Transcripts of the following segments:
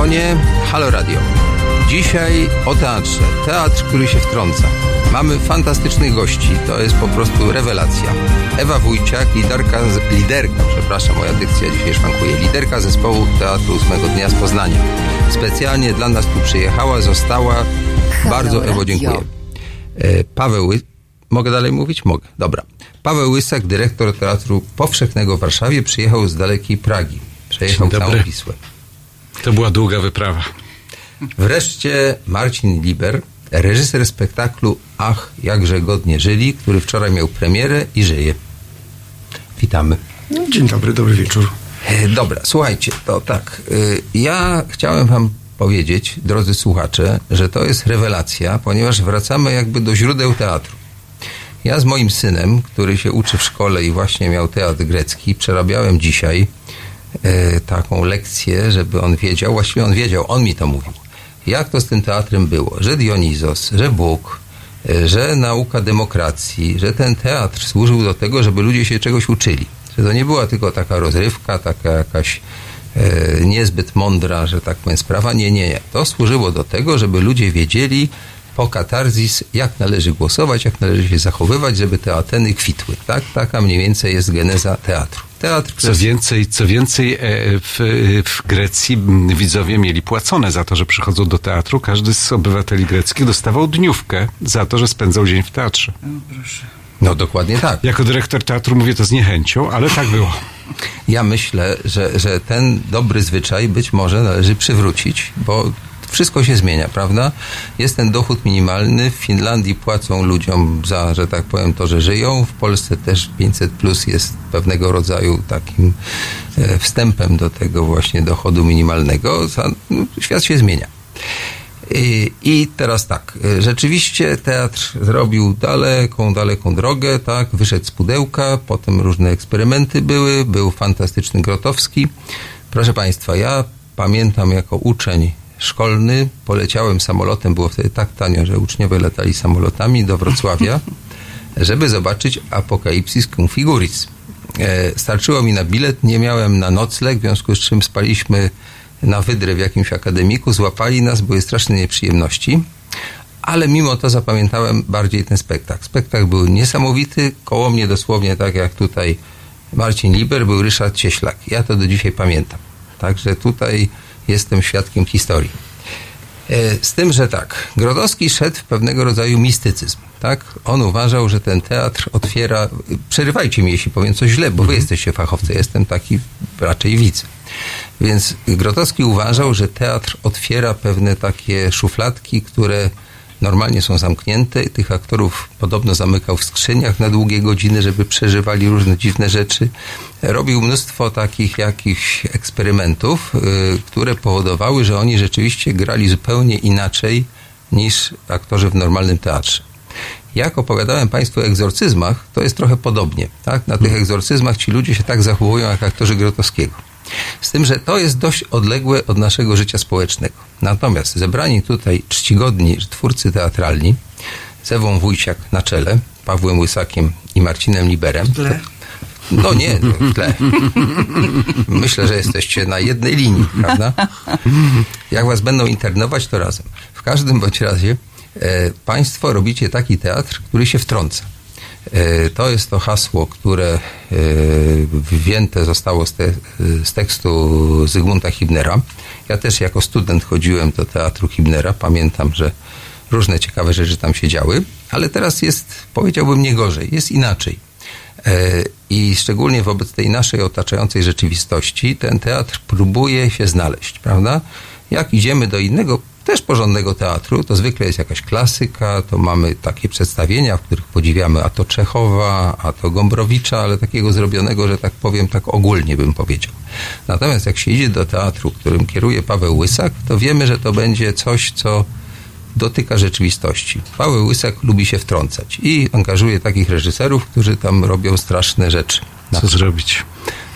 mikrofonie Halo Radio. Dzisiaj o teatrze. Teatr, który się wtrąca. Mamy fantastycznych gości, to jest po prostu rewelacja. Ewa Wójciak, liderka, liderka, przepraszam, moja dykcja dzisiaj szwankuje, liderka zespołu Teatru Ósmego Dnia z Poznania. Specjalnie dla nas tu przyjechała, została. Halo Bardzo Ewo Radio. dziękuję. E, Paweł, mogę dalej mówić? Mogę, dobra. Paweł Łysak, dyrektor Teatru Powszechnego w Warszawie, przyjechał z dalekiej Pragi. Przejechał całą. Wisłę. To była długa wyprawa. Wreszcie Marcin Liber, reżyser spektaklu Ach, jakże godnie żyli, który wczoraj miał premierę i żyje. Witamy. Dzień dobry, dobry wieczór. E, Dobra, słuchajcie, to tak. y, Ja chciałem wam powiedzieć, drodzy słuchacze, że to jest rewelacja, ponieważ wracamy jakby do źródeł teatru. Ja z moim synem, który się uczy w szkole i właśnie miał teatr grecki, przerabiałem dzisiaj e, taką lekcję, żeby on wiedział, właściwie on wiedział, on mi to mówił, jak to z tym teatrem było, że Dionizos, że Bóg, e, że nauka demokracji, że ten teatr służył do tego, żeby ludzie się czegoś uczyli. Że to nie była tylko taka rozrywka, taka jakaś e, niezbyt mądra, że tak powiem, sprawa. Nie, nie, nie. To służyło do tego, żeby ludzie wiedzieli po katarzis, jak należy głosować, jak należy się zachowywać, żeby te Ateny kwitły. Tak? Taka mniej więcej jest geneza teatru. Teatr Co więcej, co więcej e, w, w Grecji widzowie mieli płacone za to, że przychodzą do teatru. Każdy z obywateli greckich dostawał dniówkę za to, że spędzał dzień w teatrze. No dokładnie tak. Jako dyrektor teatru mówię to z niechęcią, ale tak było. Ja myślę, że, że ten dobry zwyczaj być może należy przywrócić, bo wszystko się zmienia, prawda? Jest ten dochód minimalny. W Finlandii płacą ludziom za, że tak powiem, to, że żyją. W Polsce też 500 plus jest pewnego rodzaju takim e, wstępem do tego właśnie dochodu minimalnego. No, Świat się zmienia. I, teraz tak, rzeczywiście teatr zrobił daleką, daleką drogę, tak, wyszedł z pudełka, potem różne eksperymenty były, był fantastyczny Grotowski. Proszę Państwa, ja pamiętam jako uczeń szkolny, poleciałem samolotem, było wtedy tak tanio, że uczniowie latali samolotami do Wrocławia, żeby zobaczyć Apokalipsis cum figuris. E, starczyło mi na bilet, nie miałem na nocleg, w związku z czym spaliśmy na wydrę w jakimś akademiku, złapali nas, były straszne nieprzyjemności, ale mimo to zapamiętałem bardziej ten spektakl. Spektakl był niesamowity, koło mnie dosłownie tak jak tutaj Marcin Liber, był Ryszard Cieślak. Ja to do dzisiaj pamiętam. Także tutaj jestem świadkiem historii. E, Z tym, że tak, Grodowski szedł w pewnego rodzaju mistycyzm. Tak? On uważał, że ten teatr otwiera. Przerywajcie mi, jeśli powiem coś źle, bo wy jesteście fachowcy, jestem taki raczej widz. Więc Grotowski uważał, że teatr otwiera pewne takie szufladki, które normalnie są zamknięte. Tych aktorów podobno zamykał w skrzyniach na długie godziny, żeby przeżywali różne dziwne rzeczy. Robił mnóstwo takich jakichś eksperymentów, y, które powodowały, że oni rzeczywiście grali zupełnie inaczej niż aktorzy w normalnym teatrze. Jak opowiadałem Państwu o egzorcyzmach, to jest trochę podobnie. Tak? Na tych egzorcyzmach ci ludzie się tak zachowują jak aktorzy Grotowskiego. Z tym, że to jest dość odległe od naszego życia społecznego. Natomiast zebrani tutaj czcigodni twórcy teatralni, z Ewą Wójciak na czele, Pawłem Łysakiem i Marcinem Liberem. Tle. No nie, w tle. Myślę, że jesteście na jednej linii, prawda? Jak was będą internować, to razem. W każdym bądź razie e, państwo robicie taki teatr, który się wtrąca. E, to jest to hasło, które e, wzięte zostało z, te, z tekstu Zygmunta Hibnera. Ja też jako student chodziłem do teatru Hibnera. Pamiętam, że różne ciekawe rzeczy tam się działy, ale teraz jest, powiedziałbym, nie gorzej, jest inaczej. E, I szczególnie wobec tej naszej otaczającej rzeczywistości, ten teatr próbuje się znaleźć, prawda? Jak idziemy do innego, też porządnego teatru, to zwykle jest jakaś klasyka, to mamy takie przedstawienia, w których podziwiamy a to Czechowa, a to Gombrowicza, ale takiego zrobionego, że tak powiem, tak ogólnie bym powiedział. Natomiast jak się idzie do teatru, którym kieruje Paweł Łysak, to wiemy, że to będzie coś, co dotyka rzeczywistości. Paweł Łysak lubi się wtrącać i angażuje takich reżyserów, którzy tam robią straszne rzeczy. Co zrobić?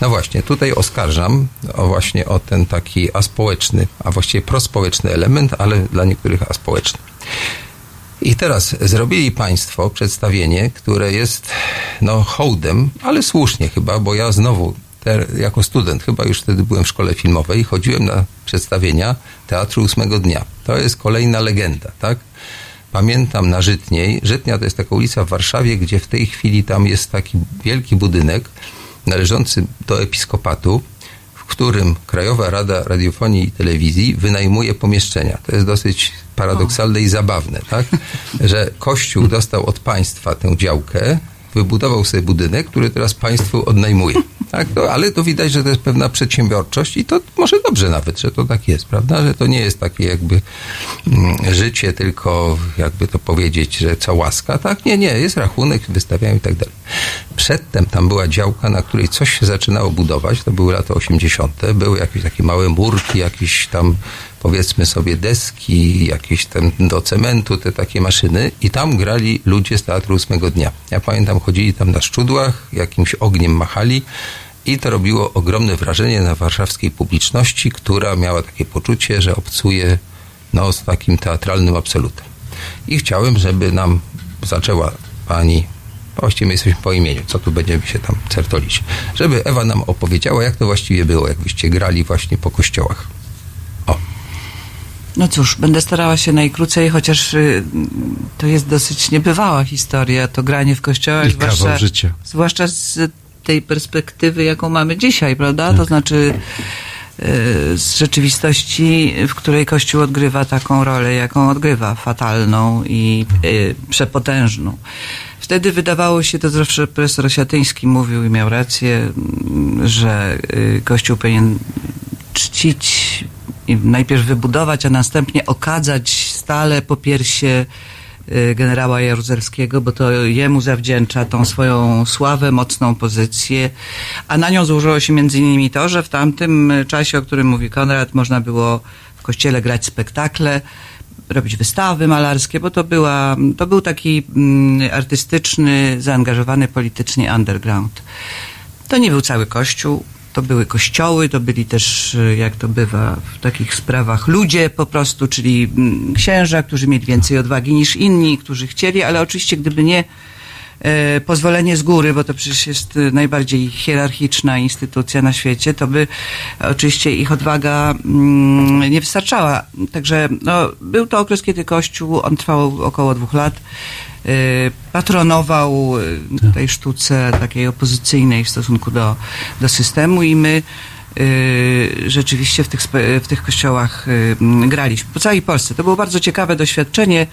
no właśnie, tutaj oskarżam o właśnie o ten taki aspołeczny, a właściwie prospołeczny element, ale dla niektórych aspołeczny. I teraz zrobili Państwo przedstawienie, które jest no hołdem, ale słusznie chyba, bo ja znowu te, jako student, chyba już wtedy byłem w szkole filmowej, chodziłem na przedstawienia Teatru Ósmego Dnia. To jest kolejna legenda, tak? Pamiętam na Żytniej. Żytnia to jest taka ulica w Warszawie, gdzie w tej chwili tam jest taki wielki budynek należący do episkopatu, w którym Krajowa Rada Radiofonii i Telewizji wynajmuje pomieszczenia. To jest dosyć paradoksalne i zabawne, tak? Że Kościół dostał od państwa tę działkę, wybudował sobie budynek, który teraz państwu odnajmuje. Tak? To, ale to widać, że to jest pewna przedsiębiorczość i to może dobrze nawet, że to tak jest, prawda? Że to nie jest takie jakby mm, życie, tylko jakby to powiedzieć, że co łaska, tak? Nie, nie, jest rachunek, wystawiają i tak dalej. Przedtem tam była działka, na której coś się zaczynało budować, to były lata 80., były jakieś takie małe murki, jakieś tam powiedzmy sobie deski, jakieś tam do cementu, te takie maszyny i tam grali ludzie z Teatru Ósmego Dnia. Ja pamiętam, chodzili tam na szczudłach, jakimś ogniem machali i to robiło ogromne wrażenie na warszawskiej publiczności, która miała takie poczucie, że obcuje no, z takim teatralnym absolutem. I chciałem, żeby nam zaczęła pani właściwie my jesteśmy po imieniu, co tu będziemy się tam certolić, żeby Ewa nam opowiedziała, jak to właściwie było, jakbyście grali właśnie po kościołach. O. No cóż, będę starała się najkrócej, chociaż y, to jest dosyć niebywała historia, to granie w kościołach, I zwłaszcza, życia. zwłaszcza z tej perspektywy, jaką mamy dzisiaj, prawda? To znaczy y, z rzeczywistości, w której Kościół odgrywa taką rolę, jaką odgrywa, fatalną i y, przepotężną. Wtedy wydawało się, to zawsze profesor Osiatyński mówił i miał rację, mm, że y, Kościół powinien czcić i najpierw wybudować, a następnie okadzać stale po piersie generała Jaruzelskiego, bo to jemu zawdzięcza tą swoją sławę, mocną pozycję, a na nią złożyło się między innymi to, że w tamtym czasie, o którym mówi Konrad, można było w kościele grać spektakle, robić wystawy malarskie, bo to, była, to był taki mm, artystyczny, zaangażowany politycznie underground. To nie był cały kościół, to były kościoły, to byli też, y, jak to bywa w takich sprawach, ludzie po prostu, czyli mm, księża, którzy mieli więcej odwagi niż inni, którzy chcieli, ale oczywiście gdyby nie e, pozwolenie z góry, bo to przecież jest y, najbardziej hierarchiczna instytucja na świecie, to by oczywiście ich odwaga mm, nie wystarczała. Także no, był to okres, kiedy Kościół, on trwał około dwóch lat, patronował y, tej sztuce takiej opozycyjnej w stosunku do, do systemu i my y, rzeczywiście w tych, w tych kościołach y, graliśmy. Po całej Polsce. To było bardzo ciekawe doświadczenie,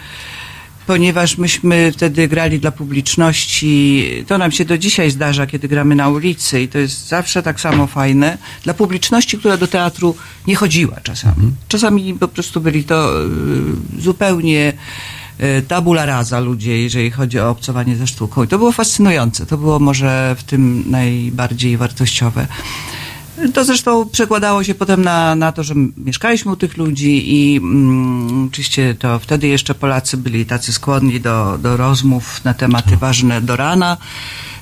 ponieważ myśmy wtedy grali dla publiczności. To nam się do dzisiaj zdarza, kiedy gramy na ulicy i to jest zawsze tak samo fajne. Dla publiczności, która do teatru nie chodziła czasami. Czasami po prostu byli to y, zupełnie y, tabula rasa ludzie, jeżeli chodzi o obcowanie ze sztuką. I to było fascynujące. To było może w tym najbardziej wartościowe. To zresztą przekładało się potem na, na to, że mieszkaliśmy u tych ludzi i mm, oczywiście to wtedy jeszcze Polacy byli tacy skłonni do, do rozmów na tematy ważne do rana.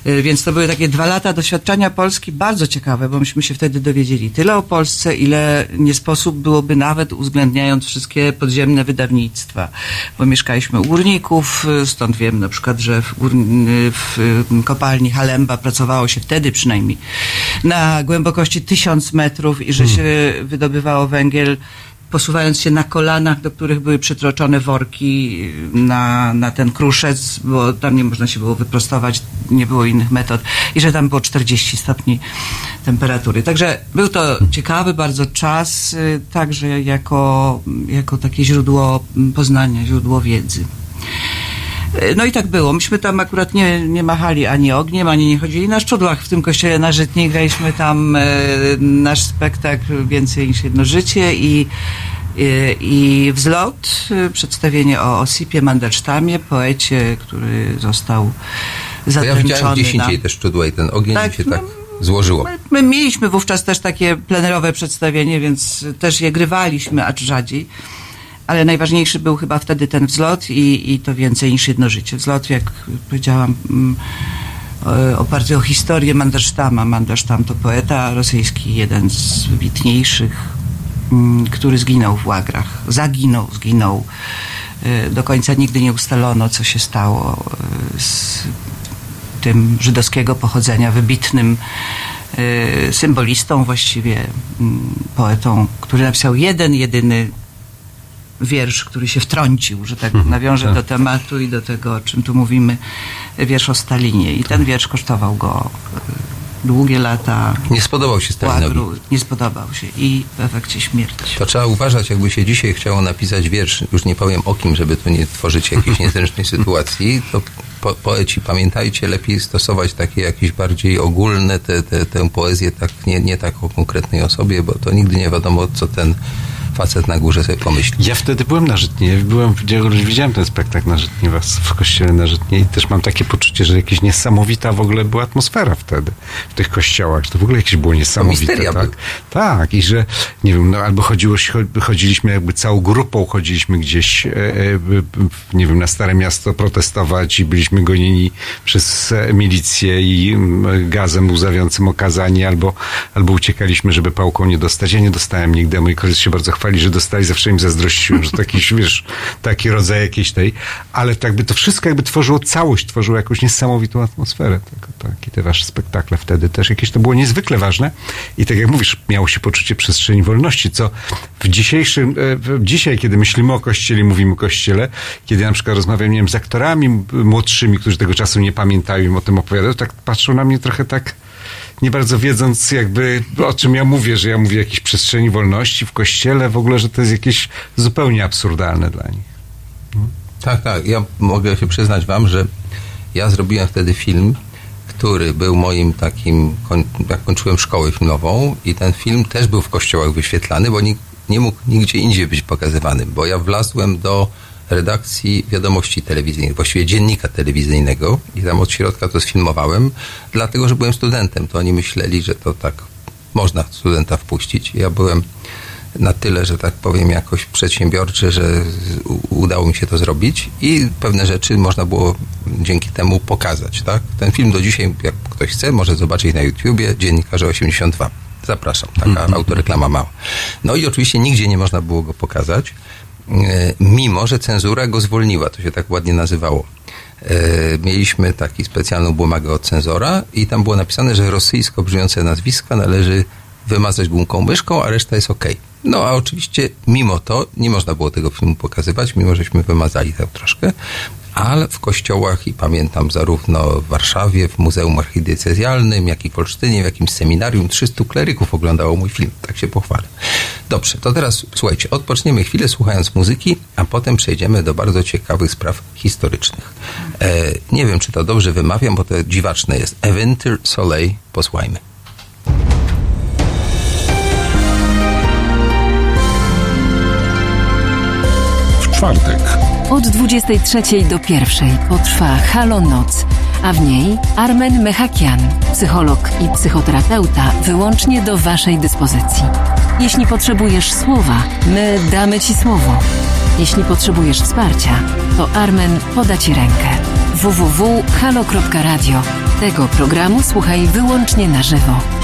Y, Więc to były takie dwa lata doświadczenia Polski bardzo ciekawe, bo myśmy się wtedy dowiedzieli tyle o Polsce, ile nie sposób byłoby nawet uwzględniając wszystkie podziemne wydawnictwa. Bo mieszkaliśmy u górników, y, stąd wiem na przykład, że w, y, w kopalni Halemba pracowało się wtedy przynajmniej na głębokości tysiąc metrów i że się wydobywało węgiel posuwając się na kolanach, do których były przytroczone worki na, na ten kruszec, bo tam nie można się było wyprostować, nie było innych metod i że tam było 40 stopni temperatury. Także był to ciekawy bardzo czas, y, także jako, jako takie źródło poznania, źródło wiedzy. Y, No i tak było. Myśmy tam akurat nie, nie machali ani ogniem, ani nie chodzili na szczudłach w tym kościele na Żytniej. Graliśmy tam e, nasz spektakl Więcej niż jedno życie i, i, i wzlot, e, przedstawienie o Osipie Mandelsztamie, poecie, który został To ja widziałem gdzieś na- indziej te szczudła i ten ogień Tak, się no, tak złożyło. My, my mieliśmy wówczas też takie plenerowe przedstawienie, więc też je grywaliśmy, acz rzadziej. Ale najważniejszy był chyba wtedy ten wzlot i, i to więcej niż jedno życie. Wzlot, jak powiedziałam, mm, o- oparty o historię Mandelsztama. Mandelsztam to poeta rosyjski, jeden z wybitniejszych, mm, który zginął w łagrach. Zaginął, zginął. Y, Do końca nigdy nie ustalono, co się stało y, z tym żydowskiego pochodzenia, wybitnym symbolistą właściwie, mm, poetą, który napisał jeden, jedyny wiersz, który się wtrącił, że tak nawiążę tak. do tematu i do tego, o czym tu mówimy, wiersz o Stalinie. I ten wiersz kosztował go y, długie lata Nie spodobał się Stalinowi. łagru, nie spodobał się i w efekcie śmierć. To trzeba uważać, jakby się dzisiaj chciało napisać wiersz, już nie powiem o kim, żeby tu nie tworzyć jakiejś niezręcznej sytuacji, to po, poeci pamiętajcie, lepiej stosować takie jakieś bardziej ogólne, te, te, tę poezję, tak, nie, nie tak o konkretnej osobie, bo to nigdy nie wiadomo, co ten facet na górze sobie pomyśli. Ja wtedy byłem na Żytnie, byłem, widziałem ten spektakl na Żytnie, was w kościele na Żytnie i też mam takie poczucie, że jakaś niesamowita w ogóle była atmosfera wtedy w tych kościołach, że to w ogóle jakieś było niesamowite. misteria tak? był. tak, i że nie wiem, no albo chodziło, cho- chodziliśmy jakby całą grupą, chodziliśmy gdzieś, e, e, nie wiem, na Stare Miasto protestować i byliśmy gonieni przez e, milicję i gazem łzawiącym okazani, albo, albo uciekaliśmy, żeby pałką nie dostać. Ja nie dostałem nigdy, a moi koledzy się bardzo że dostali, zawsze im zazdrościłem, że taki, wiesz, taki rodzaj jakiejś tej, ale tak by to wszystko jakby tworzyło całość, tworzyło jakąś niesamowitą atmosferę. Tak, tak. I te wasze spektakle wtedy też jakieś to było niezwykle ważne i tak jak mówisz, miało się poczucie przestrzeni wolności, co w dzisiejszym, e, dzisiaj, kiedy myślimy o Kościele, mówimy o Kościele, kiedy na przykład rozmawiam, nie wiem, z aktorami młodszymi, którzy tego czasu nie pamiętają im o tym opowiadają, tak patrzą na mnie trochę tak nie bardzo wiedząc jakby o czym ja mówię, że ja mówię o jakiejś przestrzeni wolności w kościele, w ogóle, że to jest jakieś zupełnie absurdalne dla nich. Tak, tak. Ja mogę się przyznać wam, że ja zrobiłem wtedy film, który był moim takim, jak kończyłem szkołę filmową i ten film też był w kościołach wyświetlany, bo nikt nie mógł nigdzie indziej być pokazywany, bo ja wlazłem do redakcji wiadomości telewizyjnych, właściwie dziennika telewizyjnego i tam od środka to sfilmowałem, dlatego, że byłem studentem. To oni myśleli, że to tak można studenta wpuścić. Ja byłem na tyle, że tak powiem, jakoś przedsiębiorczy, że udało mi się to zrobić i pewne rzeczy można było dzięki temu pokazać, tak? Ten film do dzisiaj, jak ktoś chce, może zobaczyć na YouTubie, Dziennikarze 82. Zapraszam, taka autoreklama mała. No i oczywiście nigdzie nie można było go pokazać, mimo że cenzura go zwolniła, to się tak ładnie nazywało. E, Mieliśmy taki specjalną błomagę od cenzora i tam było napisane, że rosyjsko brzmiące nazwiska należy wymazać gumką myszką, a reszta jest ok. No a oczywiście mimo to nie można było tego filmu pokazywać, mimo żeśmy wymazali tam troszkę, ale w kościołach i pamiętam zarówno w Warszawie, w Muzeum Archidiecezjalnym, jak i w Olsztynie, w jakimś seminarium 300 kleryków oglądało mój film. Tak się pochwalę. Dobrze, to teraz słuchajcie, odpoczniemy chwilę słuchając muzyki, a potem przejdziemy do bardzo ciekawych spraw historycznych. E, nie wiem, czy to dobrze wymawiam, bo to dziwaczne jest. Eventyr Soleil, posłuchajmy. W czwartek Od 23 do 1 potrwa Halo Noc, a w niej Armen Mechakian, psycholog i psychoterapeuta, wyłącznie do Waszej dyspozycji. Jeśli potrzebujesz słowa, my damy Ci słowo. Jeśli potrzebujesz wsparcia, to Armen poda Ci rękę. www.halo.radio. Tego programu słuchaj wyłącznie na żywo.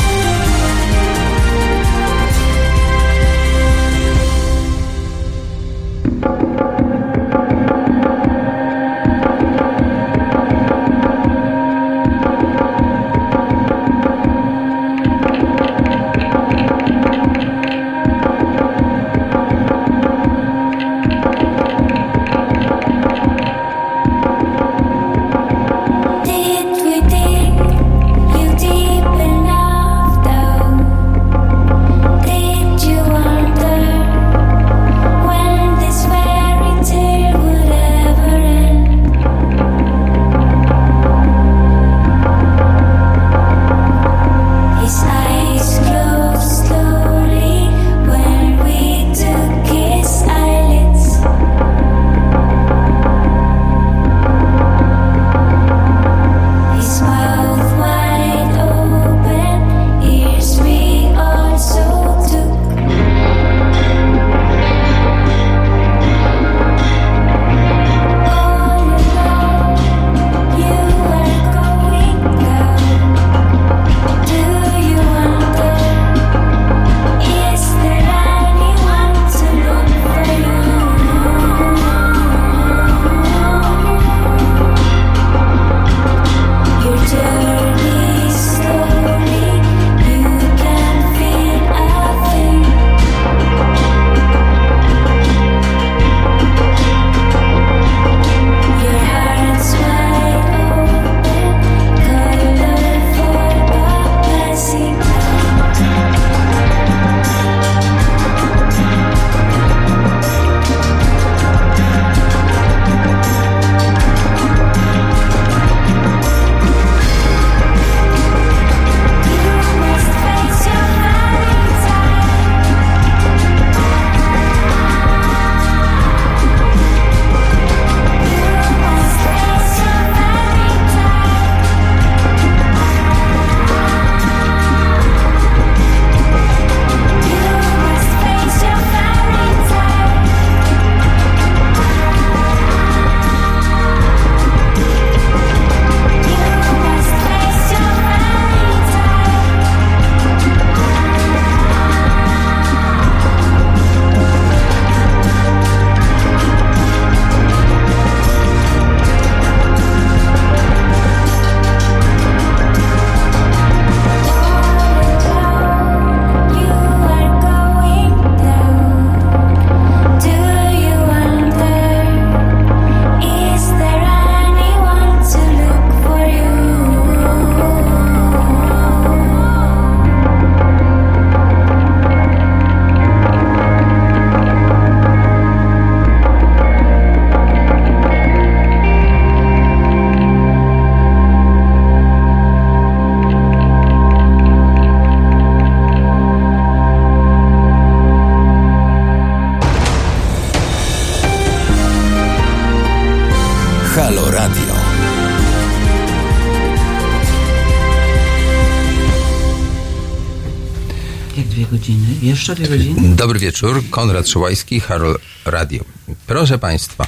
Dobry wieczór, Konrad Szołajski, Harol Radio. Proszę Państwa,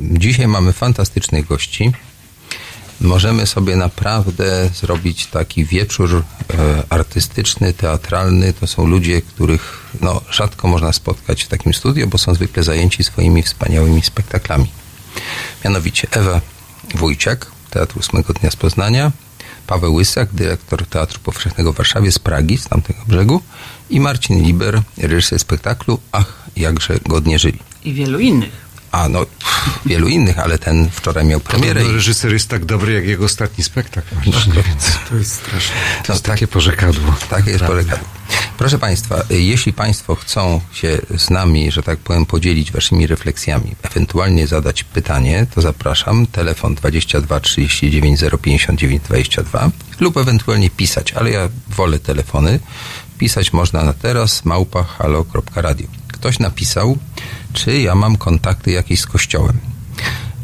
dzisiaj mamy fantastycznych gości. Możemy sobie naprawdę zrobić taki wieczór e, artystyczny, teatralny. To są ludzie, których no, rzadko można spotkać w takim studiu, bo są zwykle zajęci swoimi wspaniałymi spektaklami. Mianowicie Ewa Wójciak, Teatru Ósmego Dnia z Poznania, Paweł Łysak, dyrektor Teatru Powszechnego w Warszawie z Pragi, z tamtego brzegu i Marcin Liber, reżyser spektaklu Ach, jakże godnie żyli. I wielu innych. A no, wielu innych, ale ten wczoraj miał premierę. Podobno reżyser jest tak dobry, jak jego ostatni spektakl. Więc To jest straszne. to jest takie porzekadło. Takie jest porekadło. Proszę Państwa, jeśli Państwo chcą się z nami, że tak powiem, podzielić Waszymi refleksjami, ewentualnie zadać pytanie, to zapraszam. Telefon 22 39 059 22 lub ewentualnie pisać, ale ja wolę telefony. Pisać można na teraz małpa halo.radio. Ktoś napisał, czy ja mam kontakty jakieś z kościołem.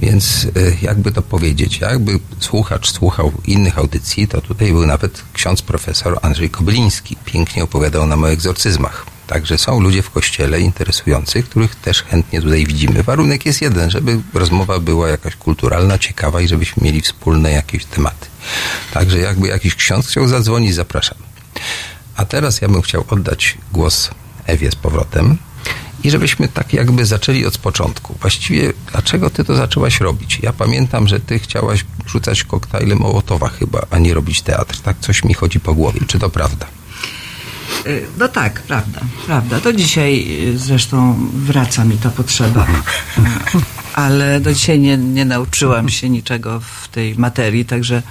Więc y, jakby to powiedzieć, jakby słuchacz słuchał innych audycji, to tutaj był nawet ksiądz profesor Andrzej Kobyliński. Pięknie opowiadał nam o egzorcyzmach. Także są ludzie w kościele interesujących, których też chętnie tutaj widzimy. Warunek jest jeden, żeby rozmowa była jakaś kulturalna, ciekawa i żebyśmy mieli wspólne jakieś tematy. Także jakby jakiś ksiądz chciał zadzwonić, zapraszam. A teraz ja bym chciał oddać głos Ewie z powrotem i żebyśmy tak jakby zaczęli od początku. Właściwie, dlaczego ty to zaczęłaś robić? Ja pamiętam, że ty chciałaś rzucać koktajlem Mołotowa chyba, a nie robić teatr. Tak coś mi chodzi po głowie. Czy to prawda? Y, No tak, prawda, prawda. Do dzisiaj y, zresztą wraca mi ta potrzeba. Ale do dzisiaj nie, nie nauczyłam się niczego w tej materii, także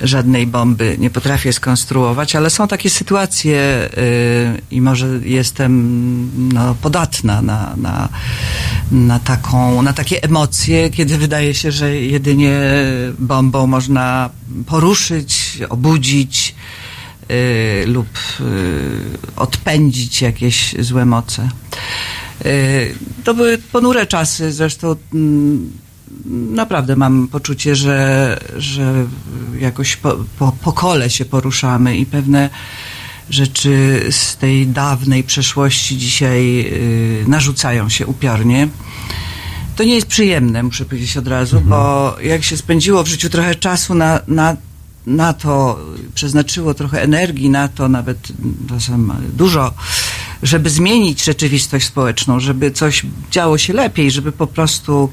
żadnej bomby nie potrafię skonstruować, ale są takie sytuacje y, i może jestem no, podatna na, na, na, taką, na takie emocje, kiedy wydaje się, że jedynie bombą można poruszyć, obudzić, y, lub y, odpędzić jakieś złe moce. To były ponure czasy, zresztą mm, naprawdę mam poczucie, że, że jakoś po, po, po kole się poruszamy i pewne rzeczy z tej dawnej przeszłości dzisiaj y, narzucają się upiornie. To nie jest przyjemne, muszę powiedzieć od razu, bo jak się spędziło w życiu trochę czasu na, na, na to, przeznaczyło trochę energii na to, nawet czasem dużo, żeby zmienić rzeczywistość społeczną, żeby coś działo się lepiej, żeby po prostu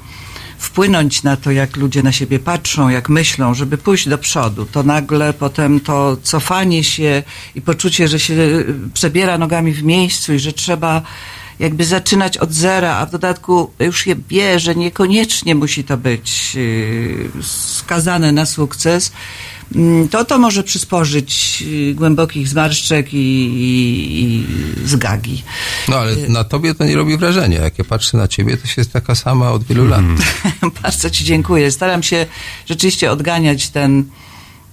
wpłynąć na to, jak ludzie na siebie patrzą, jak myślą, żeby pójść do przodu, to nagle potem to cofanie się i poczucie, że się y, przebiera nogami w miejscu i że trzeba jakby zaczynać od zera, a w dodatku już je wie, że niekoniecznie musi to być yy, skazane na sukces, to to może przysporzyć yy, głębokich zmarszczek i, i, i zgagi. No ale na tobie to nie robi wrażenia. Jak ja patrzę na ciebie, to się jest taka sama od wielu lat. Bardzo Ci dziękuję. Staram się rzeczywiście odganiać ten,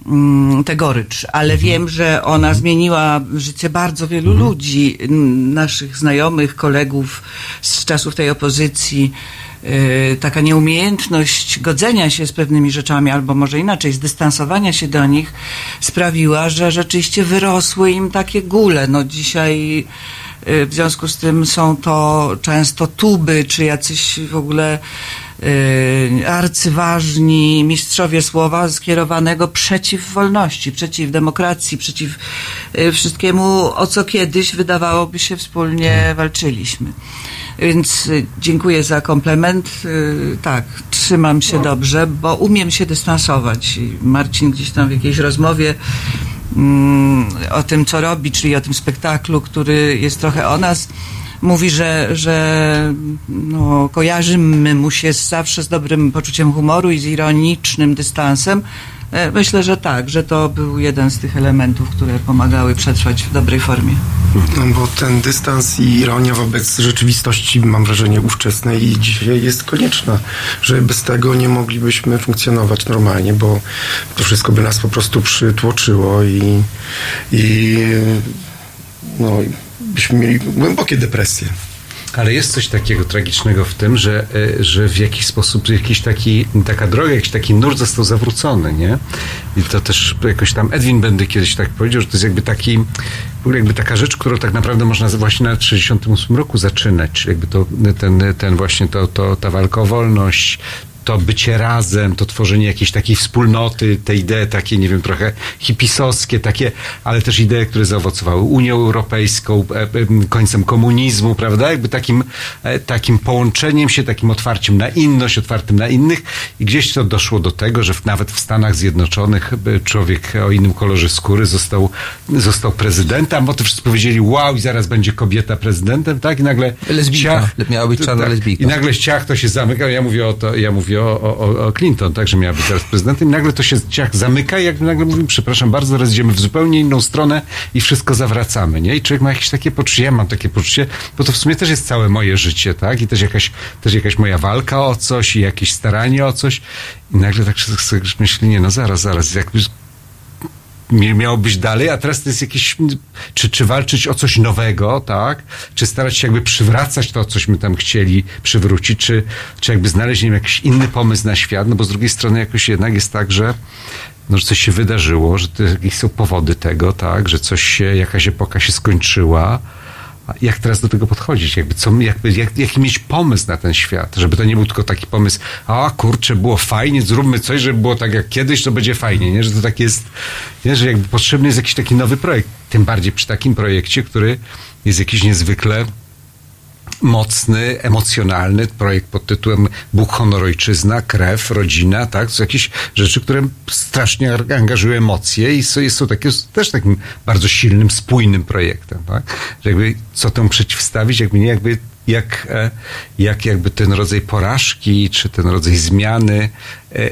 mm, tę gorycz, ale wiem, że ona zmieniła życie bardzo wielu ludzi, n- naszych znajomych, kolegów z czasów tej opozycji. Yy, Taka nieumiejętność godzenia się z pewnymi rzeczami, albo może inaczej, zdystansowania się do nich, sprawiła, że rzeczywiście wyrosły im takie gule. No dzisiaj Y, W związku z tym są to często tuby, czy jacyś w ogóle y, arcyważni mistrzowie słowa skierowanego przeciw wolności, przeciw demokracji, przeciw y, wszystkiemu, o co kiedyś wydawałoby się wspólnie walczyliśmy. Więc y, dziękuję za komplement. Y, Tak, trzymam się dobrze, bo umiem się dystansować. Marcin gdzieś tam w jakiejś rozmowie mm, o tym, co robi, czyli o tym spektaklu, który jest trochę o nas, mówi, że, że no, kojarzymy mu się zawsze z dobrym poczuciem humoru i z ironicznym dystansem. E, Myślę, że tak, że to był jeden z tych elementów, które pomagały przetrwać w dobrej formie. No bo ten dystans i ironia wobec rzeczywistości, mam wrażenie, ówczesnej i dzisiaj jest konieczna, że bez tego nie moglibyśmy funkcjonować normalnie, bo to wszystko by nas po prostu przytłoczyło i, i no, byśmy mieli głębokie depresje. Ale jest coś takiego tragicznego w tym, że, e, że w jakiś sposób jakiś taki, taka droga, jakiś taki nurt został zawrócony, nie? I to też jakoś tam Edwin Bendy kiedyś tak powiedział, że to jest jakby taki w ogóle jakby taka rzecz, którą tak naprawdę można właśnie na 68 roku zaczynać, czyli jakby to, ten, ten właśnie to, to, ta walka o wolność, to bycie razem, to tworzenie jakiejś takiej wspólnoty, te idee takie, nie wiem, trochę hipisowskie, takie, ale też idee, które zaowocowały Unią Europejską, e, e, końcem komunizmu, prawda? Jakby takim, e, takim połączeniem się, takim otwarciem na inność, otwartym na innych i gdzieś to doszło do tego, że nawet w Stanach Zjednoczonych człowiek o innym kolorze skóry został, został prezydentem, bo to wszyscy powiedzieli, wow, i zaraz będzie kobieta prezydentem, tak? I nagle Lesbijka. Miała być czarna tak, lesbijka. I nagle ściach to się zamyka, ja mówię o to, ja mówię o, o, o Clinton, tak, że miała być teraz prezydentem i nagle to się ciach zamyka i jak nagle mówimy, przepraszam bardzo, teraz idziemy w zupełnie inną stronę i wszystko zawracamy, nie? I człowiek ma jakieś takie poczucie, ja mam takie poczucie, bo to w sumie też jest całe moje życie, tak? I też jakaś, też jakaś moja walka o coś i jakieś staranie o coś i nagle tak sobie myśli, nie, no zaraz, zaraz, jakby miało być dalej, a teraz to jest jakieś, czy, czy walczyć o coś nowego, tak? Czy starać się jakby przywracać to, cośmy tam chcieli przywrócić, czy, czy jakby znaleźć wiem, jakiś inny pomysł na świat, no bo z drugiej strony jakoś jednak jest tak, że no, że coś się wydarzyło, że to jakieś są powody tego, tak? Że coś się, jakaś epoka się skończyła, jak teraz do tego podchodzić, jakby co, jakby, jak, jaki mieć pomysł na ten świat, żeby to nie był tylko taki pomysł, a kurczę, było fajnie, zróbmy coś, żeby było tak jak kiedyś, to będzie fajnie, nie? że to tak jest, nie? że jakby potrzebny jest jakiś taki nowy projekt, tym bardziej przy takim projekcie, który jest jakiś niezwykle mocny, emocjonalny projekt pod tytułem Bóg, honor, ojczyzna, krew, rodzina, tak? To jakieś rzeczy, które strasznie angażują emocje i są, są takie, też takim bardzo silnym, spójnym projektem, tak? Że jakby co temu przeciwstawić, jakby nie jakby jak, e, jak jakby ten rodzaj porażki, czy ten rodzaj zmiany e, e,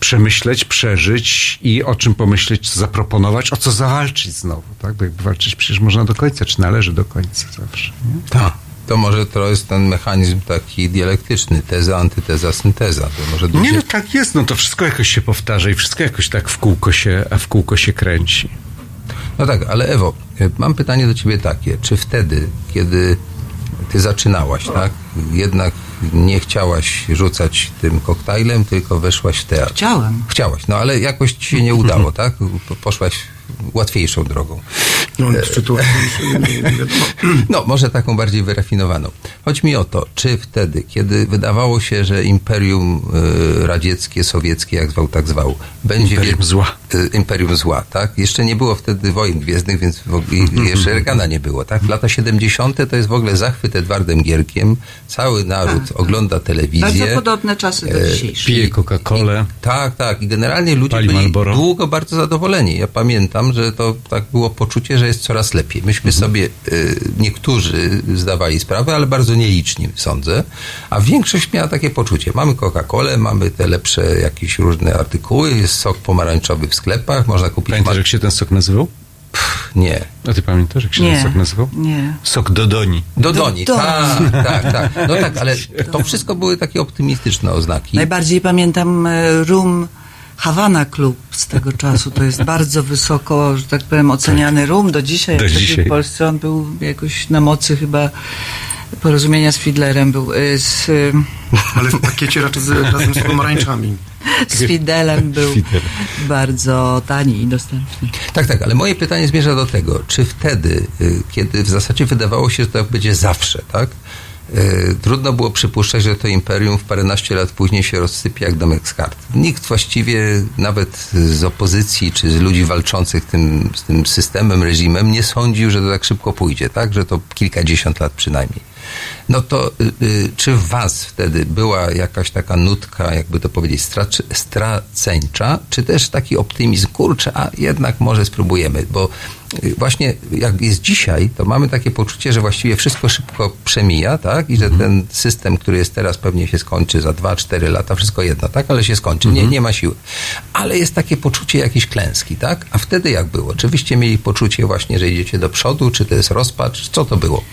przemyśleć, przeżyć i o czym pomyśleć, co zaproponować, o co zawalczyć znowu, tak? Bo jakby walczyć przecież można do końca, czy należy do końca zawsze. Tak. To może to jest ten mechanizm taki dialektyczny, teza, antyteza, synteza. To może Nie, no tak jest, no to wszystko jakoś się powtarza i wszystko jakoś tak w kółko się, a w kółko się kręci. No tak, ale Ewo, mam pytanie do ciebie takie. Czy wtedy, kiedy ty zaczynałaś, tak? Jednak nie chciałaś rzucać tym koktajlem, tylko weszłaś w teatr. Chciałem. Chciałaś, no ale jakoś ci się nie udało, tak? Poszłaś łatwiejszą drogą. No, czy no, może taką bardziej wyrafinowaną. Chodź mi o to, czy wtedy, kiedy wydawało się, że Imperium y, Radzieckie, Sowieckie, jak zwał, tak zwał, będzie... Imperium zła. Y, Imperium zła, tak? Jeszcze nie było wtedy wojen gwiezdnych, więc w ogóle, jeszcze Reagana nie było, tak? Lata 70. to jest w ogóle zachwyt Edwardem Gierkiem. Cały naród tak, ogląda telewizję. Bardzo podobne czasy do e, dzisiejszych. Pije Coca-Colę. Tak, tak. I generalnie ludzie byli Marlboro. długo bardzo zadowoleni. Ja pamiętam, że to tak było poczucie, że jest coraz lepiej. Myśmy mhm. sobie, y, niektórzy zdawali sprawę, ale bardzo nieliczni, sądzę, a większość miała takie poczucie. Mamy Coca-Colę, mamy te lepsze jakieś różne artykuły, jest sok pomarańczowy w sklepach, można kupić... Pamiętasz, jak się ten sok nazywał? Pff, nie. A ty pamiętasz, jak się nie, ten sok nazywał? Nie. Sok Dodoni. Dodoni, Do, tak, tak, tak. No tak, ale to wszystko były takie optymistyczne oznaki. Najbardziej pamiętam e, rum Havana Club z tego czasu. To jest bardzo wysoko, że tak powiem, oceniany rum. Do dzisiaj, Do jak dzisiaj. w Polsce on był jakoś na mocy chyba porozumienia z Fidlerem był. y, Z, y, Ale w pakiecie raczej z, razem z pomarańczami. z Fidelem był bardzo tani i dostępny. Tak, tak, ale moje pytanie zmierza do tego, czy wtedy, y, kiedy w zasadzie wydawało się, że to będzie zawsze, tak? Trudno było przypuszczać, że to imperium w paręnaście lat później się rozsypie jak domek z kart. Nikt właściwie, nawet z opozycji czy z ludzi walczących tym, z tym systemem, reżimem, nie sądził, że to tak szybko pójdzie, tak? Że to kilkadziesiąt lat przynajmniej. No to y, y, czy w was wtedy była jakaś taka nutka, jakby to powiedzieć, strac- straceńcza, czy też taki optymizm, kurczę, a jednak może spróbujemy, bo y, właśnie jak jest dzisiaj, to mamy takie poczucie, że właściwie wszystko szybko przemija, tak? I że ten system, który jest teraz, pewnie się skończy za 2-4 lata, wszystko jedno, tak? Ale się skończy, nie, nie ma siły. Ale jest takie poczucie jakiejś klęski, tak? A wtedy jak było? Czy wyście mieli poczucie właśnie, że idziecie do przodu, czy to jest rozpacz? Co to było?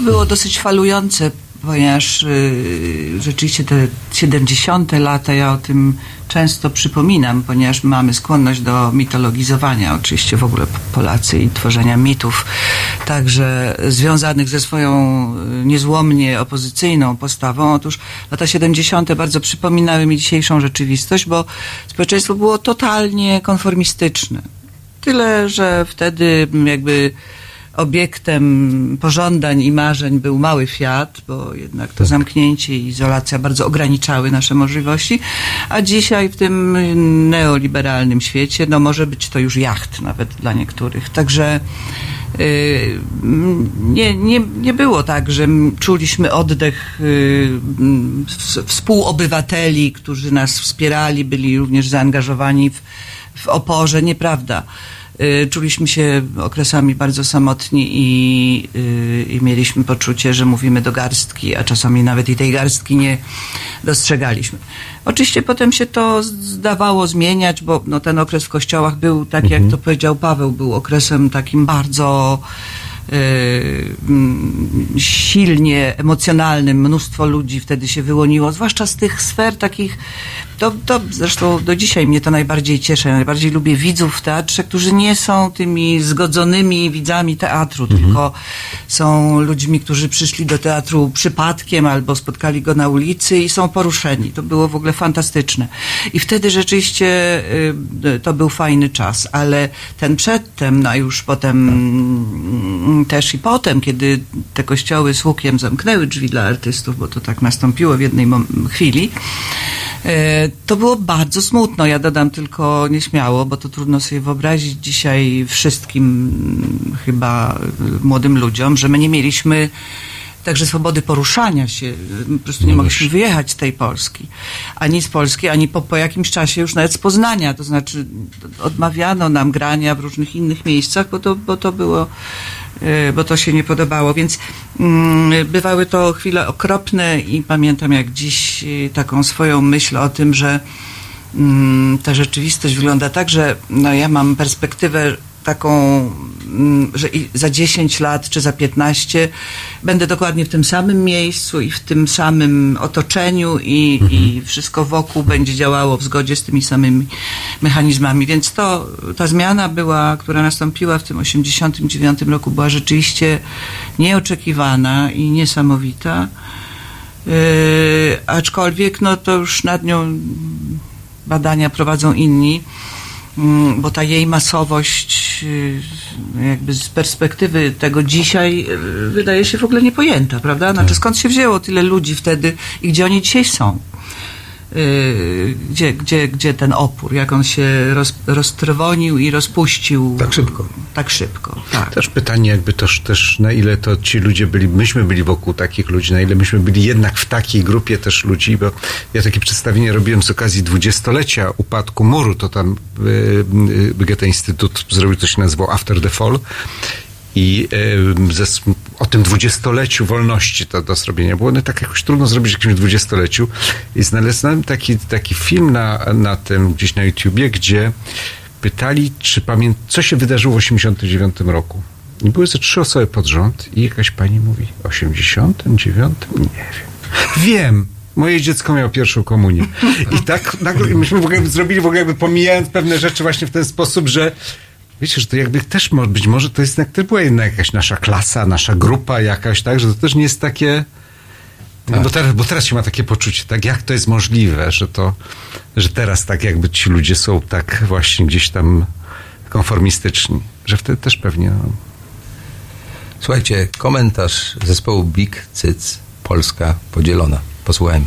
Było dosyć falujące, ponieważ y, rzeczywiście te 70. lata, ja o tym często przypominam, ponieważ mamy skłonność do mitologizowania, oczywiście w ogóle Polacy i tworzenia mitów, także związanych ze swoją y, niezłomnie opozycyjną postawą. Otóż lata 70. bardzo przypominały mi dzisiejszą rzeczywistość, bo społeczeństwo było totalnie konformistyczne Tyle, że wtedy jakby obiektem pożądań i marzeń był mały Fiat, bo jednak to zamknięcie i izolacja bardzo ograniczały nasze możliwości, a dzisiaj w tym neoliberalnym świecie, no może być to już jacht nawet dla niektórych. Także y, nie, nie, nie było tak, że czuliśmy oddech y, w- współobywateli, którzy nas wspierali, byli również zaangażowani w, w oporze. Nieprawda. Y, Czuliśmy się okresami bardzo samotni i, y, i mieliśmy poczucie, że mówimy do garstki, a czasami nawet i tej garstki nie dostrzegaliśmy. Oczywiście potem się to zdawało zmieniać, bo no, ten okres w kościołach był, tak jak to powiedział Paweł, był okresem takim bardzo silnie emocjonalnym. Mnóstwo ludzi wtedy się wyłoniło, zwłaszcza z tych sfer takich, to, to zresztą do dzisiaj mnie to najbardziej cieszy. Najbardziej lubię widzów w teatrze, którzy nie są tymi zgodzonymi widzami teatru, tylko są ludźmi, którzy przyszli do teatru przypadkiem albo spotkali go na ulicy i są poruszeni. To było w ogóle fantastyczne. I wtedy rzeczywiście y, to był fajny czas, ale ten przedtem, no a już potem mm, też i potem, kiedy te kościoły z hukiem zamknęły drzwi dla artystów, bo to tak nastąpiło w jednej chwili, E, To było bardzo smutno. Ja dodam tylko nieśmiało, bo to trudno sobie wyobrazić dzisiaj wszystkim mm, chyba y, młodym ludziom, że my nie mieliśmy także swobody poruszania się. Po prostu nie mogliśmy wyjechać z tej Polski. Ani z Polski, ani po, po jakimś czasie już nawet z Poznania. To znaczy odmawiano nam grania w różnych innych miejscach, bo to, bo to było bo to się nie podobało, więc mm, bywały to chwile okropne i pamiętam jak dziś y, taką swoją myśl o tym, że mm, ta rzeczywistość wygląda tak, że no, ja mam perspektywę taką, że i za 10 lat czy za 15 będę dokładnie w tym samym miejscu i w tym samym otoczeniu i, i wszystko wokół będzie działało w zgodzie z tymi samymi mechanizmami. Więc to, ta zmiana była, która nastąpiła w tym 89 roku była rzeczywiście nieoczekiwana i niesamowita. Yy, aczkolwiek no to już nad nią badania prowadzą inni, mm, bo ta jej masowość yy, jakby z perspektywy tego dzisiaj yy, wydaje się w ogóle niepojęta, prawda? Znaczy skąd się wzięło tyle ludzi wtedy i gdzie oni dzisiaj są? Yy, Gdzie, gdzie, gdzie ten opór, jak on się roz, roztrwonił i rozpuścił Tak szybko. tak szybko. Tak. Też pytanie jakby też, też na ile to ci ludzie byli, myśmy byli wokół takich ludzi, na ile myśmy byli jednak w takiej grupie też ludzi, bo ja takie przedstawienie robiłem z okazji dwudziestolecia upadku muru, to tam y, y, Goethe Instytut zrobił, to się nazywało After the Fall i y, ze, o tym dwudziestoleciu wolności to do zrobienia było no, tak jakoś trudno zrobić w jakimś dwudziestoleciu i znalazłem taki, taki film na, na tym gdzieś na YouTubie, gdzie pytali, czy pamię... co się wydarzyło w 89 roku. I były ze trzy osoby pod rząd i jakaś pani mówi, 89? Nie wiem. Wiem! Moje dziecko miało pierwszą komunię. I tak nagle, myśmy w ogóle zrobili, w ogóle jakby pomijając pewne rzeczy właśnie w ten sposób, że wiecie, że to jakby też może, być może to jest jednak, to była jednak jakaś nasza klasa, nasza grupa jakaś, tak, że to też nie jest takie, no bo, teraz, bo teraz się ma takie poczucie, tak, jak to jest możliwe, że to, że teraz tak jakby ci ludzie są tak właśnie gdzieś tam konformistyczni, że wtedy też pewnie, no, Słuchajcie, komentarz zespołu Big Cyc Polska podzielona. Posłuchajmy.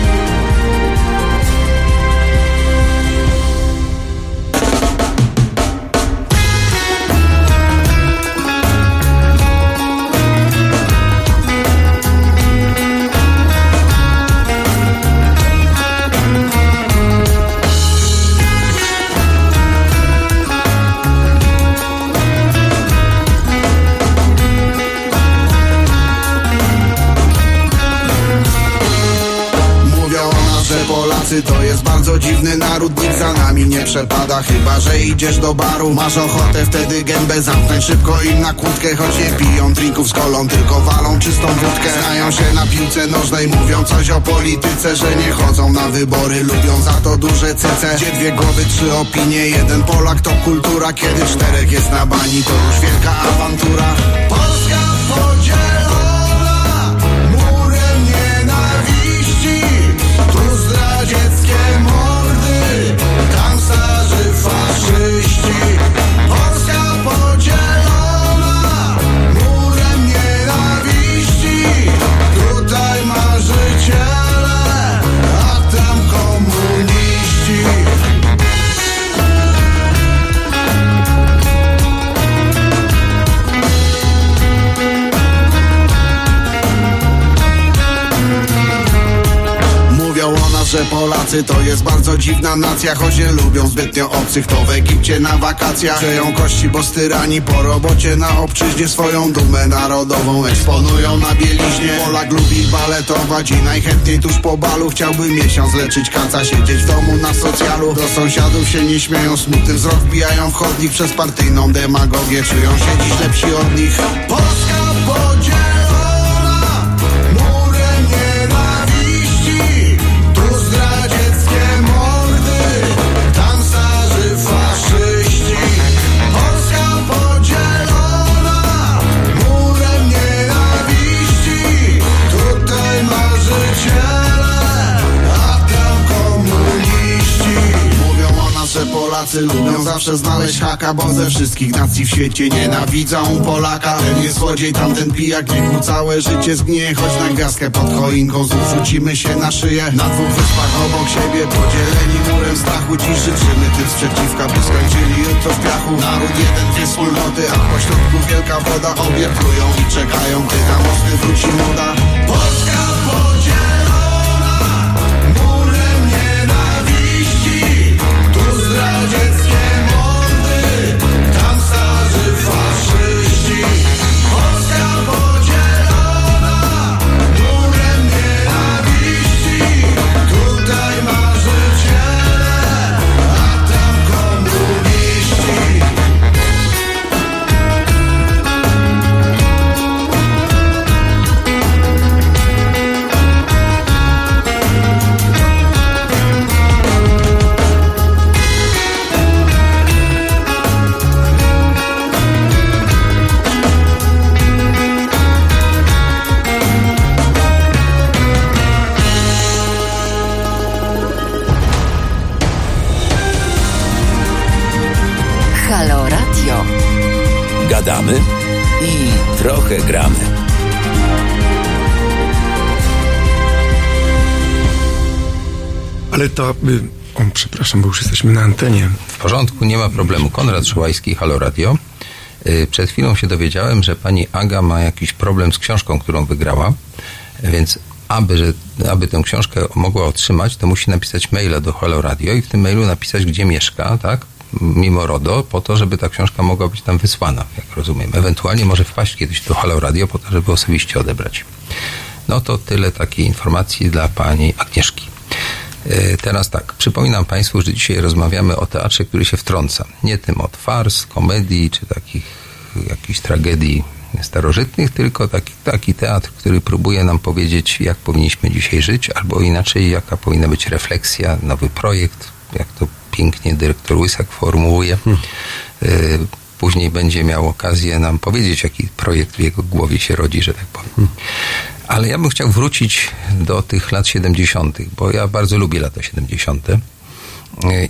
To jest bardzo dziwny naród Nikt za nami nie przepada. Chyba, że idziesz do baru Masz ochotę wtedy gębę zamknąć. Szybko im na kłódkę Choć nie piją drinków z kolą Tylko walą czystą wódkę. Znają się na piłce nożnej Mówią coś o polityce Że nie chodzą na wybory Lubią za to duże cece. Gdzie dwie głowy, trzy opinie Jeden Polak to kultura. Kiedy czterech jest na bani To już wielka awantura zdradzieckie mordy Tam starzy faszyści że Polacy to jest bardzo dziwna nacja Choć nie lubią zbytnio obcych. To w Egipcie na wakacjach Grzeją kości, bo styrani po robocie Na obczyźnie swoją dumę narodową Eksponują na bieliźnie. Polak lubi baletować I najchętniej tuż po balu Chciałby miesiąc leczyć. Kaca Siedzieć w domu na socjalu. Do sąsiadów się nie śmieją Smutny wzrok wbijają w chodnik. Przez partyjną demagogię Czują się dziś lepsi od nich. Polska Polacy lubią zawsze znaleźć haka Bo ze wszystkich nacji w świecie nienawidzą Polaka. Ten jest złodziej, tamten pijak Niech mu całe życie zgnie. Choć na gwiazdkę pod choinką Znów rzucimy się na szyję. Na dwóch wyspach obok siebie Podzieleni murem strachu Dziś życzymy tym sprzeciwka By skończyli jutro w piachu. Naród jeden, dwie wspólnoty A pośrodku wielka woda. Obie plują i czekają Gdy na mosty wróci moda. Polska Gadamy i trochę gramy. Ale to... Y, o, przepraszam, bo już jesteśmy na antenie. W porządku, nie ma problemu. Konrad Szołajski, Halo Radio. Y, Przed chwilą się dowiedziałem, że pani Aga ma jakiś problem z książką, którą wygrała, więc aby, że, aby tę książkę mogła otrzymać, to musi napisać maila do Halo Radio i w tym mailu napisać, gdzie mieszka, tak? Mimo RODO, po to, żeby ta książka mogła być tam wysłana, jak rozumiem. Ewentualnie może wpaść kiedyś do Halo Radio, po to, żeby osobiście odebrać. No to tyle takiej informacji dla pani Agnieszki. E, Teraz tak, przypominam Państwu, że dzisiaj rozmawiamy o teatrze, który się wtrąca. Nie tym od fars, komedii czy takich jakichś tragedii starożytnych, tylko taki, taki teatr, który próbuje nam powiedzieć, jak powinniśmy dzisiaj żyć, albo inaczej, jaka powinna być refleksja, nowy projekt, jak to pięknie dyrektor Łysak formułuje. E, Później będzie miał okazję nam powiedzieć, jaki projekt w jego głowie się rodzi, że tak powiem. Ale ja bym chciał wrócić do tych lat 70., bo ja bardzo lubię lata 70.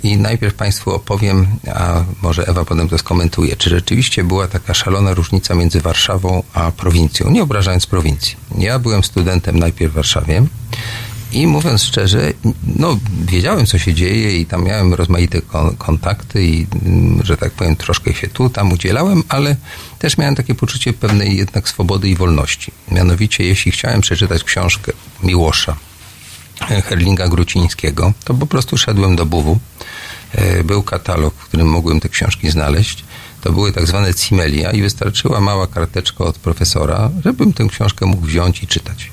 I najpierw Państwu opowiem, a może Ewa potem to skomentuje, czy rzeczywiście była taka szalona różnica między Warszawą a prowincją, nie obrażając prowincji. Ja byłem studentem najpierw w Warszawie i mówiąc szczerze, no wiedziałem co się dzieje i tam miałem rozmaite kon- kontakty i, mm, że tak powiem, troszkę się tu, tam udzielałem, ale też miałem takie poczucie pewnej jednak swobody i wolności. Mianowicie, jeśli chciałem przeczytać książkę Miłosza, Herlinga Grucińskiego, to po prostu szedłem do Buwu. E, Był katalog, w którym mogłem te książki znaleźć. To były tak zwane cimelia i wystarczyła mała karteczka od profesora, żebym tę książkę mógł wziąć i czytać.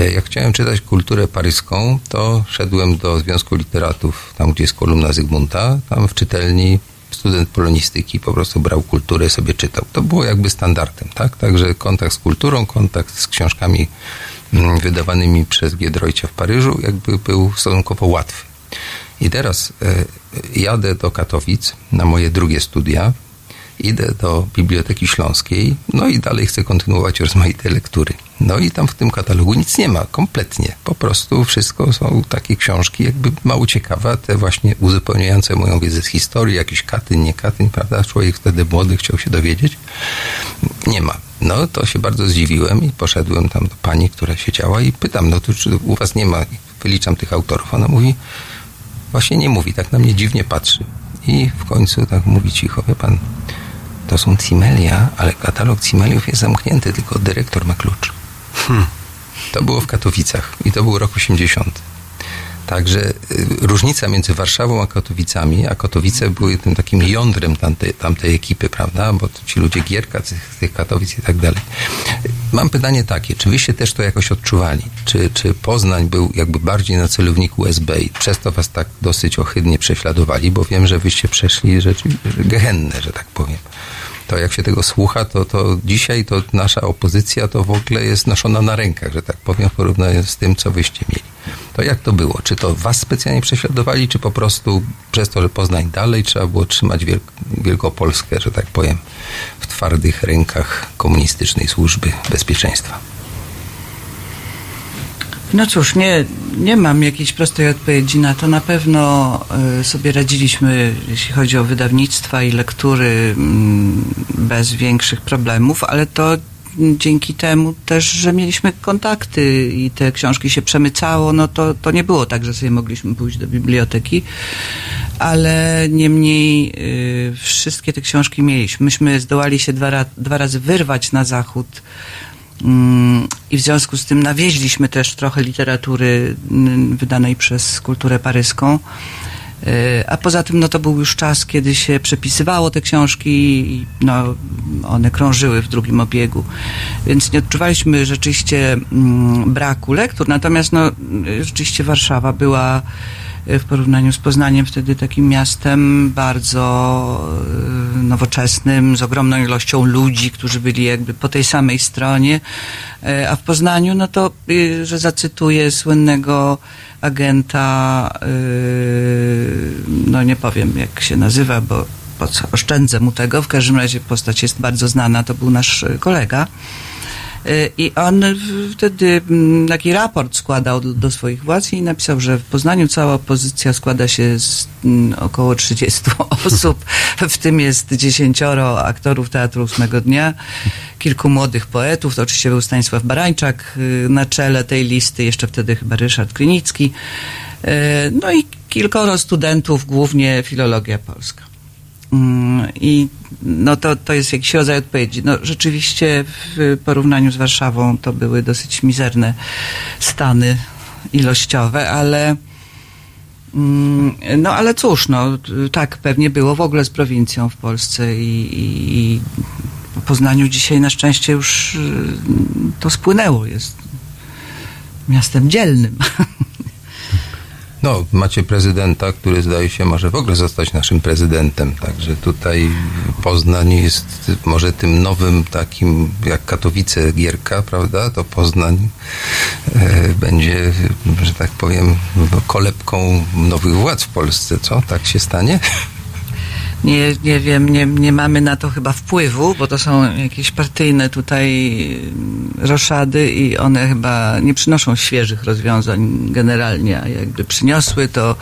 E, Jak chciałem czytać kulturę paryską, to szedłem do Związku Literatów, tam gdzie jest kolumna Zygmunta, tam w czytelni student polonistyki po prostu brał kulturę sobie czytał. To było jakby standardem, tak? Także kontakt z kulturą, kontakt z książkami mm, wydawanymi przez Giedroycia w Paryżu jakby był stosunkowo łatwy. I teraz e, jadę do Katowic na moje drugie studia, idę do Biblioteki Śląskiej, no i dalej chcę kontynuować rozmaite lektury. No i tam w tym katalogu nic nie ma, kompletnie. Po prostu wszystko są takie książki jakby mało ciekawe, te właśnie uzupełniające moją wiedzę z historii, jakiś Katyń, nie Katyń, prawda? Człowiek wtedy młody chciał się dowiedzieć. Nie ma. No to się bardzo zdziwiłem i poszedłem tam do pani, która siedziała i pytam, no to czy u was nie ma, wyliczam tych autorów. Ona mówi, właśnie nie mówi, tak na mnie dziwnie patrzy. I w końcu tak mówi cicho, wie pan, to są Cimelia, ale katalog Cimeliów jest zamknięty, tylko dyrektor ma klucz. To było w Katowicach i to był rok 80. Także y, różnica między Warszawą a Katowicami, a Katowice były tym takim jądrem tamtej, tamtej ekipy, prawda? Bo ci ludzie Gierka, tych, tych Katowic i tak dalej. Mam pytanie takie, czy wyście też to jakoś odczuwali? Czy, czy Poznań był jakby bardziej na celowniku SB i przez to was tak dosyć ohydnie prześladowali? Bo wiem, że wyście przeszli rzeczy gehenne, że tak powiem to jak się tego słucha, to, to dzisiaj to nasza opozycja to w ogóle jest noszona na rękach, że tak powiem, w porównaniu z tym, co wyście mieli. To jak to było? Czy to was specjalnie prześladowali, czy po prostu przez to, że Poznań dalej trzeba było trzymać Wielk Wielkopolskę, że tak powiem, w twardych rękach komunistycznej służby bezpieczeństwa? No cóż, nie, nie mam jakiejś prostej odpowiedzi na to. Na pewno y, sobie radziliśmy, jeśli chodzi o wydawnictwa i lektury, mm, bez większych problemów, ale to dzięki temu też, że mieliśmy kontakty i te książki się przemycało, no to, to nie było tak, że sobie mogliśmy pójść do biblioteki, ale niemniej y, wszystkie te książki mieliśmy. Myśmy zdołali się dwa, dwa razy wyrwać na zachód I w związku z tym nawieźliśmy też trochę literatury mm, wydanej przez kulturę paryską. Y, A poza tym, no to był już czas, kiedy się przepisywało te książki i no, one krążyły w drugim obiegu. Więc nie odczuwaliśmy rzeczywiście mm, braku lektur. Natomiast no, y, rzeczywiście Warszawa była w porównaniu z Poznaniem wtedy takim miastem bardzo y, nowoczesnym, z ogromną ilością ludzi, którzy byli jakby po tej samej stronie. Y, A w Poznaniu, no to, y, że zacytuję słynnego agenta, no nie powiem jak się nazywa, bo po co oszczędzę mu tego. W każdym razie postać jest bardzo znana, to był nasz kolega. Y, I on wtedy mm, taki raport składał do, do swoich władz i napisał, że w Poznaniu cała opozycja składa się z mm, około 30 osób, w tym jest dziesięcioro aktorów Teatru Ósmego Dnia, kilku młodych poetów, to oczywiście był Stanisław Barańczak y, na czele tej listy, jeszcze wtedy chyba Ryszard Krynicki, y, no i kilkoro studentów, głównie filologia polska. Mm, I no to, to jest jakiś rodzaj odpowiedzi. No, rzeczywiście w porównaniu z Warszawą to były dosyć mizerne stany ilościowe, ale mm, no ale cóż, no tak pewnie było w ogóle z prowincją w Polsce i, i, i w Poznaniu dzisiaj na szczęście już y, to spłynęło, jest miastem dzielnym. No, macie prezydenta, który zdaje się może w ogóle zostać naszym prezydentem, także tutaj Poznań jest może tym nowym takim, jak Katowice Gierka, prawda, to Poznań e, będzie, że tak powiem, no, kolebką nowych władz w Polsce, co? Tak się stanie? Nie, nie wiem, nie, nie mamy na to chyba wpływu, bo to są jakieś partyjne tutaj mm, roszady i one chyba nie przynoszą świeżych rozwiązań generalnie, a jakby przyniosły, to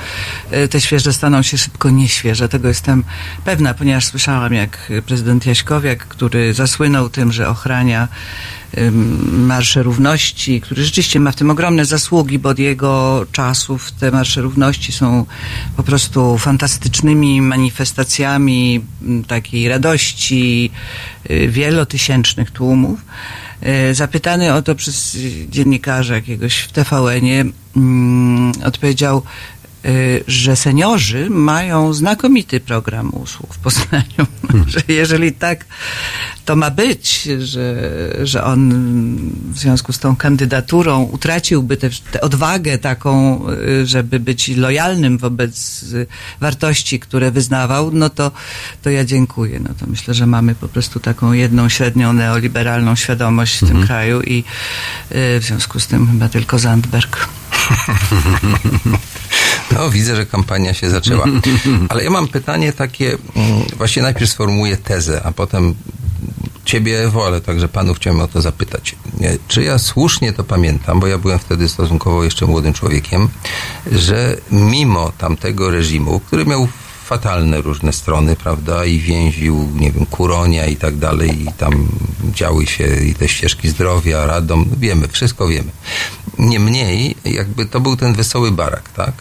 e, te świeże staną się szybko nieświeże. Tego jestem pewna, ponieważ słyszałam, jak prezydent Jaśkowiak, który zasłynął tym, że ochrania Marsze Równości, który rzeczywiście ma w tym ogromne zasługi, bo od jego czasów te Marsze Równości są po prostu fantastycznymi manifestacjami takiej radości y, wielotysięcznych tłumów. Y, Zapytany o to przez dziennikarza jakiegoś w TVN-ie, odpowiedział, że seniorzy mają znakomity program usług w Poznaniu. Że jeżeli tak to ma być, że, że on w związku z tą kandydaturą utraciłby tę odwagę taką, y, żeby być lojalnym wobec y, wartości, które wyznawał, no to, to ja dziękuję. No to myślę, że mamy po prostu taką jedną średnią neoliberalną świadomość w tym kraju i y, w związku z tym chyba tylko Zandberg. No, widzę, że kampania się zaczęła. Ale ja mam pytanie takie, mm, właśnie najpierw sformułuję tezę, a potem ciebie, Ewo, ale także panów chciałem o to zapytać. Czy ja słusznie to pamiętam, bo ja byłem wtedy stosunkowo jeszcze młodym człowiekiem, że mimo tamtego reżimu, który miał fatalne różne strony, prawda, i więził, nie wiem, Kuronia i tak dalej, i tam działy się i te ścieżki zdrowia, Radom, wiemy, wszystko wiemy. Niemniej, jakby to był ten wesoły barak, tak?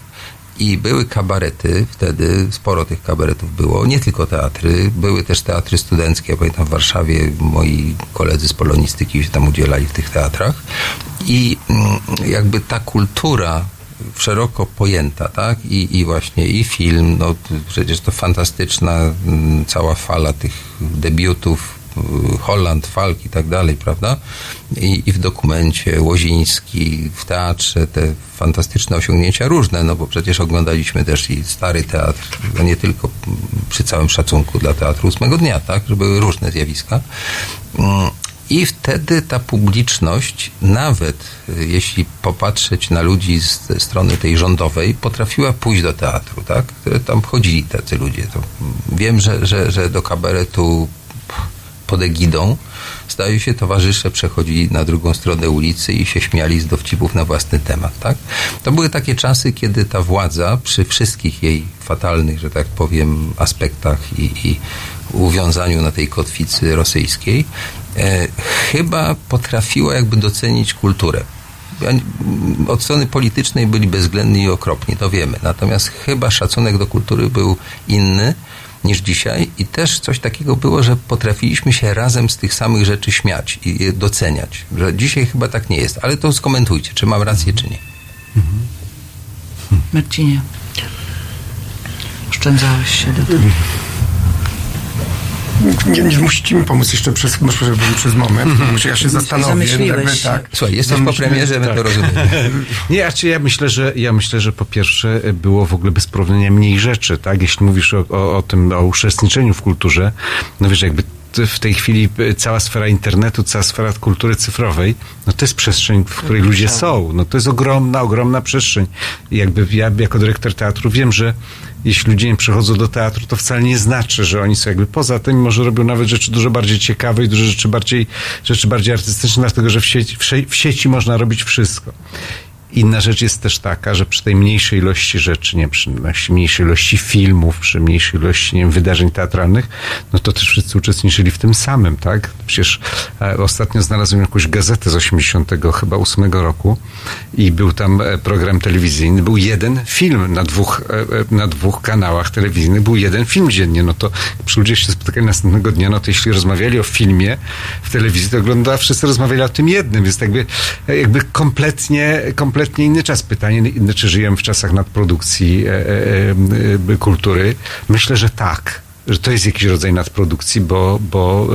I były kabarety, wtedy sporo tych kabaretów było, nie tylko teatry, były też teatry studenckie. Ja pamiętam w Warszawie moi koledzy z polonistyki się tam udzielali w tych teatrach. I mm, jakby ta kultura szeroko pojęta, tak? I, I właśnie i film, no przecież to fantastyczna mm, cała fala tych debiutów, Holland, Falk i tak dalej, prawda? I, I w dokumencie Łoziński, w teatrze te fantastyczne osiągnięcia różne, no bo przecież oglądaliśmy też i stary teatr, no nie tylko przy całym szacunku dla teatru ósmego dnia, tak? Że były różne zjawiska. Mm, i wtedy ta publiczność, nawet y, jeśli popatrzeć na ludzi z strony tej rządowej, potrafiła pójść do teatru, tak? Tam chodzili tacy ludzie. To wiem, że, że, że do kabaretu pod egidą, zdaje się, towarzysze przechodzili na drugą stronę ulicy i się śmiali z dowcipów na własny temat, tak? To były takie czasy, kiedy ta władza przy wszystkich jej fatalnych, że tak powiem, aspektach i, i uwiązaniu na tej kotwicy rosyjskiej, e, chyba potrafiła jakby docenić kulturę. Od strony politycznej byli bezwzględni i okropni, to wiemy. Natomiast chyba szacunek do kultury był inny niż dzisiaj i też coś takiego było, że potrafiliśmy się razem z tych samych rzeczy śmiać i je doceniać. Że dzisiaj chyba tak nie jest. Ale to skomentujcie, czy mam rację, czy nie. Marcinie. Oszczędzałeś się do tego. Nie, nie musicie mi pomóc jeszcze przez, może przez moment, muszę ja się zastanowię. Jakby się. tak. Słuchaj, jesteś po Zamyślę- premierze, my to rozumiemy. Nie, a czy ja myślę, że ja myślę, że po pierwsze było w ogóle bez porównania mniej rzeczy, tak? Jeśli mówisz o, o, o tym, o uczestniczeniu w kulturze, no wiesz, jakby w tej chwili e, cała sfera internetu, cała sfera kultury cyfrowej, no to jest przestrzeń, w której ludzie są. No to jest ogromna, ogromna przestrzeń. I jakby ja jako dyrektor teatru wiem, że jeśli ludzie nie przychodzą do teatru, to wcale nie znaczy, że oni są jakby poza tym, może robią nawet rzeczy dużo bardziej ciekawe i dużo rzeczy bardziej, rzeczy bardziej artystyczne, dlatego że w sieci, w, sie- w sieci można robić wszystko. Inna rzecz jest też taka, że przy tej mniejszej ilości rzeczy, nie przy mniejszej ilości filmów, przy mniejszej ilości nie wiem, wydarzeń teatralnych, no to też wszyscy uczestniczyli w tym samym, tak? Przecież e, ostatnio znalazłem jakąś gazetę z 80 chyba 8 roku i był tam e, program telewizyjny, był jeden film na dwóch, e, na dwóch kanałach telewizyjnych, był jeden film dziennie, no to przy ludzie się spotykali następnego dnia, no to jeśli rozmawiali o filmie w telewizji, to wygląda, wszyscy rozmawiali o tym jednym, więc jakby, jakby kompletnie, kompletnie inny czas. Pytanie, czy żyjemy w czasach nadprodukcji e, e, e, kultury? Myślę, że tak. Że to jest jakiś rodzaj nadprodukcji, bo, bo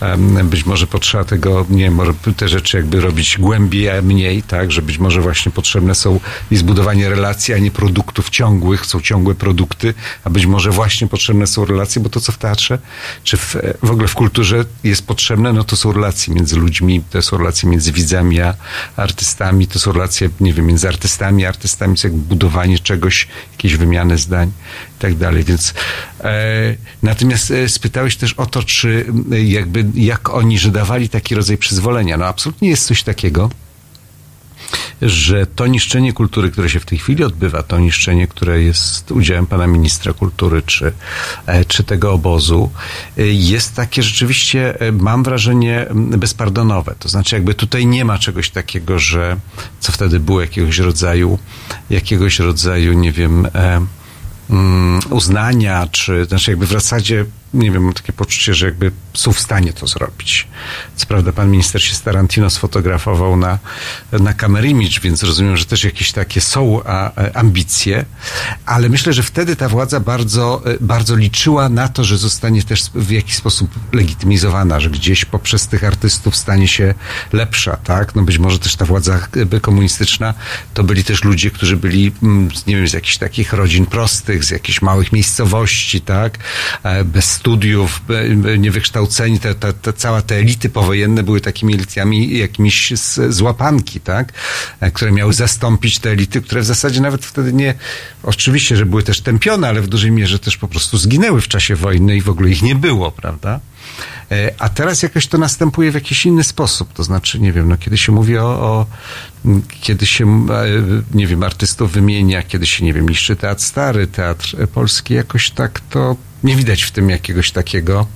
e, być może potrzeba tego, nie wiem, może te rzeczy jakby robić głębiej, a mniej, tak, że być może właśnie potrzebne są i zbudowanie relacji, a nie produktów ciągłych, są ciągłe produkty, a być może właśnie potrzebne są relacje, bo to co w teatrze, czy w, w ogóle w kulturze jest potrzebne, no to są relacje między ludźmi, to są relacje między widzami a artystami, to są relacje, nie wiem, między artystami a artystami, to jakby budowanie czegoś, jakieś wymiany zdań tak dalej, więc e, natomiast e, spytałeś też o to, czy jakby, jak oni, że dawali taki rodzaj przyzwolenia. No absolutnie jest coś takiego, że to niszczenie kultury, które się w tej chwili odbywa, to niszczenie, które jest udziałem pana ministra kultury czy, e, czy tego obozu, e, jest takie rzeczywiście, mam wrażenie, bezpardonowe. To znaczy, jakby tutaj nie ma czegoś takiego, że co wtedy było jakiegoś rodzaju, jakiegoś rodzaju, nie wiem, uznania, czy znaczy jakby w zasadzie nie wiem, mam takie poczucie, że jakby są w stanie to zrobić. Co prawda pan minister się z Tarantino sfotografował na, na Camera Image, więc rozumiem, że też jakieś takie są a, ambicje, ale myślę, że wtedy ta władza bardzo, e, bardzo liczyła na to, że zostanie też w jakiś sposób legitymizowana, że gdzieś poprzez tych artystów stanie się lepsza, tak? No być może też ta władza komunistyczna to byli też ludzie, którzy byli, mm, nie wiem, z jakichś takich rodzin prostych, z jakichś małych miejscowości, tak? E, Bez studiów, be- be- niewykształceni, te, te, te, cała te elity powojenne były takimi elitami jakimiś z, z łapanki, tak? E, Które miały zastąpić te elity, które w zasadzie nawet wtedy nie, oczywiście, że były też tępione, ale w dużej mierze też po prostu zginęły w czasie wojny i w ogóle ich nie było, prawda? E, A teraz jakoś to następuje w jakiś inny sposób. To znaczy, nie wiem, no kiedy się mówi o, o kiedy się, e, nie wiem, artystów wymienia, kiedy się, nie wiem, niszczy teatr stary, teatr e, polski, jakoś tak to nie widać w tym jakiegoś takiego,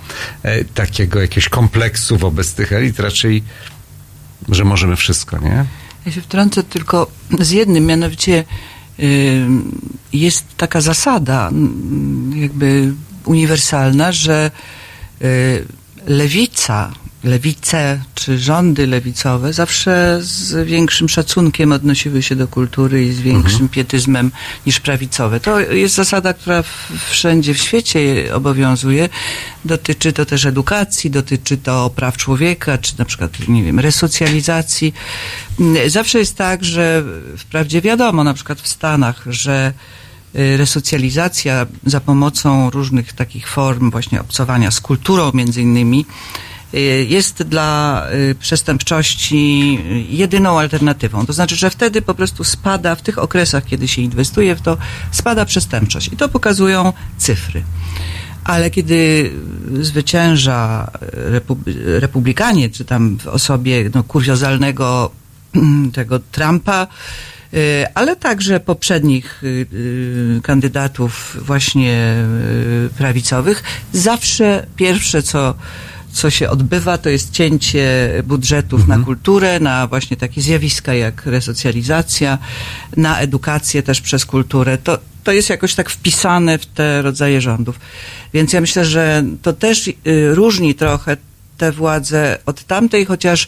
e, takiego jakiegoś kompleksu wobec tych elit, raczej, że możemy wszystko, nie? Ja się wtrącę tylko z jednym, mianowicie y, jest taka zasada jakby uniwersalna, że y, lewica, lewice czy rządy lewicowe zawsze z większym szacunkiem odnosiły się do kultury i z większym pietyzmem niż prawicowe. To jest zasada, która wszędzie w świecie obowiązuje. Dotyczy to też edukacji, dotyczy to praw człowieka, czy na przykład, nie wiem, resocjalizacji. Zawsze jest tak, że wprawdzie wiadomo, na przykład w Stanach, że y, resocjalizacja za pomocą różnych takich form właśnie obcowania z kulturą między innymi jest dla y, przestępczości jedyną alternatywą. To znaczy, że wtedy po prostu spada w tych okresach, kiedy się inwestuje w to, spada przestępczość. I to pokazują cyfry. Ale kiedy zwycięża repub- republikanie, czy tam w osobie no, kuriozalnego tego Trumpa, y, ale także poprzednich y, y, kandydatów właśnie y, prawicowych, zawsze pierwsze, co, co się odbywa, to jest cięcie budżetów na kulturę, na właśnie takie zjawiska jak resocjalizacja, na edukację też przez kulturę. To, to jest jakoś tak wpisane w te rodzaje rządów. Więc ja myślę, że to też y, różni trochę te władze od tamtej, chociaż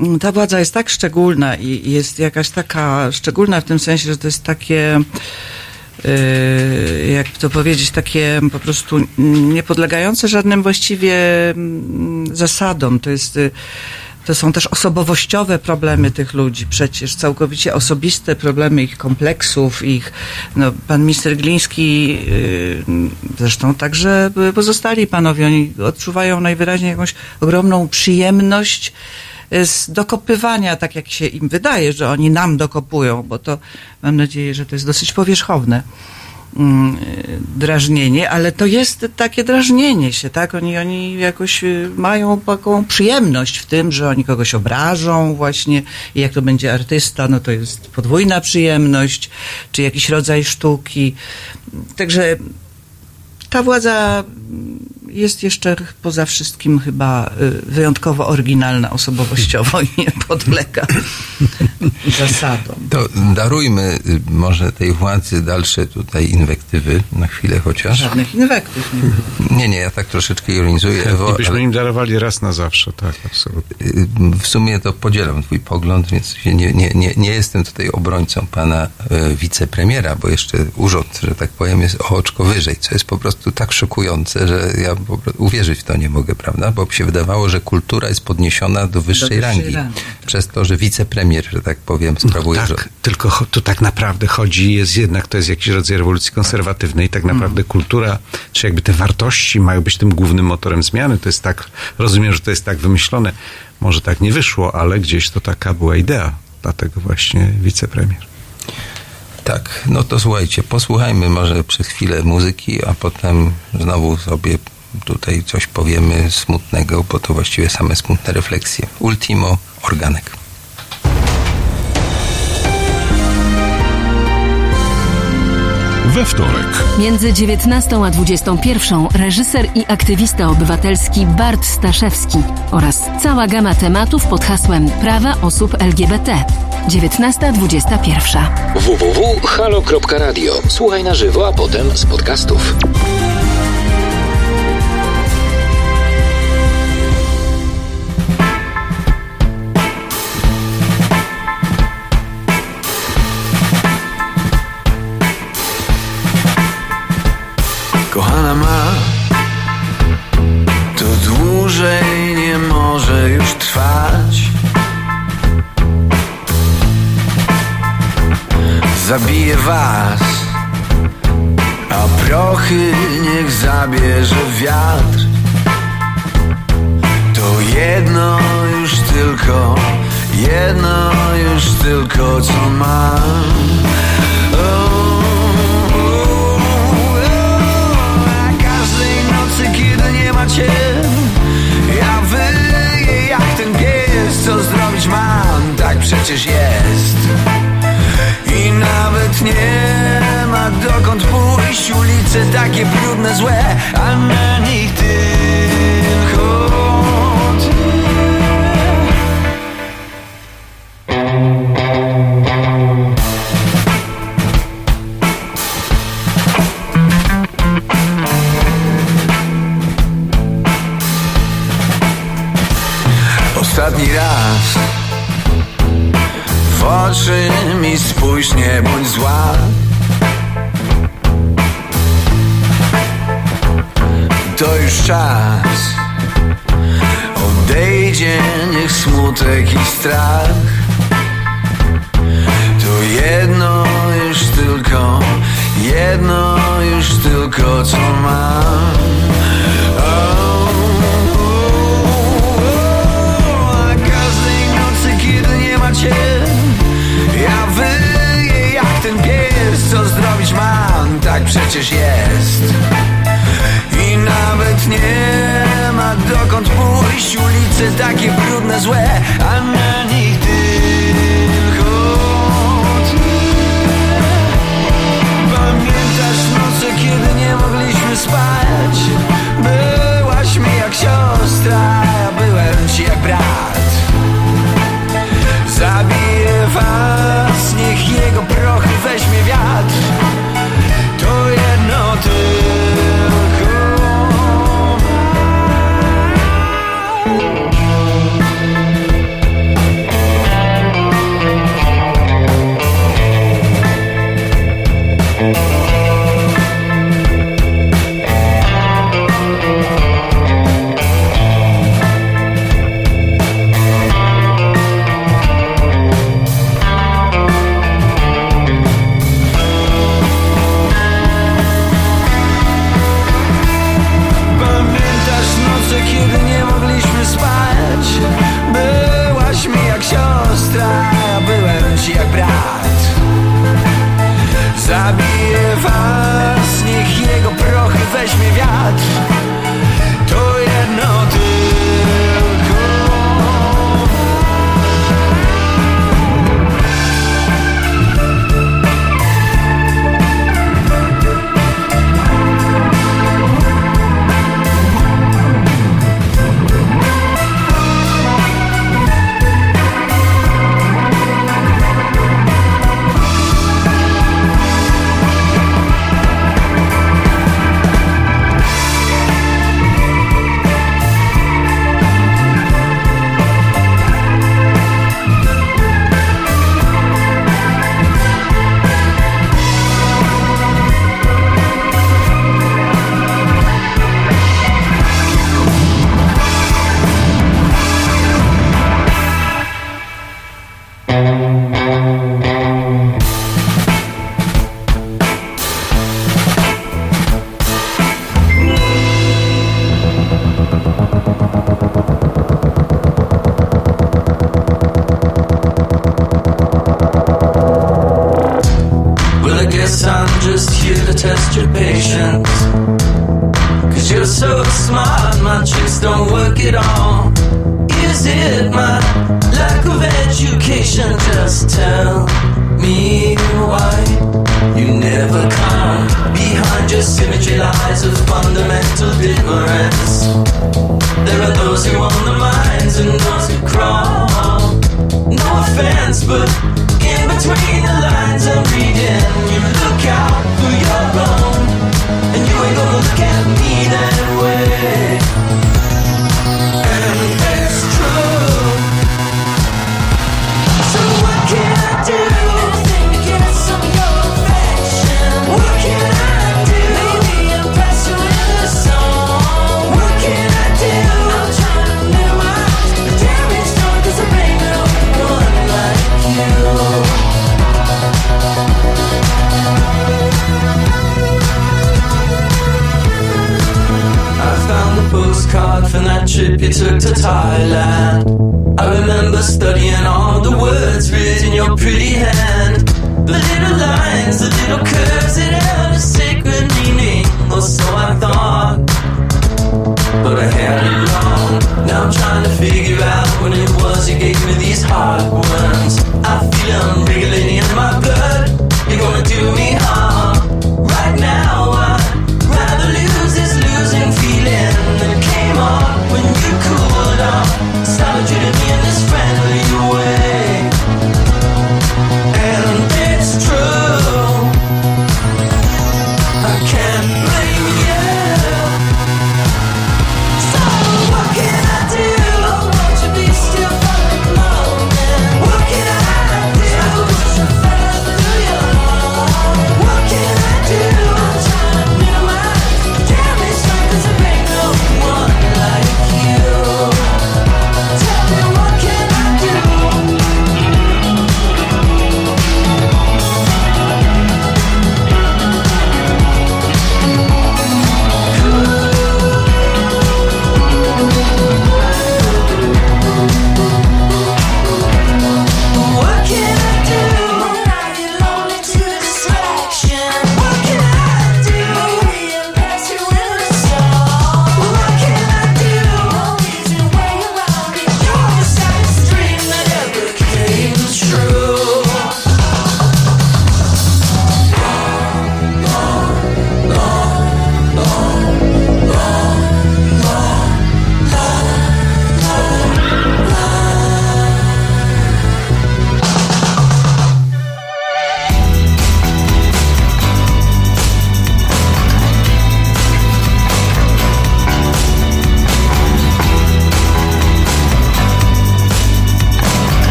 mm, ta władza jest tak szczególna i jest jakaś taka szczególna w tym sensie, że to jest takie, jak to powiedzieć, takie po prostu niepodlegające żadnym właściwie mm, zasadom. To jest. y, To są też osobowościowe problemy tych ludzi, przecież całkowicie osobiste problemy ich kompleksów, ich, no, pan minister Gliński, yy, zresztą także pozostali panowie, oni odczuwają najwyraźniej jakąś ogromną przyjemność z dokopywania, tak jak się im wydaje, że oni nam dokopują, bo to mam nadzieję, że to jest dosyć powierzchowne mm, drażnienie, ale to jest takie drażnienie się, tak? Oni, oni jakoś y, mają taką przyjemność w tym, że oni kogoś obrażą właśnie i jak to będzie artysta, no to jest podwójna przyjemność, czy jakiś rodzaj sztuki. Także ta władza jest jeszcze poza wszystkim chyba y, wyjątkowo oryginalna osobowościowo i nie podlega zasadom. To darujmy y, może tej władzy dalsze tutaj inwektywy, na chwilę chociaż. Żadnych inwektyw nie było. Nie, nie, ja tak troszeczkę ironizuję, Ewo, I byśmy ale im darowali raz na zawsze, tak, absolutnie. y, w sumie to podzielam twój pogląd, więc nie, nie, nie, nie jestem tutaj obrońcą pana y, wicepremiera, bo jeszcze urząd, że tak powiem, jest o oczko wyżej, co jest po prostu tak szokujące, że ja po prostu uwierzyć w to nie mogę, prawda? Bo się wydawało, że kultura jest podniesiona do wyższej, wyższej rangi, rangi. przez to, że wicepremier, że tak powiem, sprawuje tak, rząd. tylko tu tak naprawdę chodzi, jest jednak, to jest jakiś rodzaj rewolucji konserwatywnej, tak naprawdę kultura, czy jakby te wartości mają być tym głównym motorem zmiany, to jest tak, rozumiem, że to jest tak wymyślone, może tak nie wyszło, ale gdzieś to taka była idea, dlatego właśnie wicepremier. Tak, no to słuchajcie, posłuchajmy może przez chwilę muzyki, a potem znowu sobie tutaj coś powiemy smutnego, bo to właściwie same smutne refleksje. Ultimo, organek. We wtorek. Między 19 a 21 reżyser i aktywista obywatelski Bart Staszewski oraz cała gama tematów pod hasłem Prawa osób LGBT. 19.21. www.halo.radio. Słuchaj na żywo, a potem z podcastów. zabije was. A prochy niech zabierze wiatr. To jedno już tylko Jedno już tylko co mam oh, każdej nocy kiedy nie macie Ja wyję jak ten pies Co zrobić mam? Tak przecież jest nawet nie ma dokąd pójść Ulice takie brudne, złe, a na nich ty.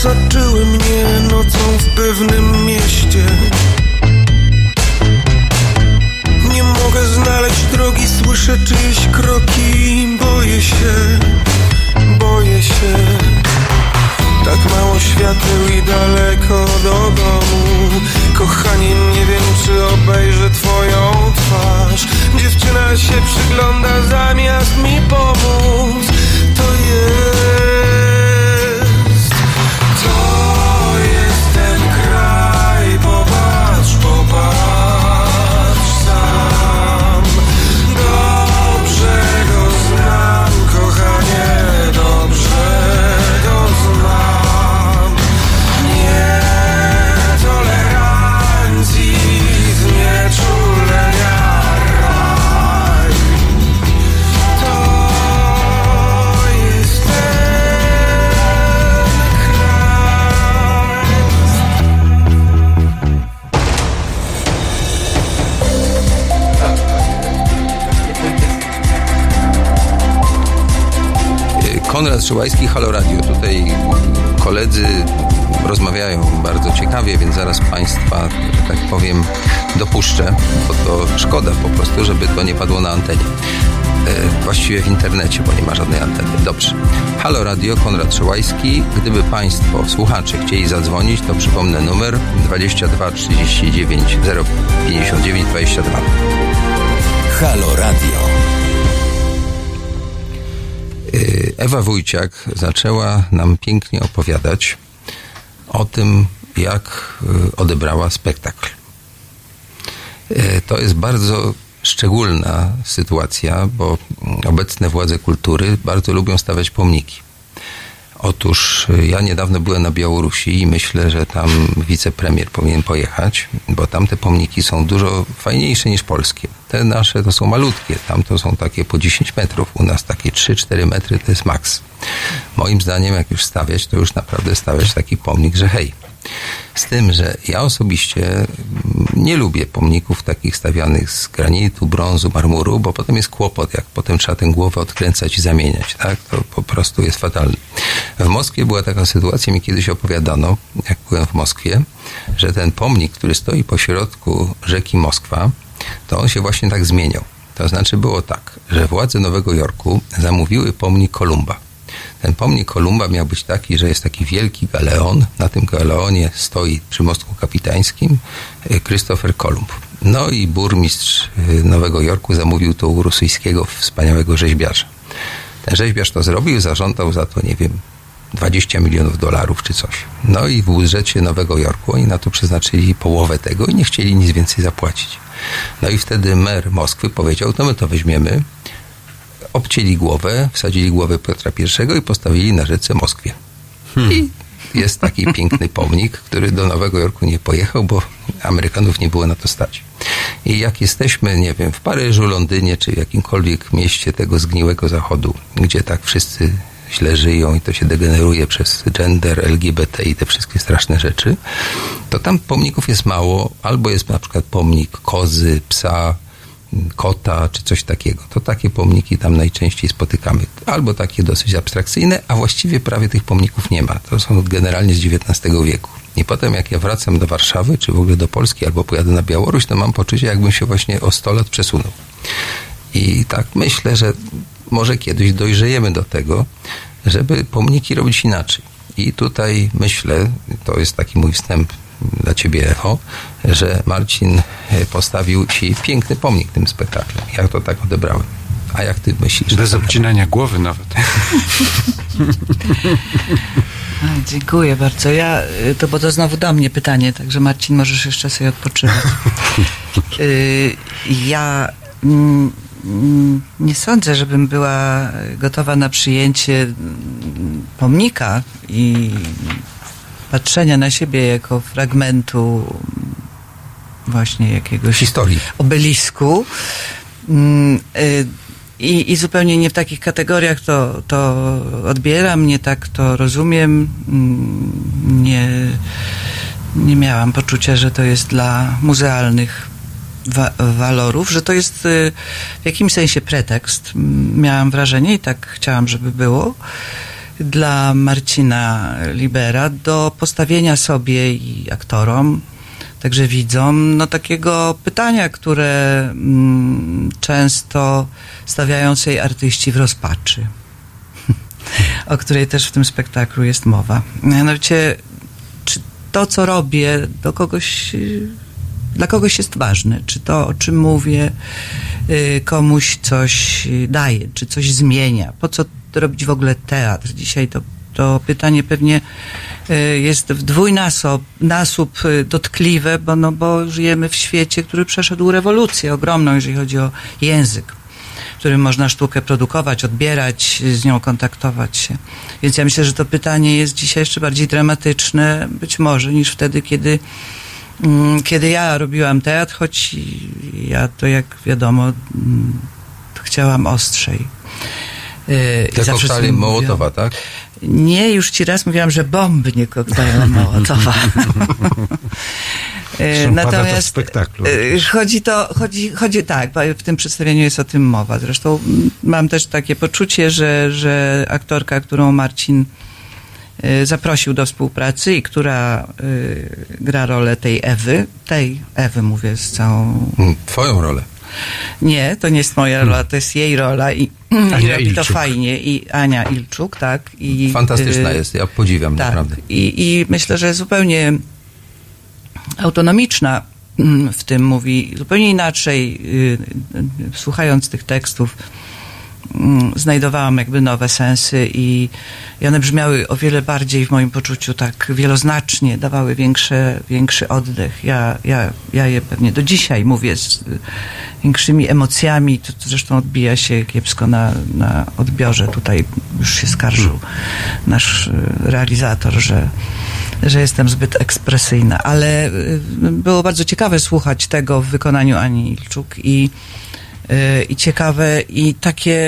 Osaczyły mnie nocą w pewnym mieście. Nie mogę znaleźć drogi, słyszę czyjeś kroki. Boję się, boję się. Tak mało świateł i daleko do domu. Kochanie, nie wiem, czy obejrzę twoją twarz. Dziewczyna się przygląda zamiast mi pomóc. Konrad Szyłajski, Halo Radio. Tutaj koledzy rozmawiają bardzo ciekawie, więc zaraz Państwa, tak powiem, dopuszczę, bo to szkoda po prostu, żeby to nie padło na antenie. E, Właściwie w internecie, bo nie ma żadnej anteny. Dobrze. Halo Radio, Konrad Szyłajski. Gdyby Państwo, słuchacze, chcieli zadzwonić, to przypomnę numer 22 39 059 22. Halo Radio. Y, Ewa Wójciak zaczęła nam pięknie opowiadać o tym, jak y, odebrała spektakl. Y, To jest bardzo szczególna sytuacja, bo obecne władze kultury bardzo lubią stawiać pomniki. Otóż ja niedawno byłem na Białorusi i myślę, że tam wicepremier powinien pojechać, bo tam te pomniki są dużo fajniejsze niż polskie. Te nasze to są malutkie, tam to są takie po 10 metrów, u nas takie 3-4 metry to jest maks. Moim zdaniem, jak już stawiać, to już naprawdę stawiać taki pomnik, że hej. Z tym, że ja osobiście mm, nie lubię pomników takich stawianych z granitu, brązu, marmuru, bo potem jest kłopot, jak potem trzeba tę głowę odkręcać i zamieniać, tak? To po prostu jest fatalne. W Moskwie była taka sytuacja, mi kiedyś opowiadano, jak byłem w Moskwie, że ten pomnik, który stoi po środku rzeki Moskwa, to on się właśnie tak zmieniał. To znaczy było tak, że władze Nowego Jorku zamówiły pomnik Kolumba. Ten pomnik Kolumba miał być taki, że jest taki wielki galeon. Na tym galeonie stoi przy mostku kapitańskim y, Christopher Kolumb. No i burmistrz y, Nowego Jorku zamówił to u rosyjskiego wspaniałego rzeźbiarza. Ten rzeźbiarz to zrobił, zażądał za to, nie wiem, 20 milionów dolarów czy coś. No i w budżecie Nowego Jorku oni na to przeznaczyli połowę tego i nie chcieli nic więcej zapłacić. No i wtedy mer Moskwy powiedział, to my to weźmiemy, obcięli głowę, wsadzili głowę Piotra I i postawili na rzece Moskwie. I jest taki piękny pomnik, który do Nowego Jorku nie pojechał, bo Amerykanów nie było na to stać. I jak jesteśmy, nie wiem, w Paryżu, Londynie, czy w jakimkolwiek mieście tego zgniłego zachodu, gdzie tak wszyscy źle żyją i to się degeneruje przez gender, LGBT i te wszystkie straszne rzeczy, to tam pomników jest mało, albo jest na przykład pomnik kozy, psa, kota czy coś takiego. To takie pomniki tam najczęściej spotykamy. Albo takie dosyć abstrakcyjne, a właściwie prawie tych pomników nie ma. To są generalnie z XIX wieku. I potem jak ja wracam do Warszawy, czy w ogóle do Polski, albo pojadę na Białoruś, to mam poczucie, jakbym się właśnie o 100 lat przesunął. I tak myślę, że może kiedyś dojrzejemy do tego, żeby pomniki robić inaczej. I tutaj myślę, to jest taki mój wstęp dla ciebie, Echo, że Marcin postawił ci piękny pomnik tym spektaklem. Ja to tak odebrałem. A jak ty myślisz? Bez obcinania głowy nawet. Dziękuję bardzo. Ja, y, to bo to znowu do mnie pytanie, także Marcin, możesz jeszcze sobie odpoczywać. Y, ja mm, nie sądzę, żebym była gotowa na przyjęcie mm, pomnika i patrzenia na siebie jako fragmentu właśnie jakiegoś Historii. obelisku. Mm, y, I, I zupełnie nie w takich kategoriach to, to odbieram, nie tak to rozumiem. Mm, Nie, nie miałam poczucia, że to jest dla muzealnych wa- walorów, że to jest y, w jakimś sensie pretekst. Miałam wrażenie i tak chciałam, żeby było dla Marcina Libera do postawienia sobie i aktorom, także widzom, no takiego pytania, które mm, często stawiają sobie artyści w rozpaczy, o której też w tym spektaklu jest mowa. Mianowicie, czy to, co robię, do kogoś, y, dla kogoś jest ważne, czy to, o czym mówię, y, komuś coś daje, czy coś zmienia, po co robić w ogóle teatr? Dzisiaj to, to pytanie pewnie y, jest w dwójnasób nasób y, dotkliwe, bo, no, bo żyjemy w świecie, który przeszedł rewolucję ogromną, jeżeli chodzi o język, w którym można sztukę produkować, odbierać, z nią kontaktować się. Więc ja myślę, że to pytanie jest dzisiaj jeszcze bardziej dramatyczne, być może, niż wtedy, kiedy kiedy ja robiłam teatr, choć ja to jak wiadomo mm, chciałam ostrzej. I Te koktajle Mołotowa, tak? Nie, już ci raz mówiłam, że bomby nie koktajle Mołotowa. Zresztą pada to w spektaklu. yy, Chodzi to, chodzi, chodzi tak, bo w tym przedstawieniu jest o tym mowa. Zresztą mm, mam też takie poczucie, że, że aktorka, którą Marcin yy, zaprosił do współpracy i która yy, gra rolę tej Ewy, tej Ewy mówię z całą Mm, Twoją rolę. nie, to nie jest moja rola, to jest jej rola i, i Hmm. Robi to Ilczuk. fajnie. I Ania Ilczuk, tak. I, Fantastyczna y, jest, ja podziwiam Tak. naprawdę. I, I myślę, że zupełnie autonomiczna mm, w tym mówi, zupełnie inaczej, y, y, słuchając tych tekstów, znajdowałam jakby nowe sensy i, i one brzmiały o wiele bardziej w moim poczuciu tak wieloznacznie, dawały większe, większy oddech. Ja, ja, ja je pewnie do dzisiaj mówię z y, większymi emocjami, to, to zresztą odbija się kiepsko na, na odbiorze. Tutaj już się skarżył nasz y, realizator, że że jestem zbyt ekspresyjna, ale y, było bardzo ciekawe słuchać tego w wykonaniu Ani Ilczuk i i ciekawe i takie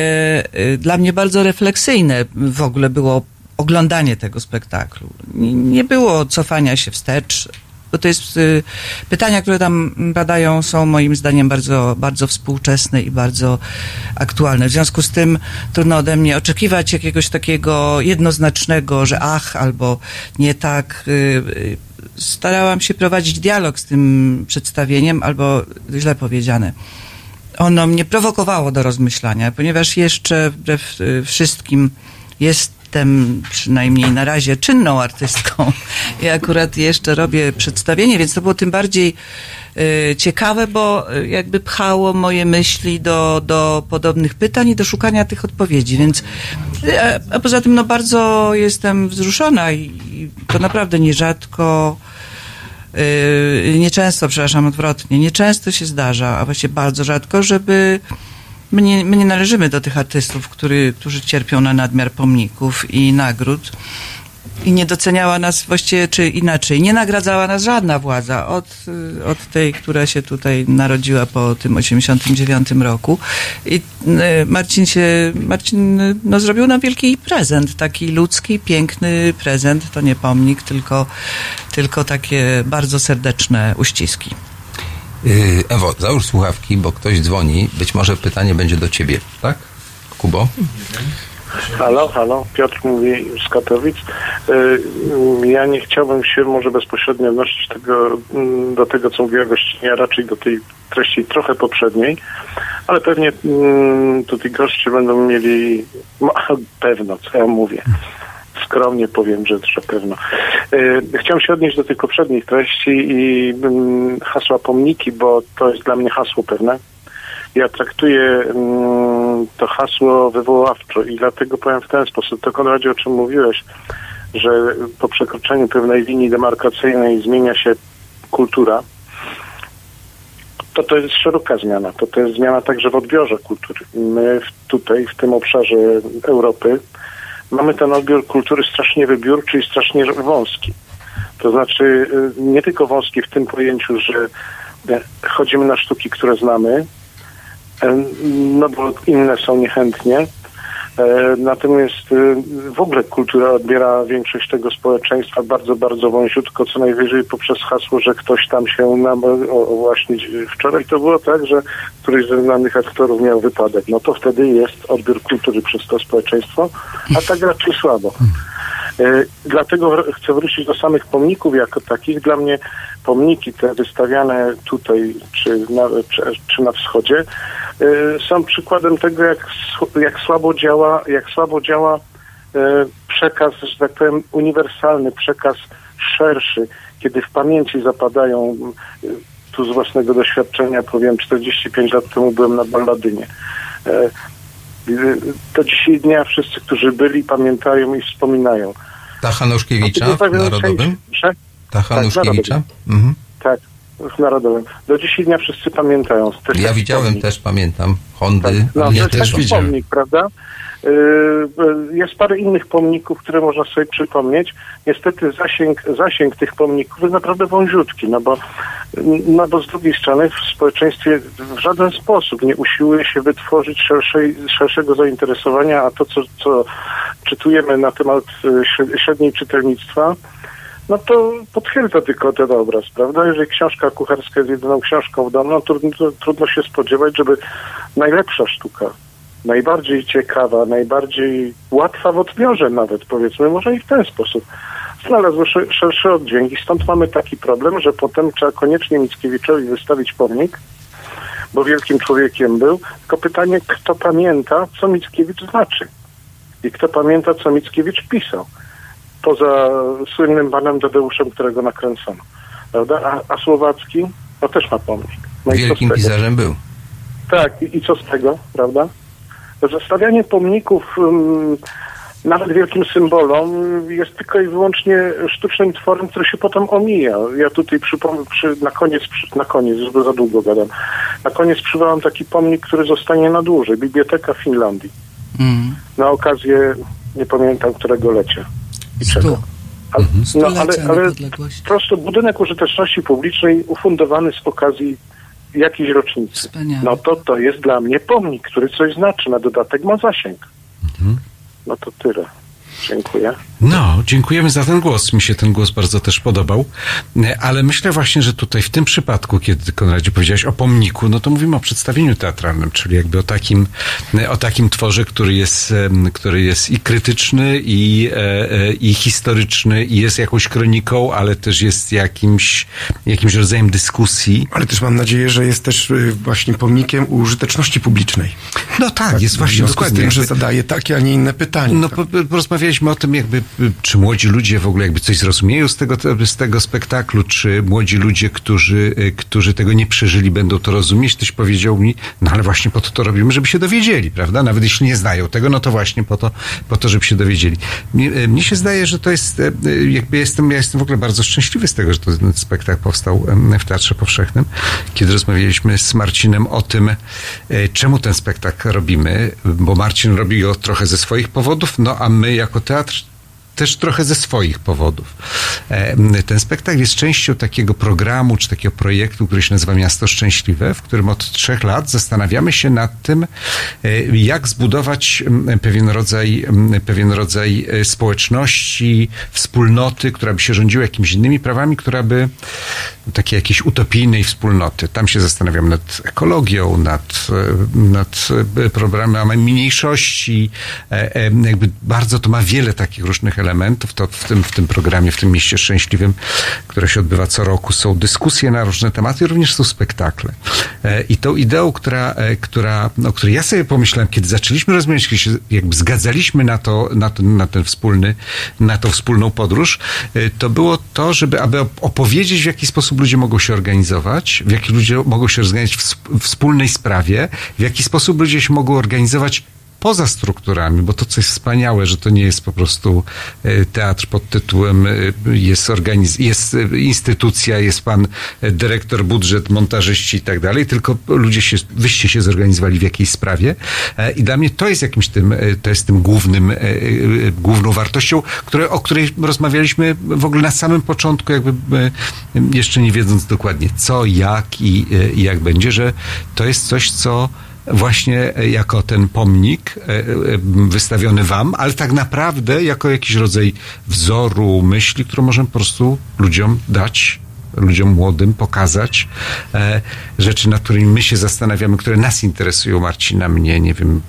y, dla mnie bardzo refleksyjne w ogóle było oglądanie tego spektaklu. Nie, było cofania się wstecz, bo to jest y, pytania, które tam badają są moim zdaniem bardzo, bardzo współczesne i bardzo aktualne. W związku z tym trudno ode mnie oczekiwać jakiegoś takiego jednoznacznego, że ach, albo nie tak. Y, starałam się prowadzić dialog z tym przedstawieniem, albo źle powiedziane ono mnie prowokowało do rozmyślania, ponieważ jeszcze wbrew y, wszystkim jest jestem przynajmniej na razie czynną artystką. I akurat jeszcze robię przedstawienie, więc to było tym bardziej y, ciekawe, bo y, jakby pchało moje myśli do, do podobnych pytań i do szukania tych odpowiedzi, więc a, a poza tym no bardzo jestem wzruszona i, i to naprawdę nierzadko Yy, nieczęsto, przepraszam, odwrotnie, nieczęsto się zdarza, a właściwie bardzo rzadko, żeby my nie, my nie należymy do tych artystów, który, którzy cierpią na nadmiar pomników i nagród. I nie doceniała nas właściwie, czy inaczej, nie nagradzała nas żadna władza od, y, od tej, która się tutaj narodziła po tym 89 roku. I y, Marcin się, Marcin y, no, zrobił nam wielki prezent, taki ludzki, piękny prezent. To nie pomnik, tylko, tylko takie bardzo serdeczne uściski. Ewo, załóż słuchawki, bo ktoś dzwoni. Być może pytanie będzie do ciebie, tak? Kubo? Halo, halo, Piotr mówi z Katowic. Y, Ja nie chciałbym się może bezpośrednio odnosić tego, mm, do tego, co mówiła gościnia, raczej do tej treści trochę poprzedniej, ale pewnie mm, tutaj goście będą mieli, no, pewno, co ja mówię. Skromnie powiem, że, że pewno. Y, Chciałem się odnieść do tych poprzednich treści i mm, hasła pomniki, bo to jest dla mnie hasło pewne. Ja traktuję mm, to hasło wywoławczo i dlatego powiem w ten sposób. To Konradzie, o czym mówiłeś, że po przekroczeniu pewnej linii demarkacyjnej zmienia się kultura, to to jest szeroka zmiana. To to jest zmiana także w odbiorze kultury. My tutaj, w tym obszarze Europy, mamy ten odbiór kultury strasznie wybiórczy i strasznie wąski. To znaczy y, nie tylko wąski w tym pojęciu, że e, chodzimy na sztuki, które znamy, no bo inne są niechętnie. E, Natomiast y, w ogóle kultura odbiera większość tego społeczeństwa bardzo, bardzo wąziutko, co najwyżej poprzez hasło, że ktoś tam się nam, o, właśnie wczoraj to było tak, że któryś ze znanych aktorów miał wypadek. No to wtedy jest odbiór kultury przez to społeczeństwo, a tak raczej słabo. E, Dlatego chcę wrócić do samych pomników jako takich. Dla mnie pomniki te wystawiane tutaj czy na, czy, czy na wschodzie e, są przykładem tego, jak, jak słabo działa, jak słabo działa e, przekaz, że tak powiem, uniwersalny, przekaz szerszy, kiedy w pamięci zapadają, e, tu z własnego doświadczenia powiem, 45 lat temu byłem na Balladynie. Do dzisiaj dnia wszyscy, którzy byli, pamiętają i wspominają. Ta Hanuszkiewicza to w Narodowym? część- że- Ta Hanuszkiewicza? Mhm. Tak, w Narodowym. Do dzisiaj dnia wszyscy pamiętają. Też Ja widziałem też, pamiętam. Hondy, No, ale to ja też taki widziałem. pomnik, prawda? Yy, Jest parę innych pomników, które można sobie przypomnieć. Niestety zasięg, zasięg tych pomników jest naprawdę wąziutki, no bo, no bo z drugiej strony w społeczeństwie w żaden sposób nie usiłuje się wytworzyć szerszej, szerszego zainteresowania, a to, co, co czytujemy na temat y, śred- średniej czytelnictwa, no to potwierdza tylko ten obraz, prawda? Jeżeli książka kucharska jest jedyną książką w domu, no trudno, trudno się spodziewać, żeby najlepsza sztuka, najbardziej ciekawa, najbardziej łatwa w odbiorze nawet, powiedzmy, może i w ten sposób, znalazła sze- szerszy oddźwięk i stąd mamy taki problem, że potem trzeba koniecznie Mickiewiczowi wystawić pomnik, bo wielkim człowiekiem był, tylko pytanie, kto pamięta, co Mickiewicz znaczy? I kto pamięta, co Mickiewicz pisał poza słynnym panem Tadeuszem, którego nakręcono. Prawda? A, a Słowacki, no też ma pomnik. No Wielkim pisarzem był. Tak, i, i co z tego, prawda? Zostawianie pomników um, nawet wielkim symbolom jest tylko i wyłącznie sztucznym tworem, który się potem omija. Ja tutaj przypomnę, przy, na koniec, przy, na koniec, żeby za długo gadam, na koniec przywołam taki pomnik, który zostanie na dłużej. Biblioteka Finlandii. Mm. Na okazję, nie pamiętam którego lecia. I czego. Ale, no, Stulecia ale, ale prostu budynek użyteczności publicznej ufundowany z okazji jakiejś rocznicy. Wspaniale. No to to jest dla mnie pomnik, który coś znaczy. Na dodatek ma zasięg. No to tyle. Dziękuję. No, dziękujemy za ten głos. Mi się ten głos bardzo też podobał. E, Ale myślę właśnie, że tutaj w tym przypadku, kiedy Konradzie powiedziałeś o pomniku, no to mówimy o przedstawieniu teatralnym, czyli jakby o takim, e, o takim tworze, który jest, który jest i krytyczny, i, e, i historyczny, i jest jakąś kroniką, ale też jest jakimś, jakimś rodzajem dyskusji. Ale też mam nadzieję, że jest też właśnie pomnikiem użyteczności publicznej. No tak, jest w właśnie dokładnie. z tym, że zadaje takie, a nie inne pytanie. No, po, po- porozmawiałeś rozmawialiśmy o tym, jakby, czy młodzi ludzie w ogóle jakby coś zrozumieją z tego, z tego spektaklu, czy młodzi ludzie, którzy, y, którzy tego nie przeżyli, będą to rozumieć. Ktoś powiedział mi, no ale właśnie po to to robimy, żeby się dowiedzieli, prawda? Nawet jeśli nie znają tego, no to właśnie po to, po to żeby się dowiedzieli. Mnie, y, mnie się zdaje, że to jest, y, jakby jestem, ja jestem w ogóle bardzo szczęśliwy z tego, że ten spektakl powstał w Teatrze Powszechnym, kiedy rozmawialiśmy z Marcinem o tym, czemu ten spektakl robimy, bo Marcin robi go trochę ze swoich powodów, no a my jako teatr też trochę ze swoich powodów. E, Ten spektakl jest częścią takiego programu, czy takiego projektu, który się nazywa Miasto Szczęśliwe, w którym od trzech lat zastanawiamy się nad tym, e, jak zbudować pewien rodzaj, pewien rodzaj e, społeczności, wspólnoty, która by się rządziła jakimiś innymi prawami, która by takiej jakiejś utopijnej wspólnoty. Tam się zastanawiam nad ekologią, nad, e, nad e, problemami mniejszości. E, Jakby bardzo to ma wiele takich różnych elementów. To w tym, w tym programie, w tym mieście szczęśliwym, które się odbywa co roku, są dyskusje na różne tematy, również są spektakle. I tą ideą, która, która, o której ja sobie pomyślałem, kiedy zaczęliśmy rozmawiać, kiedy się jakby zgadzaliśmy na to, na, to, na ten wspólny, na tą wspólną podróż, to było to, żeby aby opowiedzieć, w jaki sposób ludzie mogą się organizować, w jaki ludzie mogą się organizować w wspólnej sprawie, w jaki sposób ludzie się mogą organizować poza strukturami, bo to co jest wspaniałe, że to nie jest po prostu e, teatr pod tytułem e, jest, organiz- jest e, instytucja, jest pan dyrektor, budżet, montażyści i tak dalej, tylko ludzie się, wyście się zorganizowali w jakiejś sprawie. I dla mnie to jest jakimś tym, to jest tym głównym, główną wartością, które, o której rozmawialiśmy w ogóle na samym początku, jakby jeszcze nie wiedząc dokładnie co, jak i, i jak będzie, że to jest coś, co właśnie e, jako ten pomnik e, e, wystawiony wam, ale tak naprawdę jako jakiś rodzaj wzoru, myśli, którą możemy po prostu ludziom dać ludziom młodym pokazać rzeczy, nad którymi my się zastanawiamy, które nas interesują, Marcina, mnie, nie wiem,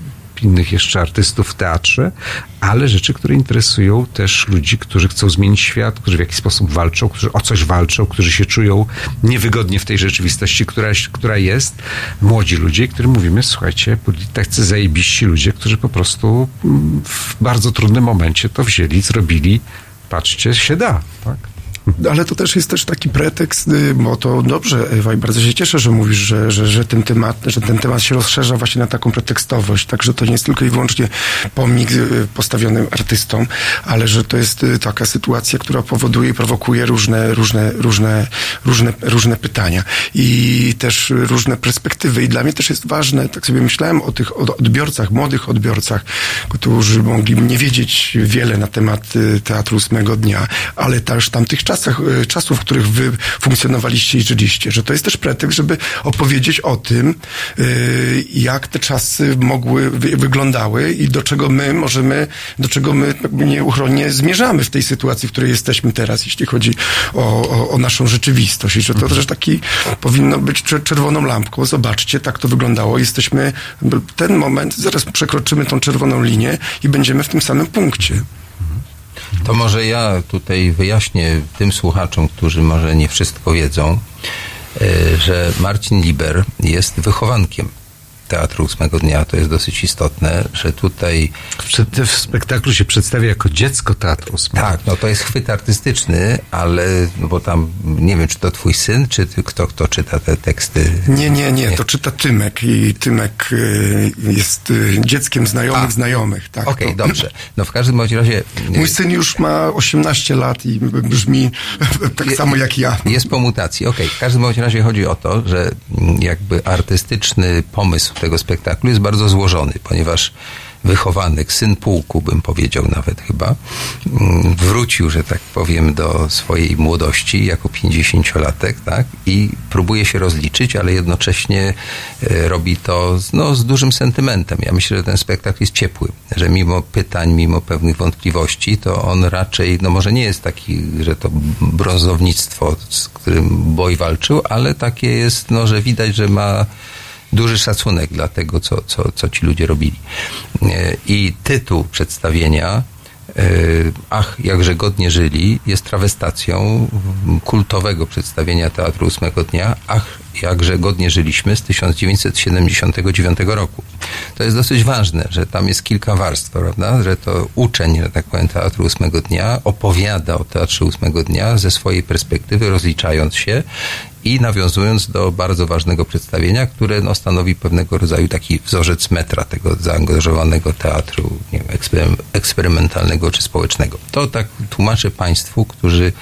innych jeszcze artystów w teatrze, ale rzeczy, które interesują też ludzi, którzy chcą zmienić świat, którzy w jakiś sposób walczą, którzy o coś walczą, którzy się czują niewygodnie w tej rzeczywistości, która, która jest. Młodzi ludzie, którym mówimy, słuchajcie, byli tacy zajebiści ludzie, którzy po prostu mm, w bardzo trudnym momencie to wzięli, zrobili, patrzcie, się da, tak? Ale to też jest też taki pretekst, y, bo to dobrze, Ewa, i bardzo się cieszę, że mówisz, że, że, że, ten temat, że ten temat się rozszerza właśnie na taką pretekstowość, także to nie jest tylko i wyłącznie pomnik y, postawiony artystom, ale że to jest y, taka sytuacja, która powoduje i prowokuje różne, różne, różne, różne, różne pytania i też różne perspektywy. I dla mnie też jest ważne, tak sobie myślałem o tych odbiorcach, młodych odbiorcach, którzy mogli nie wiedzieć wiele na temat teatru ósmego dnia, ale też tamtych czasach, y, czasów, w których wy funkcjonowaliście i żyliście, że to jest też pretekst, żeby opowiedzieć o tym, y, jak te czasy mogły, wy, wyglądały i do czego my możemy, do czego my nieuchronnie zmierzamy w tej sytuacji, w której jesteśmy teraz, jeśli chodzi o, o, o naszą rzeczywistość. I że to też taki powinno być czer- czerwoną lampką. Zobaczcie, tak to wyglądało. Jesteśmy, ten moment, zaraz przekroczymy tą czerwoną linię i będziemy w tym samym punkcie. To może ja tutaj wyjaśnię tym słuchaczom, którzy może nie wszystko wiedzą, e, że Marcin Liber jest wychowankiem Teatru Ósmego Dnia. To jest dosyć istotne, że tutaj... W, w spektaklu się przedstawia jako dziecko teatru ósmego. Tak, no to jest chwyt artystyczny, ale, no bo tam, nie wiem, czy to twój syn, czy ty, kto, kto czyta te teksty? Nie, nie, nie, to czyta Tymek i Tymek y, jest y, dzieckiem znajomych A. znajomych. Tak, Okej, to- dobrze. No w każdym bądź razie... Mój syn już ma 18 lat i brzmi tak Je- samo jak ja. Jest po mutacji. Okej, w każdym bądź razie chodzi o to, że mm, jakby artystyczny pomysł tego spektaklu jest bardzo złożony, ponieważ wychowanek, syn pułku, bym powiedział nawet chyba, mm, wrócił, że tak powiem, do swojej młodości jako pięćdziesięciolatek, tak? I próbuje się rozliczyć, ale jednocześnie e, robi to no, z dużym sentymentem. Ja myślę, że ten spektakl jest ciepły, że mimo pytań, mimo pewnych wątpliwości, to on raczej, no może nie jest taki, że to brązownictwo, z którym Boj walczył, ale takie jest, no, że widać, że ma duży szacunek dla tego, co, co, co ci ludzie robili. E, I tytuł przedstawienia e, Ach, jakże godnie żyli jest trawestacją kultowego przedstawienia Teatru Ósmego Dnia Ach, jakże godnie żyliśmy z 1979 roku. To jest dosyć ważne, że tam jest kilka warstw, prawda? Że to uczeń, że tak powiem, Teatru Ósmego Dnia opowiada o Teatrze Ósmego Dnia ze swojej perspektywy, rozliczając się i nawiązując do bardzo ważnego przedstawienia, które no, stanowi pewnego rodzaju taki wzorzec metra tego zaangażowanego teatru nie wiem, eksperym- eksperymentalnego czy społecznego. To tak tłumaczę Państwu, którzy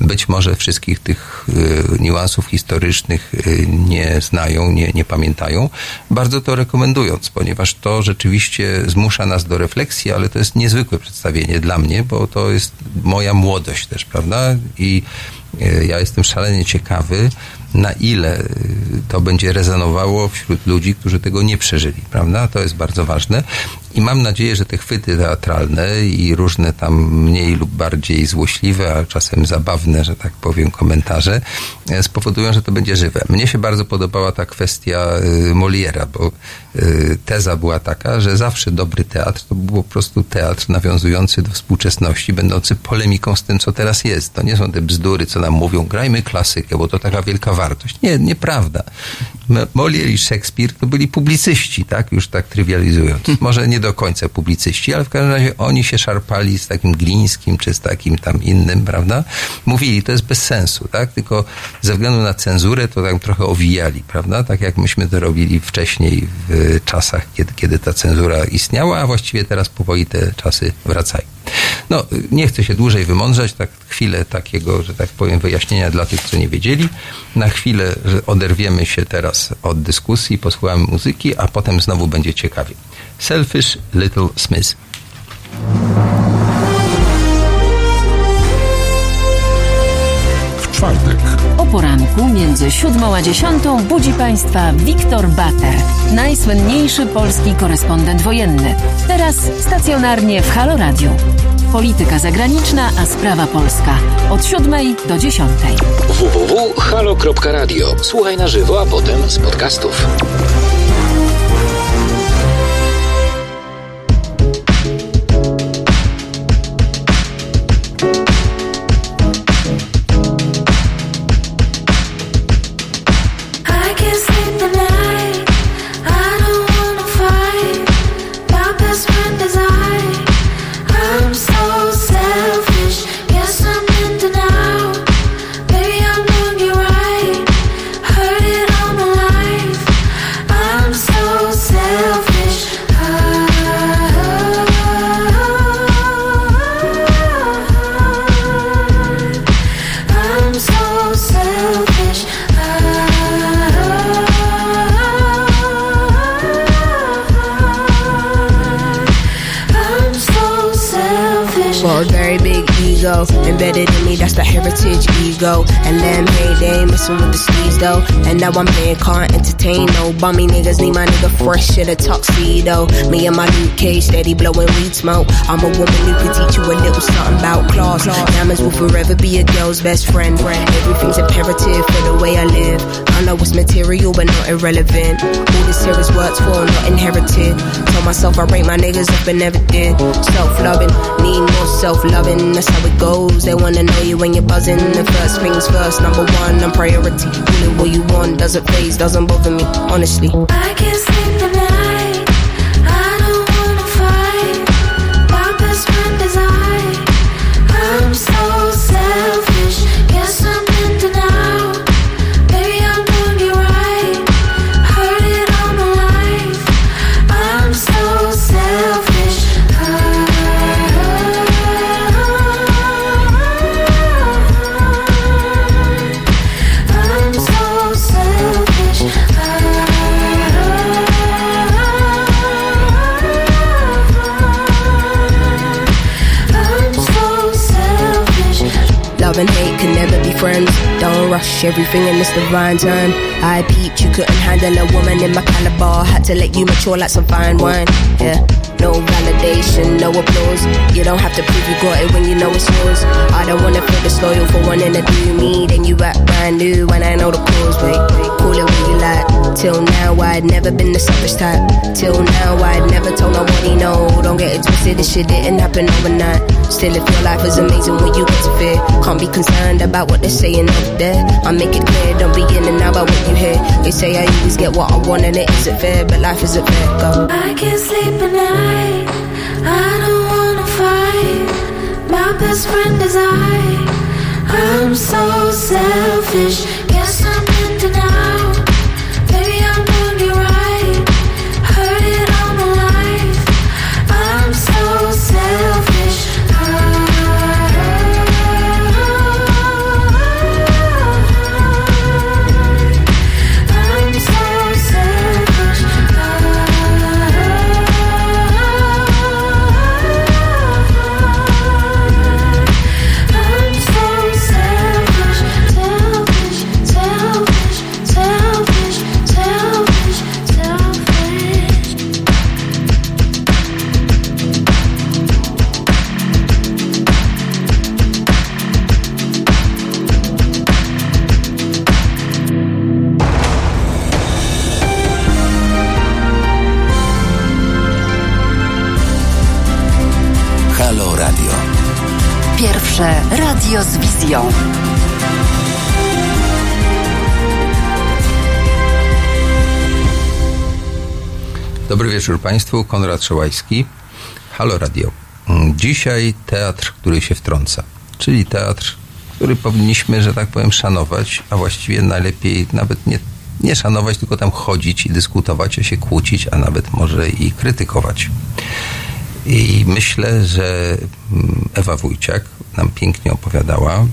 być może wszystkich tych y, niuansów historycznych y, nie znają, nie, nie pamiętają, bardzo to rekomendując, ponieważ to rzeczywiście zmusza nas do refleksji, ale to jest niezwykłe przedstawienie dla mnie, bo to jest moja młodość też, prawda? I y, ja jestem szalenie ciekawy, na ile y, to będzie rezonowało wśród ludzi, którzy tego nie przeżyli, prawda? To jest bardzo ważne. I mam nadzieję, że te chwyty teatralne i różne tam mniej lub bardziej złośliwe, a czasem zabawne, że tak powiem, komentarze e, spowodują, że to będzie żywe. Mnie się bardzo podobała ta kwestia y, Moliera, bo y, teza była taka, że zawsze dobry teatr to był po prostu teatr nawiązujący do współczesności, będący polemiką z tym, co teraz jest. To nie są te bzdury, co nam mówią, grajmy klasykę, bo to taka wielka wartość. Nie, nieprawda. Molière i Szekspir to byli publicyści, tak? Już tak trywializując. Może nie do końca publicyści, ale w każdym razie oni się szarpali z takim Glińskim, czy z takim tam innym, prawda? Mówili, to jest bez sensu, tak? Tylko ze względu na cenzurę to tak trochę owijali, prawda? Tak jak myśmy to robili wcześniej w czasach, kiedy, kiedy ta cenzura istniała, a właściwie teraz powoli te czasy wracają. No, nie chcę się dłużej wymądrzać, tak chwilę takiego, że tak powiem, wyjaśnienia dla tych, co nie wiedzieli. Na chwilę że oderwiemy się teraz od dyskusji, posłuchamy muzyki, a potem znowu będzie ciekawie. Selfish Little Smith. W czwartek O poranku między siódmą a dziesiątą budzi Państwa Wiktor Bater, najsłynniejszy polski korespondent wojenny. Teraz stacjonarnie w Halo Radio. Polityka zagraniczna, a sprawa polska. Od siódmej do dziesiątej. www.halo.radio. Słuchaj na żywo, a potem z podcastów. Ego. And then hey, they ain't messing with the sleeves though. And now I'm paying, can't entertain no bummy niggas. Need my nigga fresh in a tuxedo. Me and my Luke Cage steady blowing weed smoke. I'm a woman who can teach you a little something about class. Diamonds will forever be a girl's best friend. Everything's imperative for the way I live. I know it's material but not irrelevant. All this here is worked for, not inherited. Told myself I rate my niggas up and never did. Self loving, need more self loving. That's how it goes. They wanna know you when you're buzzing. The first things first, number one, I'm priority. Really what you want doesn't phase, doesn't bother me, honestly. I can't sleep rush everything in this divine time. I peeped, you couldn't handle a woman in my caliber. Had to let you mature like some fine wine. Yeah. No validation, no applause. You don't have to prove you got it when you know it's yours. I don't wanna feel disloyal for wanting to do me. Then you act brand new when I know the cause. Wait, call it like. Till now, I'd never been the selfish type. Till now, I'd never told no nobody no. Don't get it twisted, this shit didn't happen overnight. Still, if your life is amazing when you get to fear, can't be concerned about what they're saying up there. I make it clear, don't be in and out about what you hear. They say I always get what I want and it isn't fair, but life isn't fair. Go. I can't sleep at night. I don't wanna fight. My best friend is I. I'm so selfish. Guess I'm wizją. Dobry wieczór Państwu, Konrad Szołajski, Halo Radio. Mm, Dzisiaj teatr, który się wtrąca, czyli teatr, który powinniśmy, że tak powiem, szanować, a właściwie najlepiej nawet nie, nie szanować, tylko tam chodzić i dyskutować, a się kłócić, a nawet może i krytykować. I myślę, że mm, Ewa Wójciak nam pięknie opowiadała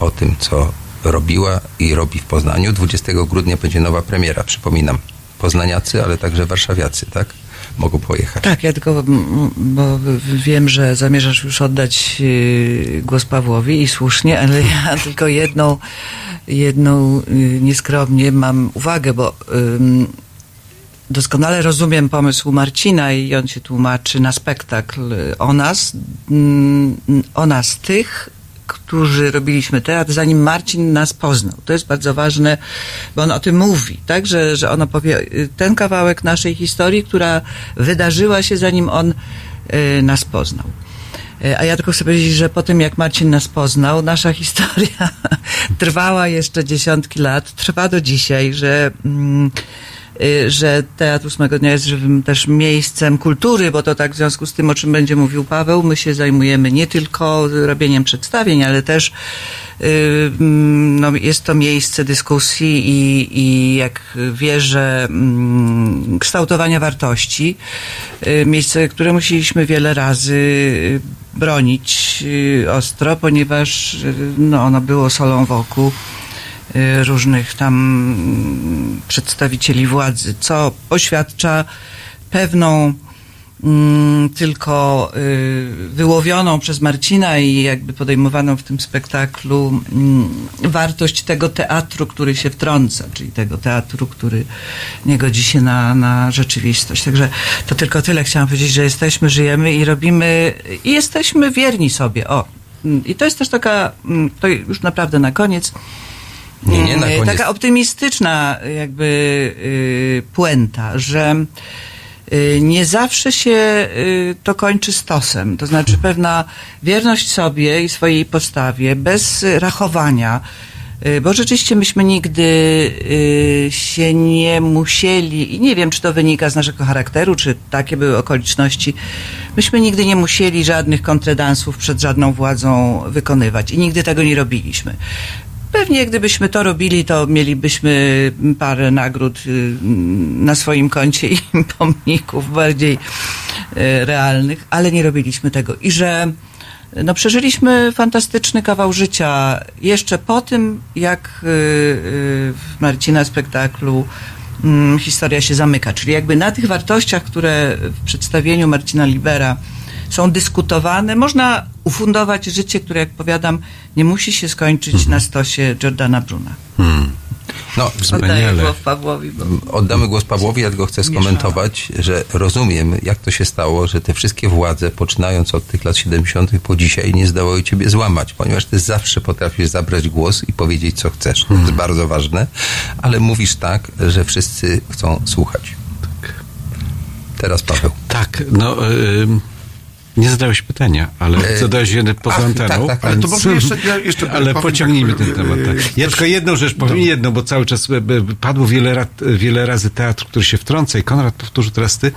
o tym, co robiła i robi w Poznaniu. 20 grudnia będzie nowa premiera, przypominam. Poznaniacy, ale także warszawiacy, tak? Mogą pojechać. Tak, ja tylko, bo wiem, że zamierzasz już oddać yy, głos Pawłowi i słusznie, ale ja tylko jedną, jedną yy, nieskromnie mam uwagę, bo doskonale rozumiem pomysł Marcina i on się tłumaczy na spektakl o nas, mm, o nas tych, którzy robiliśmy teatr, zanim Marcin nas poznał. To jest bardzo ważne, bo on o tym mówi, tak, że, że on opowie y, ten kawałek naszej historii, która wydarzyła się zanim on y, nas poznał. Y, A ja tylko chcę powiedzieć, że po tym jak Marcin nas poznał, nasza historia trwała jeszcze dziesiątki lat, trwa do dzisiaj, że, mm, że Teatr Ósmego Dnia jest żywym też miejscem kultury, bo to tak w związku z tym, o czym będzie mówił Paweł, my się zajmujemy nie tylko robieniem przedstawień, ale też y, mm, no, jest to miejsce dyskusji i, i jak wierzę, mm, kształtowania wartości. Y, Miejsce, które musieliśmy wiele razy y, bronić y, ostro, ponieważ y, no, ono było solą wokół y, różnych tam mm, przedstawicieli władzy, co poświadcza pewną mm, tylko y, wyłowioną przez Marcina i jakby podejmowaną w tym spektaklu mm, wartość tego teatru, który się wtrąca, czyli tego teatru, który nie godzi się na, na rzeczywistość. Także to tylko tyle chciałam powiedzieć, że jesteśmy, żyjemy i robimy, i jesteśmy wierni sobie. O. I to jest też taka, to już naprawdę na koniec, Nie, nie, na koniec. Taka optymistyczna jakby y, puenta, że y, nie zawsze się y, to kończy stosem. To znaczy pewna wierność sobie i swojej postawie, bez rachowania. Y, Bo rzeczywiście myśmy nigdy się nie musieli, i nie wiem, czy to wynika z naszego charakteru, czy takie były okoliczności, myśmy nigdy nie musieli żadnych kontredansów przed żadną władzą wykonywać i nigdy tego nie robiliśmy. Pewnie gdybyśmy to robili, to mielibyśmy parę nagród y, na swoim koncie i pomników bardziej y, realnych, ale nie robiliśmy tego. I że no, przeżyliśmy fantastyczny kawał życia jeszcze po tym, jak y, w Marcina spektaklu mm, historia się zamyka. Czyli jakby na tych wartościach, które w przedstawieniu Marcina Libera są dyskutowane, można ufundować życie, które, jak powiadam, nie musi się skończyć na stosie Jordana Bruna. Hmm. No, Oddaję głos Pawłowi. Bo... Oddamy głos Pawłowi, ja tylko chcę skomentować, że rozumiem, jak to się stało, że te wszystkie władze, poczynając od tych lat 70. po dzisiaj, nie zdołały ciebie złamać, ponieważ ty zawsze potrafisz zabrać głos i powiedzieć, co chcesz. To jest bardzo ważne, ale mówisz tak, że wszyscy chcą słuchać. Teraz Paweł. Tak, no... Y nie zadałeś pytania, ale E, zadałeś jeden poza ach, anteną. tak, tak, ale więc- to może jeszcze- ja jeszcze ale powiem pociągnijmy tak, ten temat. Tak. Ja tylko jedną rzecz powiem, jedną, bo cały czas e, e, padło wiele, wiele razy teatr, który się wtrąca i Konrad powtórzył teraz ty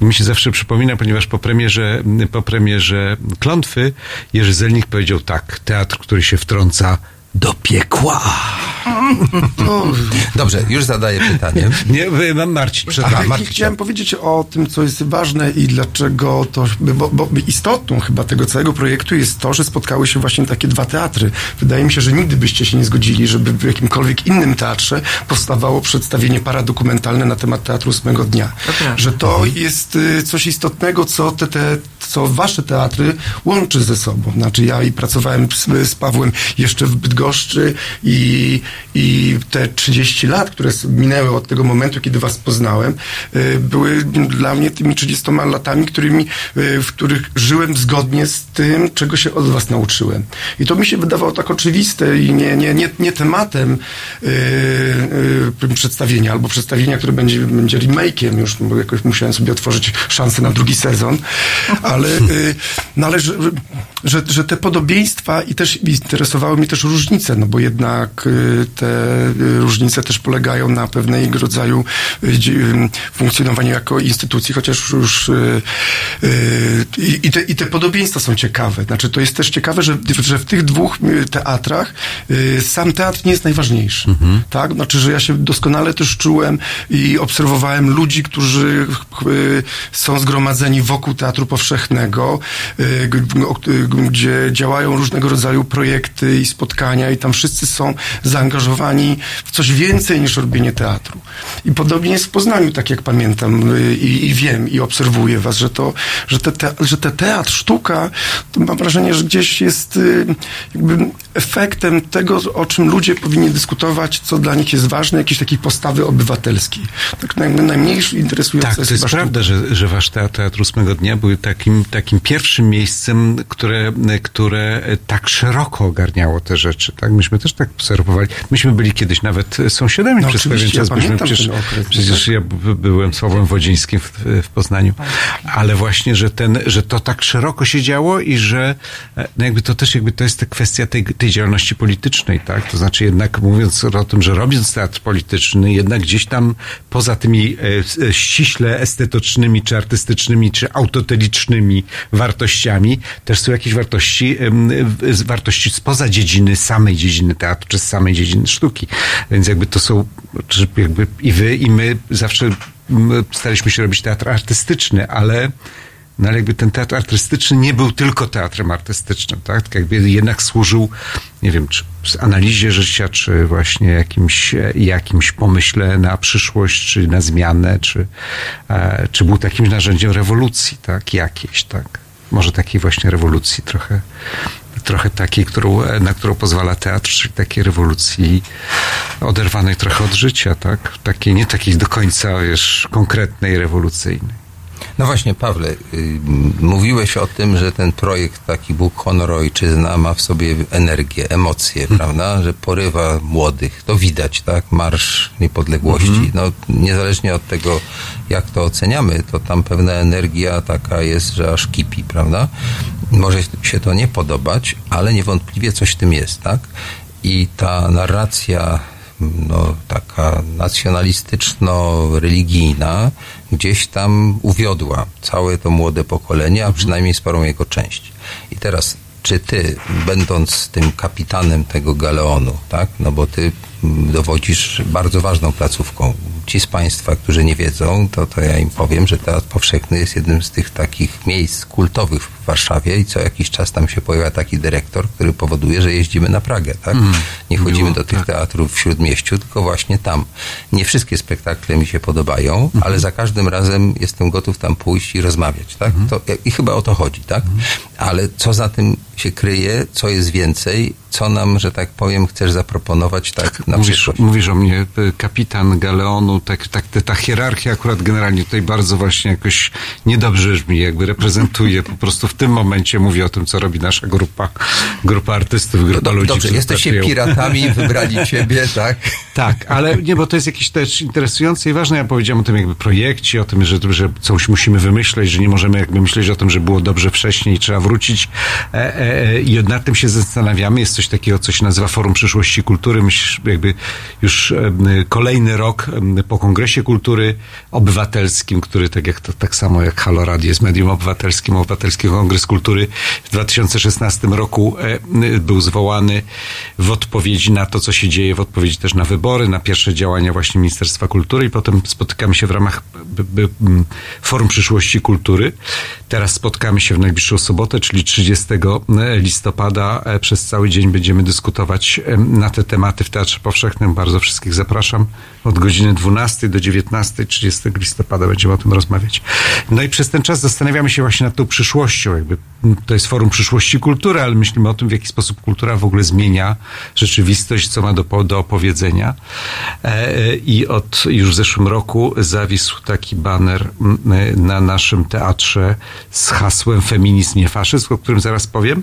i mi się zawsze przypomina, ponieważ po premierze, po premierze Klątwy Jerzy Zelnik powiedział tak, teatr, który się wtrąca do piekła. Dobrze, już zadaję pytanie. Nie, mam Marcin, Ale przepraszam. ja Marcin, chciałem powiedzieć o tym, co jest ważne i dlaczego to, bo, bo istotą chyba tego całego projektu jest to, że spotkały się właśnie takie dwa teatry. Wydaje mi się, że nigdy byście się nie zgodzili, żeby w jakimkolwiek innym teatrze powstawało przedstawienie paradokumentalne na temat teatru ósmego dnia. To. Że to jest y, coś istotnego, co te, te, co wasze teatry łączy ze sobą. Znaczy ja i pracowałem z, z Pawłem jeszcze w Bydgoszczy i, i te 30 lat, które minęły od tego momentu, kiedy was poznałem, y, były dla mnie tymi 30 latami, którymi, y, w których żyłem zgodnie z tym, czego się od was nauczyłem. I to mi się wydawało tak oczywiste i nie, nie, nie, nie tematem y, y, przedstawienia, albo przedstawienia, które będzie, będzie remake'iem już, jakoś musiałem sobie otworzyć szansę na drugi sezon, ale, y, no ale że, że, że te podobieństwa i też interesowały mnie też różnice, no bo jednak y, te y, różnice też polegają na pewnego rodzaju funkcjonowaniu jako instytucji, chociaż już i, te, i te podobieństwa są ciekawe. Znaczy to jest też ciekawe, że, że w tych dwóch teatrach sam teatr nie jest najważniejszy. Tak? Znaczy, że ja się doskonale też czułem i obserwowałem ludzi, którzy są zgromadzeni wokół Teatru Powszechnego, y, g- o- y, gdzie działają różnego rodzaju projekty i spotkania i tam wszyscy są zaangażowani w coś więcej niż robienie teatru. I podobnie jest w Poznaniu, tak jak pamiętam y, i, i wiem i obserwuję was, że to, że te, te, że te teatr, sztuka, to mam wrażenie, że gdzieś jest y, jakby efektem tego, o czym ludzie powinni dyskutować, co dla nich jest ważne, jakiejś takiej postawy obywatelskiej. Tak naj, najmniej interesujące Tak, to jest chyba sztuka. prawda, że, że wasz teatr, teatr ósmego dnia był takim, takim pierwszym miejscem, które, które tak szeroko ogarniało te rzeczy. Tak? Myśmy też tak obserwowali. Myśmy byli kiedyś nawet sąsiadami No przez pewien ja czas. Myśmy pamiętam przecież, okres, przecież tak. ja byłem Sławem Wodzińskim w, w Poznaniu. Ale właśnie, że, ten, że to tak szeroko się działo i że no jakby to też jakby to jest ta kwestia tej, tej działalności politycznej, tak? To znaczy jednak mówiąc o tym, że robiąc teatr polityczny, jednak gdzieś tam poza tymi e, e, ściśle estetycznymi, czy artystycznymi, czy autotelicznymi wartościami, też są jakieś wartości, wartości spoza dziedziny, samej dziedziny teatru, czy z samej dziedziny sztuki. Więc jakby to są, jakby i wy, i my zawsze staraliśmy się robić teatr artystyczny, ale no ale jakby ten teatr artystyczny nie był tylko teatrem artystycznym, tak? Tak jakby jednak służył, nie wiem, czy analizie życia, czy właśnie jakimś, jakimś pomyśle na przyszłość, czy na zmianę, czy, e, czy był takim narzędziem rewolucji, tak? Jakiejś, tak? Może takiej właśnie rewolucji trochę, trochę takiej, którą, na którą pozwala teatr, czyli takiej rewolucji oderwanej trochę od życia, tak? Takiej, nie takiej do końca, wiesz, konkretnej, rewolucyjnej. No właśnie, Pawle, y, mówiłeś o tym, że ten projekt taki Bóg, honor, ojczyzna ma w sobie energię, emocje, prawda? Że porywa młodych. To widać, tak? Marsz niepodległości. No, niezależnie od tego, jak to oceniamy, to tam pewna energia taka jest, że aż kipi, prawda? Może się to nie podobać, ale niewątpliwie coś w tym jest, tak? I ta narracja no, taka nacjonalistyczno-religijna gdzieś tam uwiodła całe to młode pokolenie, a przynajmniej sporą jego część. I teraz, czy ty, będąc tym kapitanem tego galeonu, tak, no bo ty mm, dowodzisz bardzo ważną placówką, ci z Państwa, którzy nie wiedzą, to, to ja im powiem, że Teatr Powszechny jest jednym z tych takich miejsc kultowych w Warszawie i co jakiś czas tam się pojawia taki dyrektor, który powoduje, że jeździmy na Pragę, tak? Mm, nie chodzimy miło, do tych tak. teatrów w Śródmieściu, tylko właśnie tam. Nie wszystkie spektakle mi się podobają, ale za każdym razem jestem gotów tam pójść i rozmawiać, tak? To, I chyba o to chodzi, tak? Ale co za tym się kryje, co jest więcej, co nam, że tak powiem, chcesz zaproponować tak na Mówisz, przyszłość? mówisz o mnie, e, kapitan Galeonu, tak, tak, ta hierarchia akurat generalnie tutaj bardzo właśnie jakoś niedobrze brzmi, jakby reprezentuje po prostu w tym momencie, mówię o tym, co robi nasza grupa, grupa artystów, grupa Do, ludzi. dobrze, jesteście pracują. piratami, wybrali ciebie, tak? Tak, ale nie, bo to jest jakieś też interesujące i ważne. Ja powiedziałem o tym jakby projekcie, o tym, że, że coś musimy wymyśleć, że nie możemy jakby myśleć o tym, że było dobrze wcześniej i trzeba wrócić. E, e, e, I nad tym się zastanawiamy. Jest coś takiego, co się nazywa Forum Przyszłości Kultury. Myślę, jakby już e, kolejny rok po Kongresie Kultury Obywatelskim, który tak jak to, tak samo jak Halo Radio jest medium obywatelskim, Obywatelski Kongres Kultury w 2016 roku e, był zwołany w odpowiedzi na to, co się dzieje, w odpowiedzi też na wybory, na pierwsze działania właśnie Ministerstwa Kultury i potem spotykamy się w ramach Forum Przyszłości Kultury. Teraz spotkamy się w najbliższą sobotę, czyli 30 listopada. E, Przez cały dzień będziemy dyskutować e, na te tematy w Teatrze Powszechnym. Bardzo wszystkich zapraszam. Od godziny 12 do 19, 30 listopada będziemy o tym rozmawiać. No i przez ten czas zastanawiamy się właśnie nad tą przyszłością. Jakby to jest Forum Przyszłości Kultury, ale myślimy o tym, w jaki sposób kultura w ogóle zmienia rzeczywistość, co ma do, do opowiedzenia. E, I od już w zeszłym roku zawisł taki baner na naszym teatrze z hasłem Feminizm, nie faszyzm, o którym zaraz powiem.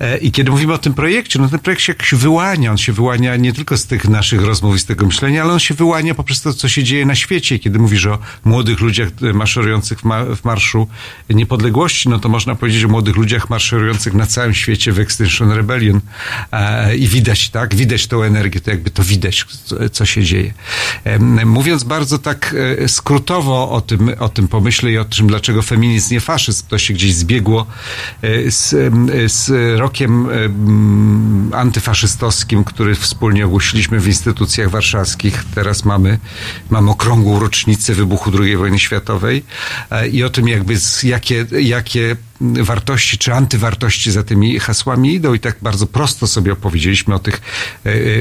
E, I kiedy mówimy o tym projekcie, no ten projekt się jakoś wyłania. On się wyłania nie tylko z tych naszych rozmów i z tego myślenia, ale on się wyłania poprzez to, co się dzieje na świecie. Kiedy mówisz o młodych ludziach e, maszerujących w, ma, w Marszu Niepodległości, no to można powiedzieć o młodych ludziach maszerujących na całym świecie w Extinction Rebellion. E, I widać, tak? Widać tą energię, to jakby to widać, co, się dzieje. Mówiąc bardzo tak e, skrótowo o tym, o tym pomyśle i o tym, dlaczego feminizm nie faszyzm, to się gdzieś zbiegło z, z rokiem em, antyfaszystowskim, który wspólnie ogłosiliśmy w instytucjach warszawskich. Teraz mamy, mamy okrągłą rocznicę wybuchu II wojny światowej e, i o tym jakby z, jakie, jakie wartości czy antywartości za tymi hasłami idą i tak bardzo prosto sobie opowiedzieliśmy o tych,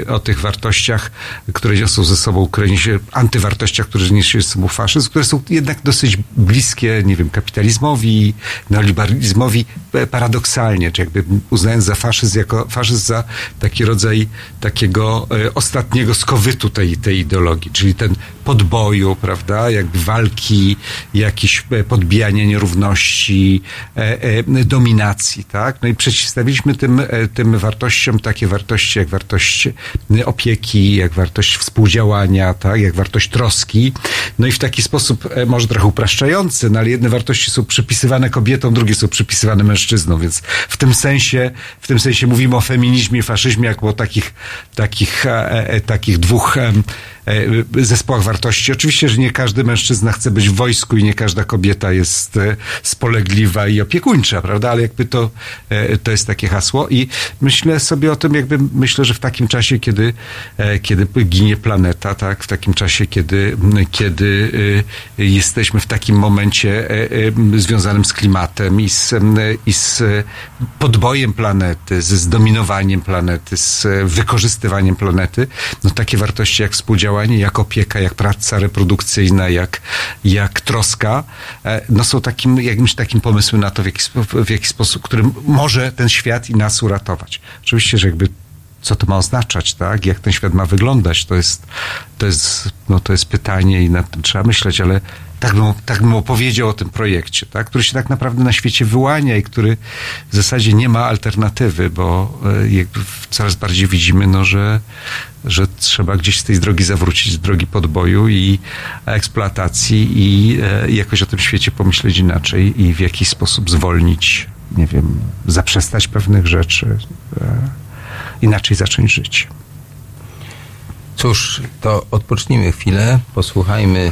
e, o tych wartościach, które niosą ze sobą, które niesie, antywartościach, które niesie ze sobą faszyzm, które są jednak dosyć bliskie, nie wiem, kapitalizmowi, neoliberalizmowi, e, paradoksalnie, czy jakby uznając za faszyzm, jako faszyzm za taki rodzaj takiego e, ostatniego skowytu tej, tej ideologii, czyli ten podboju, prawda, jakby walki, jakieś e, podbijanie nierówności, e, e, dominacji, tak? No i przeciwstawiliśmy tym, e, tym wartościom takie wartości jak wartość e, opieki, jak wartość współdziałania, tak? Jak wartość troski. No i w taki sposób, e, może trochę upraszczający, no ale jedne wartości są przypisywane kobietom, drugie są przypisywane mężczyznom, więc w tym sensie, w tym sensie mówimy o feminizmie i faszyzmie jako o takich, takich, e, e, takich dwóch e, zespołach wartości. Oczywiście, że nie każdy mężczyzna chce być w wojsku i nie każda kobieta jest e, spolegliwa i opiekuńcza, prawda? Ale jakby to, e, to jest takie hasło i myślę sobie o tym, jakby myślę, że w takim czasie, kiedy, e, kiedy ginie planeta, tak? W takim czasie, kiedy, kiedy e, jesteśmy w takim momencie e, e, związanym z klimatem i z, i z e, podbojem planety, z zdominowaniem planety, z e, wykorzystywaniem planety, no takie wartości jak współdziałanie, jak opieka, jak praca reprodukcyjna, jak, jak troska, e, no są takim, jakimś takim pomysłem na to, w jaki, w jaki sposób, który może ten świat i nas uratować. Oczywiście, że jakby co to ma oznaczać, tak? Jak ten świat ma wyglądać, to jest, to jest, no to jest pytanie i nad tym trzeba myśleć, ale tak bym, tak bym opowiedział o tym projekcie, tak? który się tak naprawdę na świecie wyłania i który w zasadzie nie ma alternatywy, bo e, jakby coraz bardziej widzimy, no, że, że trzeba gdzieś z tej drogi zawrócić, z drogi podboju i eksploatacji i e, jakoś o tym świecie pomyśleć inaczej i w jakiś sposób zwolnić, nie wiem, zaprzestać pewnych rzeczy, e, inaczej zacząć żyć. Cóż, to odpocznijmy chwilę, posłuchajmy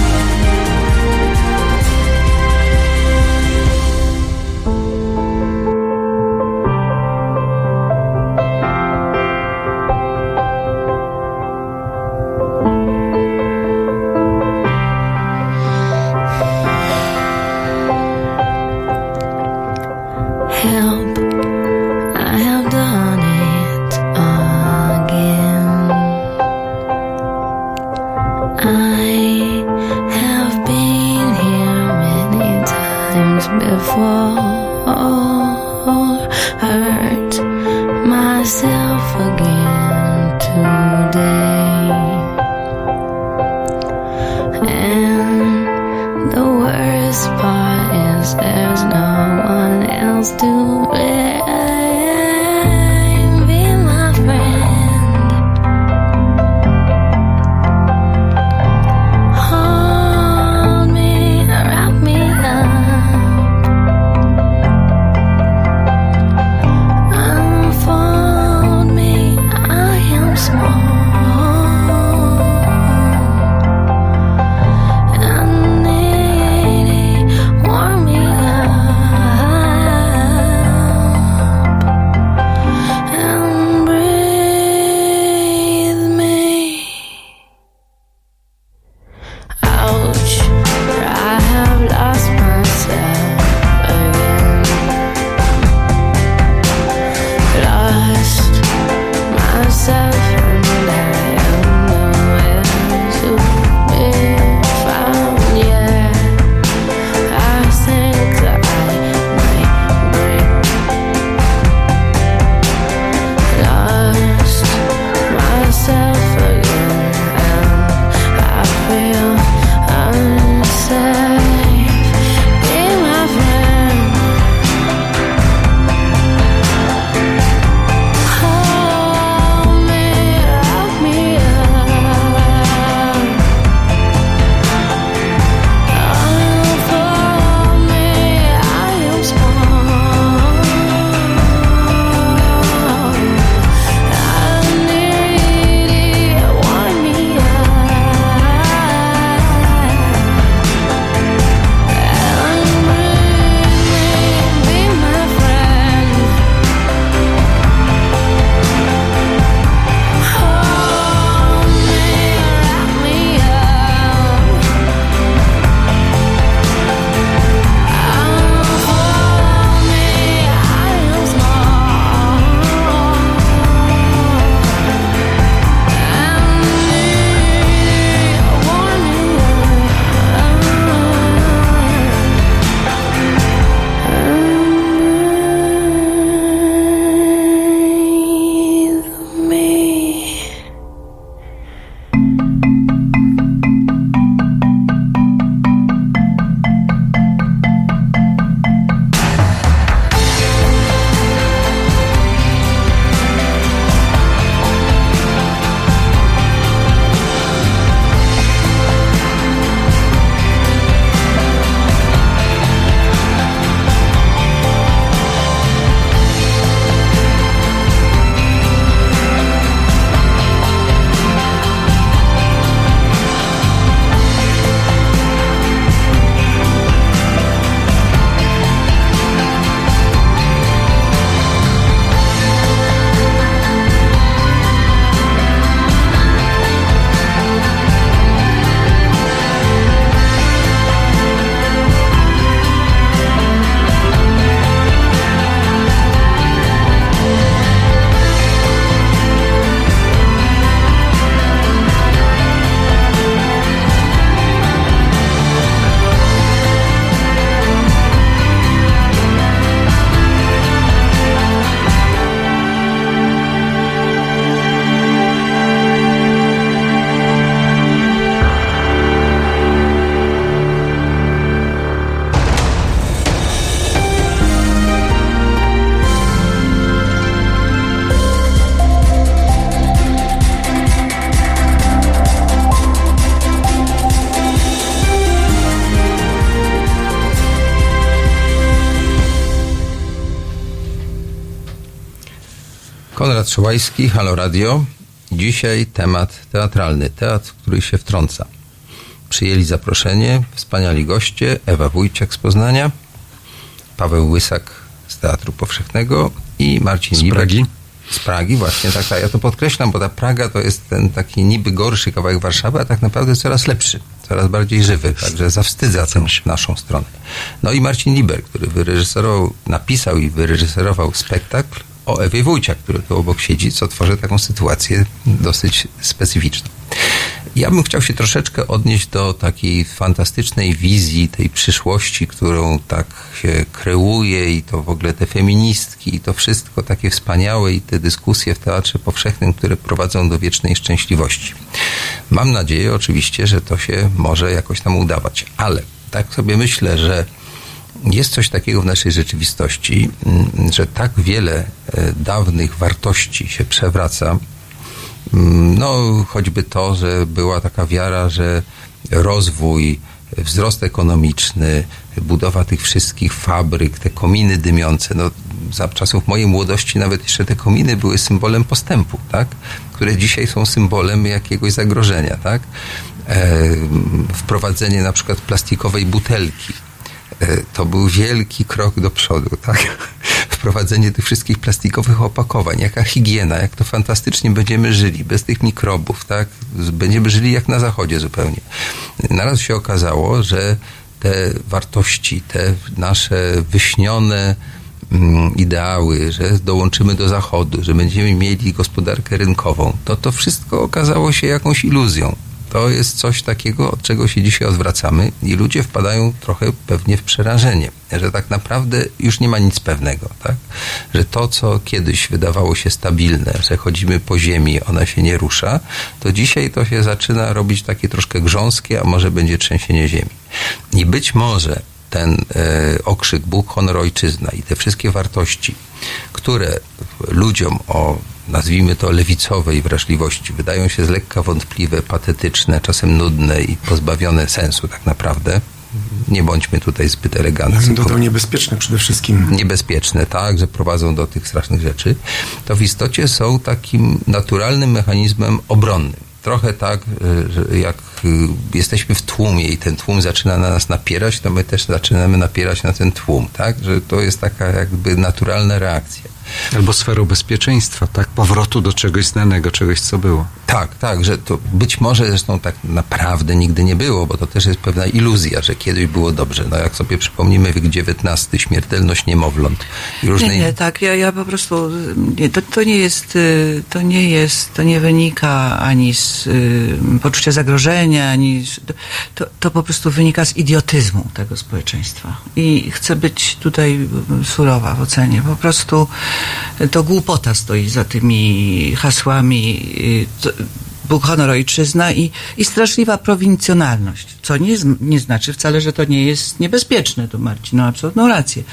One else Konrad Szołajski, Halo Radio. Dzisiaj temat teatralny, teatr, który się wtrąca. Przyjęli zaproszenie wspaniali goście, Ewa Wójciak z Poznania, Paweł Łysak z Teatru Powszechnego i Marcin Z Libek Pragi. z Pragi, właśnie tak, tak. Ja to podkreślam, bo ta Praga to jest ten taki niby gorszy kawałek Warszawy, a tak naprawdę coraz lepszy, coraz bardziej żywy, także zawstydza tę naszą stronę. No i Marcin Liber, który wyreżyserował, napisał i wyreżyserował spektakl o Ewie Wójciak, który tu obok siedzi, co tworzy taką sytuację dosyć specyficzną. Ja bym chciał się troszeczkę odnieść do takiej fantastycznej wizji tej przyszłości, którą tak się kreuje i to w ogóle te feministki i to wszystko takie wspaniałe i te dyskusje w Teatrze Powszechnym, które prowadzą do wiecznej szczęśliwości. Mam nadzieję oczywiście, że to się może jakoś tam udawać, ale tak sobie myślę, że jest coś takiego w naszej rzeczywistości, mm, że tak wiele e, dawnych wartości się przewraca, Mm, No, choćby to, że była taka wiara, że rozwój, wzrost ekonomiczny, budowa tych wszystkich fabryk, te kominy dymiące, no za czasów mojej młodości nawet jeszcze te kominy były symbolem postępu, tak? Które dzisiaj są symbolem jakiegoś zagrożenia, tak? E, wprowadzenie na przykład plastikowej butelki. E, to był wielki krok do przodu, tak? Wprowadzenie tych wszystkich plastikowych opakowań, jaka higiena, jak to fantastycznie będziemy żyli, bez tych mikrobów, tak? Będziemy żyli jak na zachodzie zupełnie. Naraz się okazało, że te wartości, te nasze wyśnione mm, ideały, że dołączymy do zachodu, że będziemy mieli gospodarkę rynkową, to to wszystko okazało się jakąś iluzją. To jest coś takiego, od czego się dzisiaj odwracamy i ludzie wpadają trochę pewnie w przerażenie, że tak naprawdę już nie ma nic pewnego, tak? Że to, co kiedyś wydawało się stabilne, że chodzimy po ziemi, ona się nie rusza, to dzisiaj to się zaczyna robić takie troszkę grząskie, a może będzie trzęsienie ziemi. I być może ten e, okrzyk Bóg, honor, ojczyzna i te wszystkie wartości, które ludziom o nazwijmy to lewicowej wrażliwości wydają się z lekka wątpliwe, patetyczne, czasem nudne i pozbawione sensu tak naprawdę. Nie bądźmy tutaj zbyt bym eleganccy. dodał niebezpieczne przede wszystkim. Niebezpieczne, tak, że prowadzą do tych strasznych rzeczy, to w istocie są takim naturalnym mechanizmem obronnym. Trochę tak, y, że jak y, jesteśmy w tłumie i ten tłum zaczyna na nas napierać, to my też zaczynamy napierać na ten tłum, tak? Że to jest taka jakby naturalna reakcja. Albo sferą bezpieczeństwa, tak? Powrotu do czegoś znanego, czegoś, co było. Tak, tak, że to być może zresztą tak naprawdę nigdy nie było, bo to też jest pewna iluzja, że kiedyś było dobrze. No jak sobie przypomnimy wiek XIX, śmiertelność niemowląt i różne Nie, nie, tak, ja, ja po prostu, nie, to, to nie jest, y, to nie jest, to nie wynika ani z y, poczucia zagrożenia, ani z, to, to po prostu wynika z idiotyzmu tego społeczeństwa. I chcę być tutaj y, surowa w ocenie. Po prostu y, to głupota stoi za tymi hasłami y, Bóg, honor, ojczyzna i, i straszliwa prowincjonalność, co nie, nie znaczy wcale, że to nie jest niebezpieczne, to Marcin ma absolutną rację,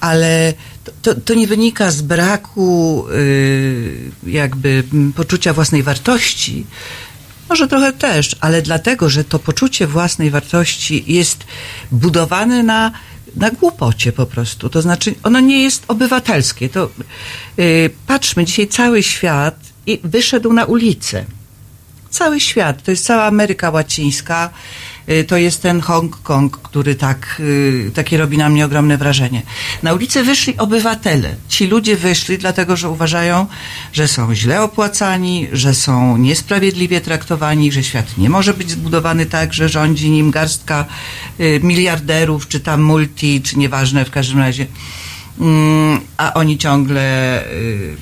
ale to, to, nie wynika z braku y, jakby poczucia własnej wartości, może trochę też, ale dlatego, że to poczucie własnej wartości jest budowane na, na głupocie po prostu. To znaczy, ono nie jest obywatelskie. To, yy, patrzmy, dzisiaj cały świat i wyszedł na ulicę. Cały świat, to jest cała Ameryka Łacińska, to jest ten Hongkong, który tak, y, takie robi na mnie ogromne wrażenie. Na ulicę wyszli obywatele. Ci ludzie wyszli dlatego, że uważają, że są źle opłacani, że są niesprawiedliwie traktowani, że świat nie może być zbudowany tak, że rządzi nim garstka y, miliarderów, czy tam multi, czy nieważne w każdym razie. Mm, a oni ciągle y,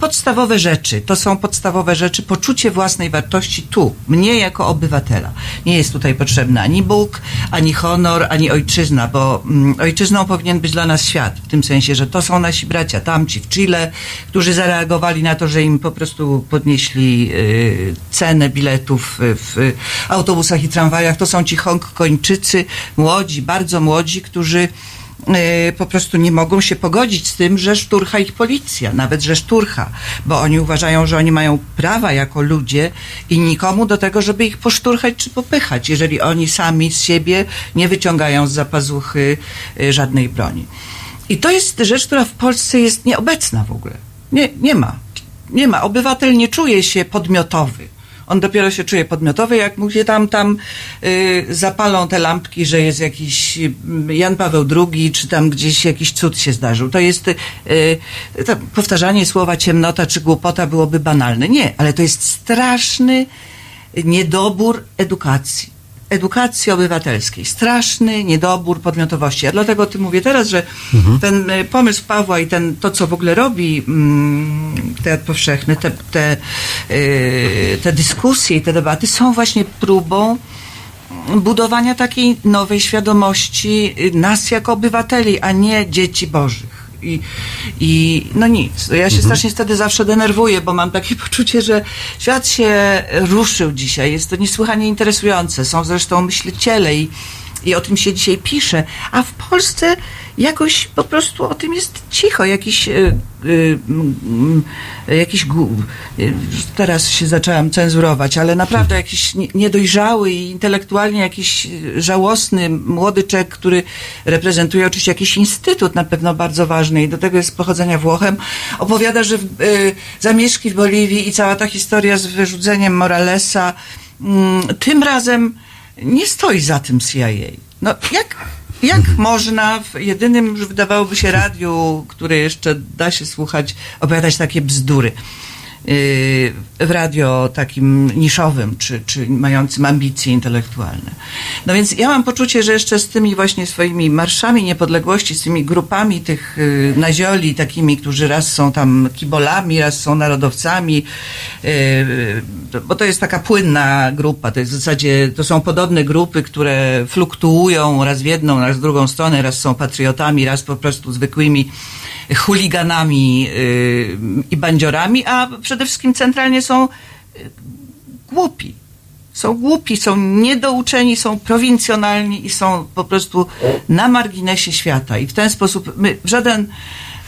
podstawowe rzeczy, to są podstawowe rzeczy, poczucie własnej wartości tu, mnie jako obywatela. Nie jest tutaj potrzebny ani Bóg, ani honor, ani ojczyzna, bo mm, ojczyzną powinien być dla nas świat, w tym sensie, że to są nasi bracia tamci w Chile, którzy zareagowali na to, że im po prostu podnieśli y, cenę biletów y, w autobusach i tramwajach. To są ci Hongkończycy, młodzi, bardzo młodzi, którzy y, po prostu nie mogą się pogodzić z tym, że szturcha ich policja, nawet że szturcha, bo oni uważają, że oni mają prawa jako ludzie i nikomu do tego, żeby ich poszturchać czy popychać, jeżeli oni sami z siebie nie wyciągają z zapazuchy y, żadnej broni. I to jest rzecz, która w Polsce jest nieobecna w ogóle. Nie, nie ma. nie ma. Obywatel nie czuje się podmiotowy. On dopiero się czuje podmiotowy, jak mu się tam, tam y, zapalą te lampki, że jest jakiś y, Jan Paweł II, czy tam gdzieś jakiś cud się zdarzył. To jest y, to powtarzanie słowa ciemnota czy głupota byłoby banalne. Nie, ale to jest straszny niedobór edukacji. Edukacji obywatelskiej. Straszny niedobór podmiotowości. Ja dlatego o tym mówię teraz, że ten y, pomysł Pawła i ten, to, co w ogóle robi mm, Teatr Powszechny, te, te, y, te dyskusje i te debaty są właśnie próbą budowania takiej nowej świadomości y, nas jako obywateli, a nie dzieci bożych. I, I no nic. Ja się strasznie wtedy zawsze denerwuję, bo mam takie poczucie, że świat się ruszył dzisiaj. Jest to niesłychanie interesujące. Są zresztą myśliciele i, i o tym się dzisiaj pisze. A w Polsce jakoś po prostu o tym jest cicho. Jakiś, y, mm, jakiś y, teraz się zaczęłam cenzurować, ale naprawdę jakiś nie- niedojrzały i intelektualnie jakiś żałosny młody czek, który reprezentuje oczywiście jakiś instytut na pewno bardzo ważny i do tego jest pochodzenia Włochem, opowiada, że zamieszki w Boliwii i cała ta historia z wyrzuceniem Moralesa tym razem nie stoi za tym CIA. No jak, jak można w jedynym, już wydawałoby się, radiu, które jeszcze da się słuchać, opowiadać takie bzdury? Yy, w radio takim niszowym, czy, czy mającym ambicje intelektualne. No więc ja mam poczucie, że jeszcze z tymi właśnie swoimi marszami niepodległości, z tymi grupami tych yy, nazioli, takimi, którzy raz są tam kibolami, raz są narodowcami, yy, bo to jest taka płynna grupa, to jest w zasadzie, to są podobne grupy, które fluktuują raz w jedną, raz w drugą stronę, raz są patriotami, raz po prostu zwykłymi chuliganami yy, i bandziorami, a przede wszystkim centralnie są yy, głupi. Są głupi, są niedouczeni, są prowincjonalni i są po prostu na marginesie świata. I w ten sposób my w żaden, yy,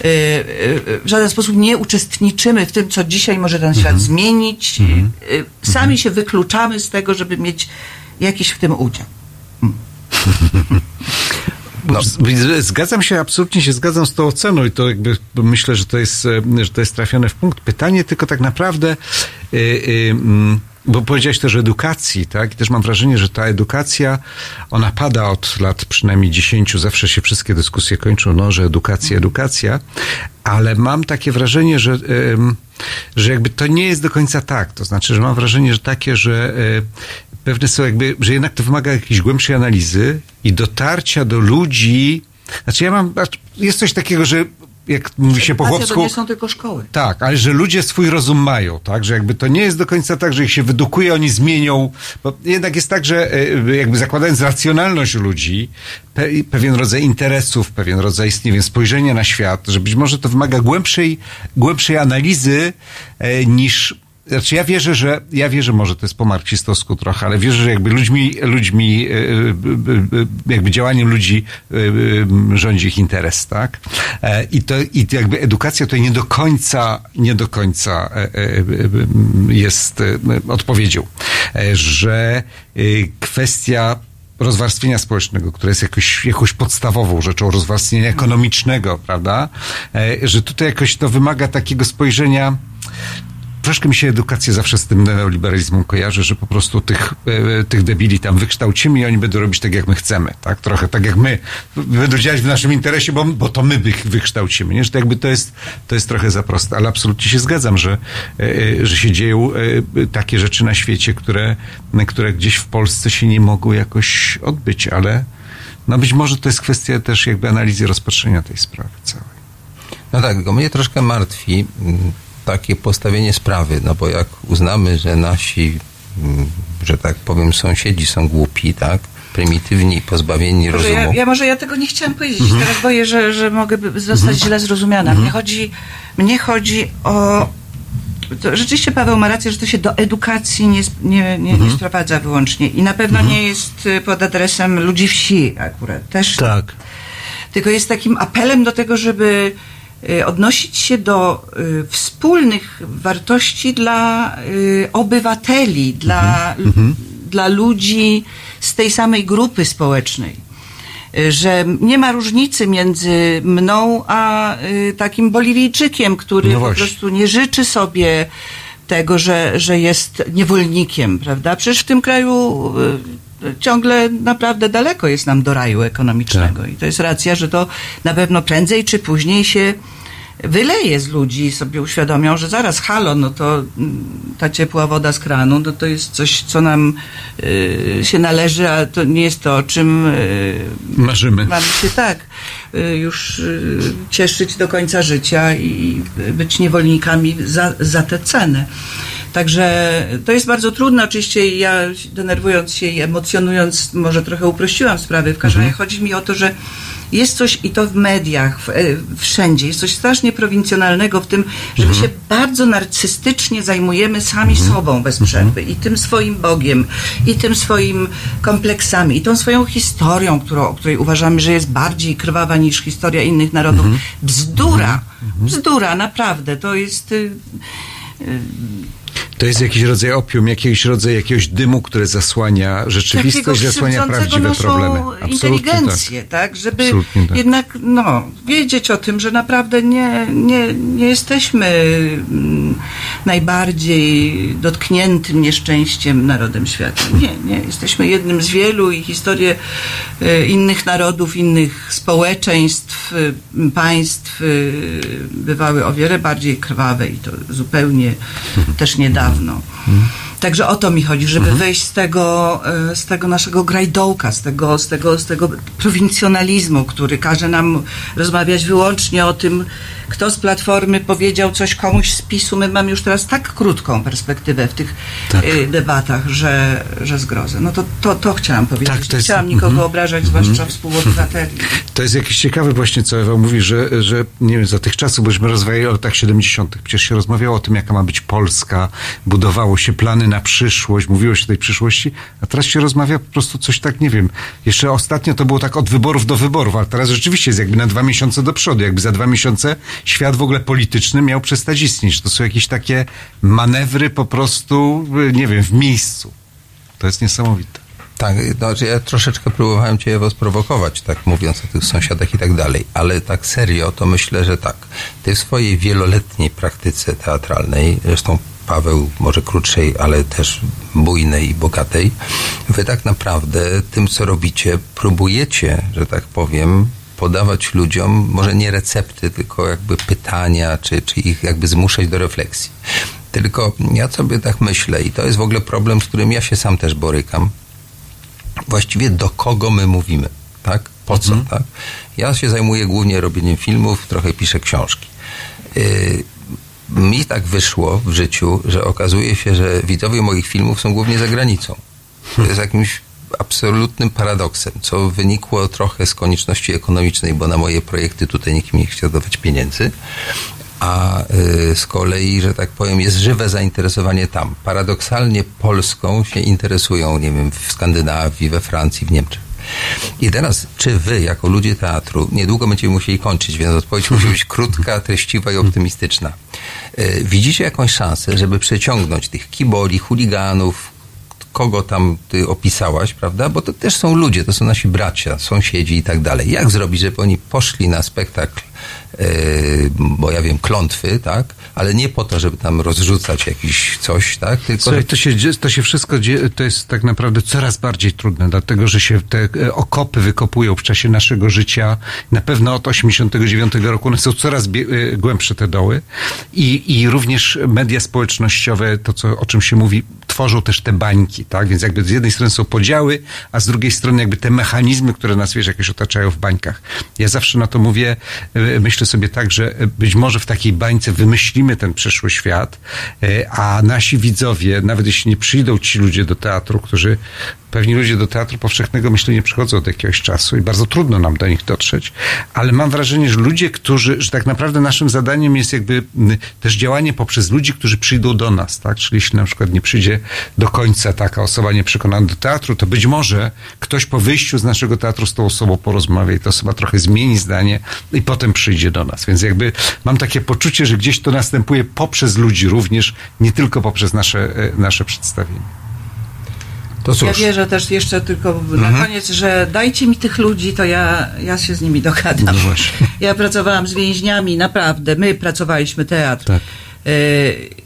w żaden sposób nie uczestniczymy w tym, co dzisiaj może ten świat zmienić. Yy, Sami się wykluczamy z tego, żeby mieć jakiś w tym udział. No. Zgadzam się, absolutnie się zgadzam z tą oceną i to jakby myślę, że to jest, e, że to jest trafione w punkt. Pytanie tylko tak naprawdę, y, y, mm, bo powiedziałeś też o edukacji, tak? I też mam wrażenie, że ta edukacja, ona pada od lat przynajmniej dziesięciu, zawsze się wszystkie dyskusje kończą, no, że edukacja, edukacja, ale mam takie wrażenie, że, że jakby to nie jest do końca tak. To znaczy, że mam wrażenie, że takie, że pewne są jakby, że jednak to wymaga jakiejś głębszej analizy i dotarcia do ludzi. Znaczy ja mam, jest coś takiego, że jak mówi się po chłopsku... To nie są tylko szkoły. Tak, ale że ludzie swój rozum mają, tak? Że jakby to nie jest do końca tak, że ich się wydukuje, oni zmienią, bo jednak jest tak, że e, jakby zakładając racjonalność ludzi, pe, pewien rodzaj interesów, pewien rodzaj, nie wiem, spojrzenia na świat, że być może to wymaga głębszej, głębszej analizy e, niż znaczy ja wierzę, że ja wierzę, może to jest po marksistowsku trochę, ale wierzę, że jakby ludźmi, ludźmi, e, e, e, jakby działaniem ludzi rządzi ich interes, tak? I to, i jakby edukacja tutaj nie do końca, nie do końca jest odpowiedzią, że kwestia rozwarstwienia społecznego, które jest jakoś, jakąś podstawową rzeczą, rozwarstwienia ekonomicznego, prawda? Że tutaj jakoś to wymaga takiego spojrzenia, troszkę mi się edukacja zawsze z tym neoliberalizmem kojarzy, że po prostu tych, e, tych debili tam wykształcimy i oni będą robić tak, jak my chcemy, tak? Trochę tak jak my. Będą działać w naszym interesie, bo, bo to my ich wykształcimy, nie? Że to jakby to jest, to jest trochę za proste, ale absolutnie się zgadzam, że, e, że się dzieją e, takie rzeczy na świecie, które, które gdzieś w Polsce się nie mogą jakoś odbyć, ale no być może to jest kwestia też jakby analizy rozpatrzenia tej sprawy całej. No tak, tylko mnie troszkę martwi mm, takie postawienie sprawy, no bo jak uznamy, że nasi, mm, że tak powiem, sąsiedzi są głupi, tak, prymitywni, pozbawieni rozumu. ja, ja może ja tego nie chciałam powiedzieć. Mhm. Teraz boję, że, że mogę zostać Mhm. źle zrozumiana. Mnie chodzi, mnie chodzi o. To rzeczywiście Paweł ma rację, że to się do edukacji nie, sp- nie, nie, Mhm. nie sprowadza wyłącznie. I na pewno nie jest y, pod adresem ludzi wsi akurat. Też Tak. tylko jest takim apelem do tego, żeby odnosić się do y, wspólnych wartości dla y, obywateli, dla, Mhm. dla ludzi z tej samej grupy społecznej. y, że nie ma różnicy między mną a y, takim Boliwijczykiem, który No po prostu nie życzy sobie tego, że, że jest niewolnikiem, prawda? Przecież w tym kraju y, ciągle naprawdę daleko jest nam do raju ekonomicznego Tak. i to jest racja, że to na pewno prędzej czy później się wyleje z ludzi i sobie uświadomią, że zaraz halo, no to mm, ta ciepła woda z kranu, no to jest coś, co nam y, się należy, a to nie jest to, o czym y, Marzymy. mamy się tak y, już y, cieszyć do końca życia i być niewolnikami za, za tę cenę. Także to jest bardzo trudne. Oczywiście ja denerwując się i emocjonując, może trochę uprościłam sprawy. W każdym razie chodzi mi o to, że jest coś i to w mediach, w, e, wszędzie, jest coś strasznie prowincjonalnego w tym, że my się bardzo narcystycznie zajmujemy sami sobą bez przerwy i tym swoim Bogiem, i tym swoim kompleksami, i tą swoją historią, którą, o której uważamy, że jest bardziej krwawa niż historia innych narodów. Bzdura, bzdura, naprawdę. To jest... y, To jest jakiś rodzaj opium, jakiś rodzaj jakiegoś dymu, które zasłania rzeczywistość, zasłania prawdziwe problemy. Absolutnie inteligencję, tak. Żeby Absolutnie tak. jednak no, wiedzieć o tym, że naprawdę nie, nie, nie jesteśmy mm, najbardziej dotkniętym nieszczęściem narodem świata. Nie, nie. Jesteśmy jednym z wielu i historie e, innych narodów, innych społeczeństw, e, państw e, bywały o wiele bardziej krwawe i to zupełnie też niedawno. dawno. know. Także o to mi chodzi, żeby wyjść z tego, e, z tego naszego grajdołka, z tego, z, tego, z tego prowincjonalizmu, który każe nam rozmawiać wyłącznie o tym, kto z Platformy powiedział coś komuś z PiSu. My mamy już teraz tak krótką perspektywę w tych e, debatach, że, że zgrozę. No to, to, to chciałam powiedzieć. Tak, to Nie jest- chciałam nikogo mhm. obrażać, zwłaszcza współobywateli. To jest jakieś ciekawe właśnie, co Ewa mówi, że, że nie wiem, za tych czasów, bośmy rozmawiali o latach 70. Przecież się rozmawiało o tym, jaka ma być Polska, budowało się plany na przyszłość, mówiło się o tej przyszłości, a teraz się rozmawia po prostu coś tak, nie wiem. Jeszcze ostatnio to było tak od wyborów do wyborów, ale teraz rzeczywiście jest jakby na dwa miesiące do przodu, jakby za dwa miesiące świat w ogóle polityczny miał przestać istnieć. To są jakieś takie manewry po prostu, nie wiem, w miejscu. To jest niesamowite. Tak, że ja troszeczkę próbowałem cię Ewo sprowokować, tak mówiąc o tych sąsiadach i tak dalej, ale tak serio to myślę, że tak. Ty w swojej wieloletniej praktyce teatralnej, zresztą Paweł może krótszej, ale też bujnej i bogatej, wy tak naprawdę tym, co robicie, próbujecie, że tak powiem, podawać ludziom może nie recepty, tylko jakby pytania, czy, czy ich jakby zmuszać do refleksji. Tylko ja sobie tak myślę i to jest w ogóle problem, z którym ja się sam też borykam, właściwie do kogo my mówimy, tak? Po co, tak? Ja się zajmuję głównie robieniem filmów, trochę piszę książki. Yy, mi tak wyszło w życiu, że okazuje się, że widzowie moich filmów są głównie za granicą. To jest jakimś absolutnym paradoksem, co wynikło trochę z konieczności ekonomicznej, bo na moje projekty tutaj nikt mi nie chciał dawać pieniędzy, a y, z kolei, że tak powiem, jest żywe zainteresowanie tam. Paradoksalnie Polską się interesują, nie wiem, w Skandynawii, we Francji, w Niemczech. I teraz, czy wy, jako ludzie teatru, niedługo będziemy musieli kończyć, więc odpowiedź musi być krótka, treściwa i optymistyczna. Y, widzicie jakąś szansę, żeby przyciągnąć tych kiboli, chuliganów, kogo tam ty opisałaś, prawda? Bo to też są ludzie, to są nasi bracia, sąsiedzi i tak dalej. Jak zrobić, żeby oni poszli na spektakl, yy, bo ja wiem, klątwy, tak? Ale nie po to, żeby tam rozrzucać jakiś coś, tak? Tylko, Słuchaj, to się, to się wszystko dzieje, to jest tak naprawdę coraz bardziej trudne, dlatego że się te e, okopy wykopują w czasie naszego życia. Na pewno od 89 roku one są coraz e, głębsze te doły i, i również media społecznościowe, to co, o czym się mówi, tworzą też te bańki, tak? Więc jakby z jednej strony są podziały, a z drugiej strony jakby te mechanizmy, które nas, wiesz, jakoś otaczają w bańkach. Ja zawsze na to mówię, e, myślę sobie tak, że być może w takiej bańce wymyślimy ten przyszły świat, e, a nasi widzowie, nawet jeśli nie przyjdą ci ludzie do teatru, którzy Pewni ludzie do teatru powszechnego myślę nie przychodzą od jakiegoś czasu i bardzo trudno nam do nich dotrzeć, ale mam wrażenie, że ludzie, którzy, że tak naprawdę naszym zadaniem jest jakby też działanie poprzez ludzi, którzy przyjdą do nas, tak? Czyli jeśli na przykład nie przyjdzie do końca taka osoba nieprzekonana do teatru, to być może ktoś po wyjściu z naszego teatru z tą osobą porozmawia i ta osoba trochę zmieni zdanie i potem przyjdzie do nas. Więc jakby mam takie poczucie, że gdzieś to następuje poprzez ludzi również, nie tylko poprzez nasze, e, nasze przedstawienie. To cóż. Ja wierzę też jeszcze tylko na Mhm. koniec, że dajcie mi tych ludzi, to ja, ja się z nimi dogadam. No właśnie. Ja pracowałam z więźniami, naprawdę. My pracowaliśmy teatr. Tak. E,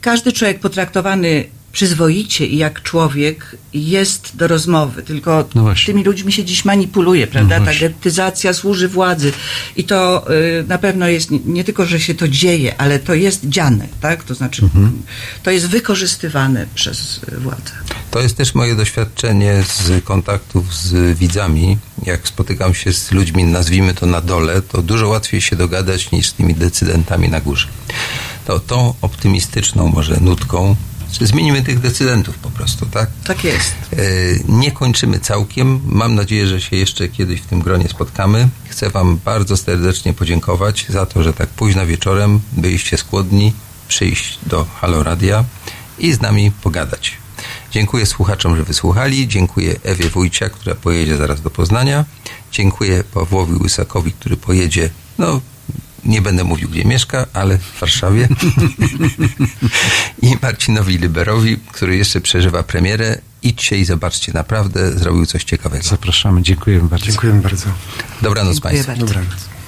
Każdy człowiek potraktowany przyzwoicie i jak człowiek jest do rozmowy, tylko No tymi ludźmi się dziś manipuluje, prawda? No Ta getyzacja służy władzy i to y, na pewno jest nie, nie tylko, że się to dzieje, ale to jest dziane, tak? To znaczy Mhm. to jest wykorzystywane przez y, władzę. To jest też moje doświadczenie z kontaktów z widzami. Jak spotykam się z ludźmi, nazwijmy to na dole, to dużo łatwiej się dogadać niż z tymi decydentami na górze. To tą optymistyczną może nutką zmienimy tych decydentów po prostu, tak? Tak jest. E, Nie kończymy całkiem. Mam nadzieję, że się jeszcze kiedyś w tym gronie spotkamy. Chcę Wam bardzo serdecznie podziękować za to, że tak późno wieczorem byliście skłodni przyjść do Halo Radia i z nami pogadać. Dziękuję słuchaczom, że wysłuchali. Dziękuję Ewie Wójcia, która pojedzie zaraz do Poznania. Dziękuję Pawłowi Łysakowi, który pojedzie, no nie będę mówił, gdzie mieszka, ale w Warszawie. I Marcinowi Liberowi, który jeszcze przeżywa premierę. Idźcie i zobaczcie, naprawdę zrobił coś ciekawego. Zapraszamy, dziękujemy bardzo. Dziękujemy bardzo. Dobranoc Dziękuję Państwu. bardzo. Dobranoc.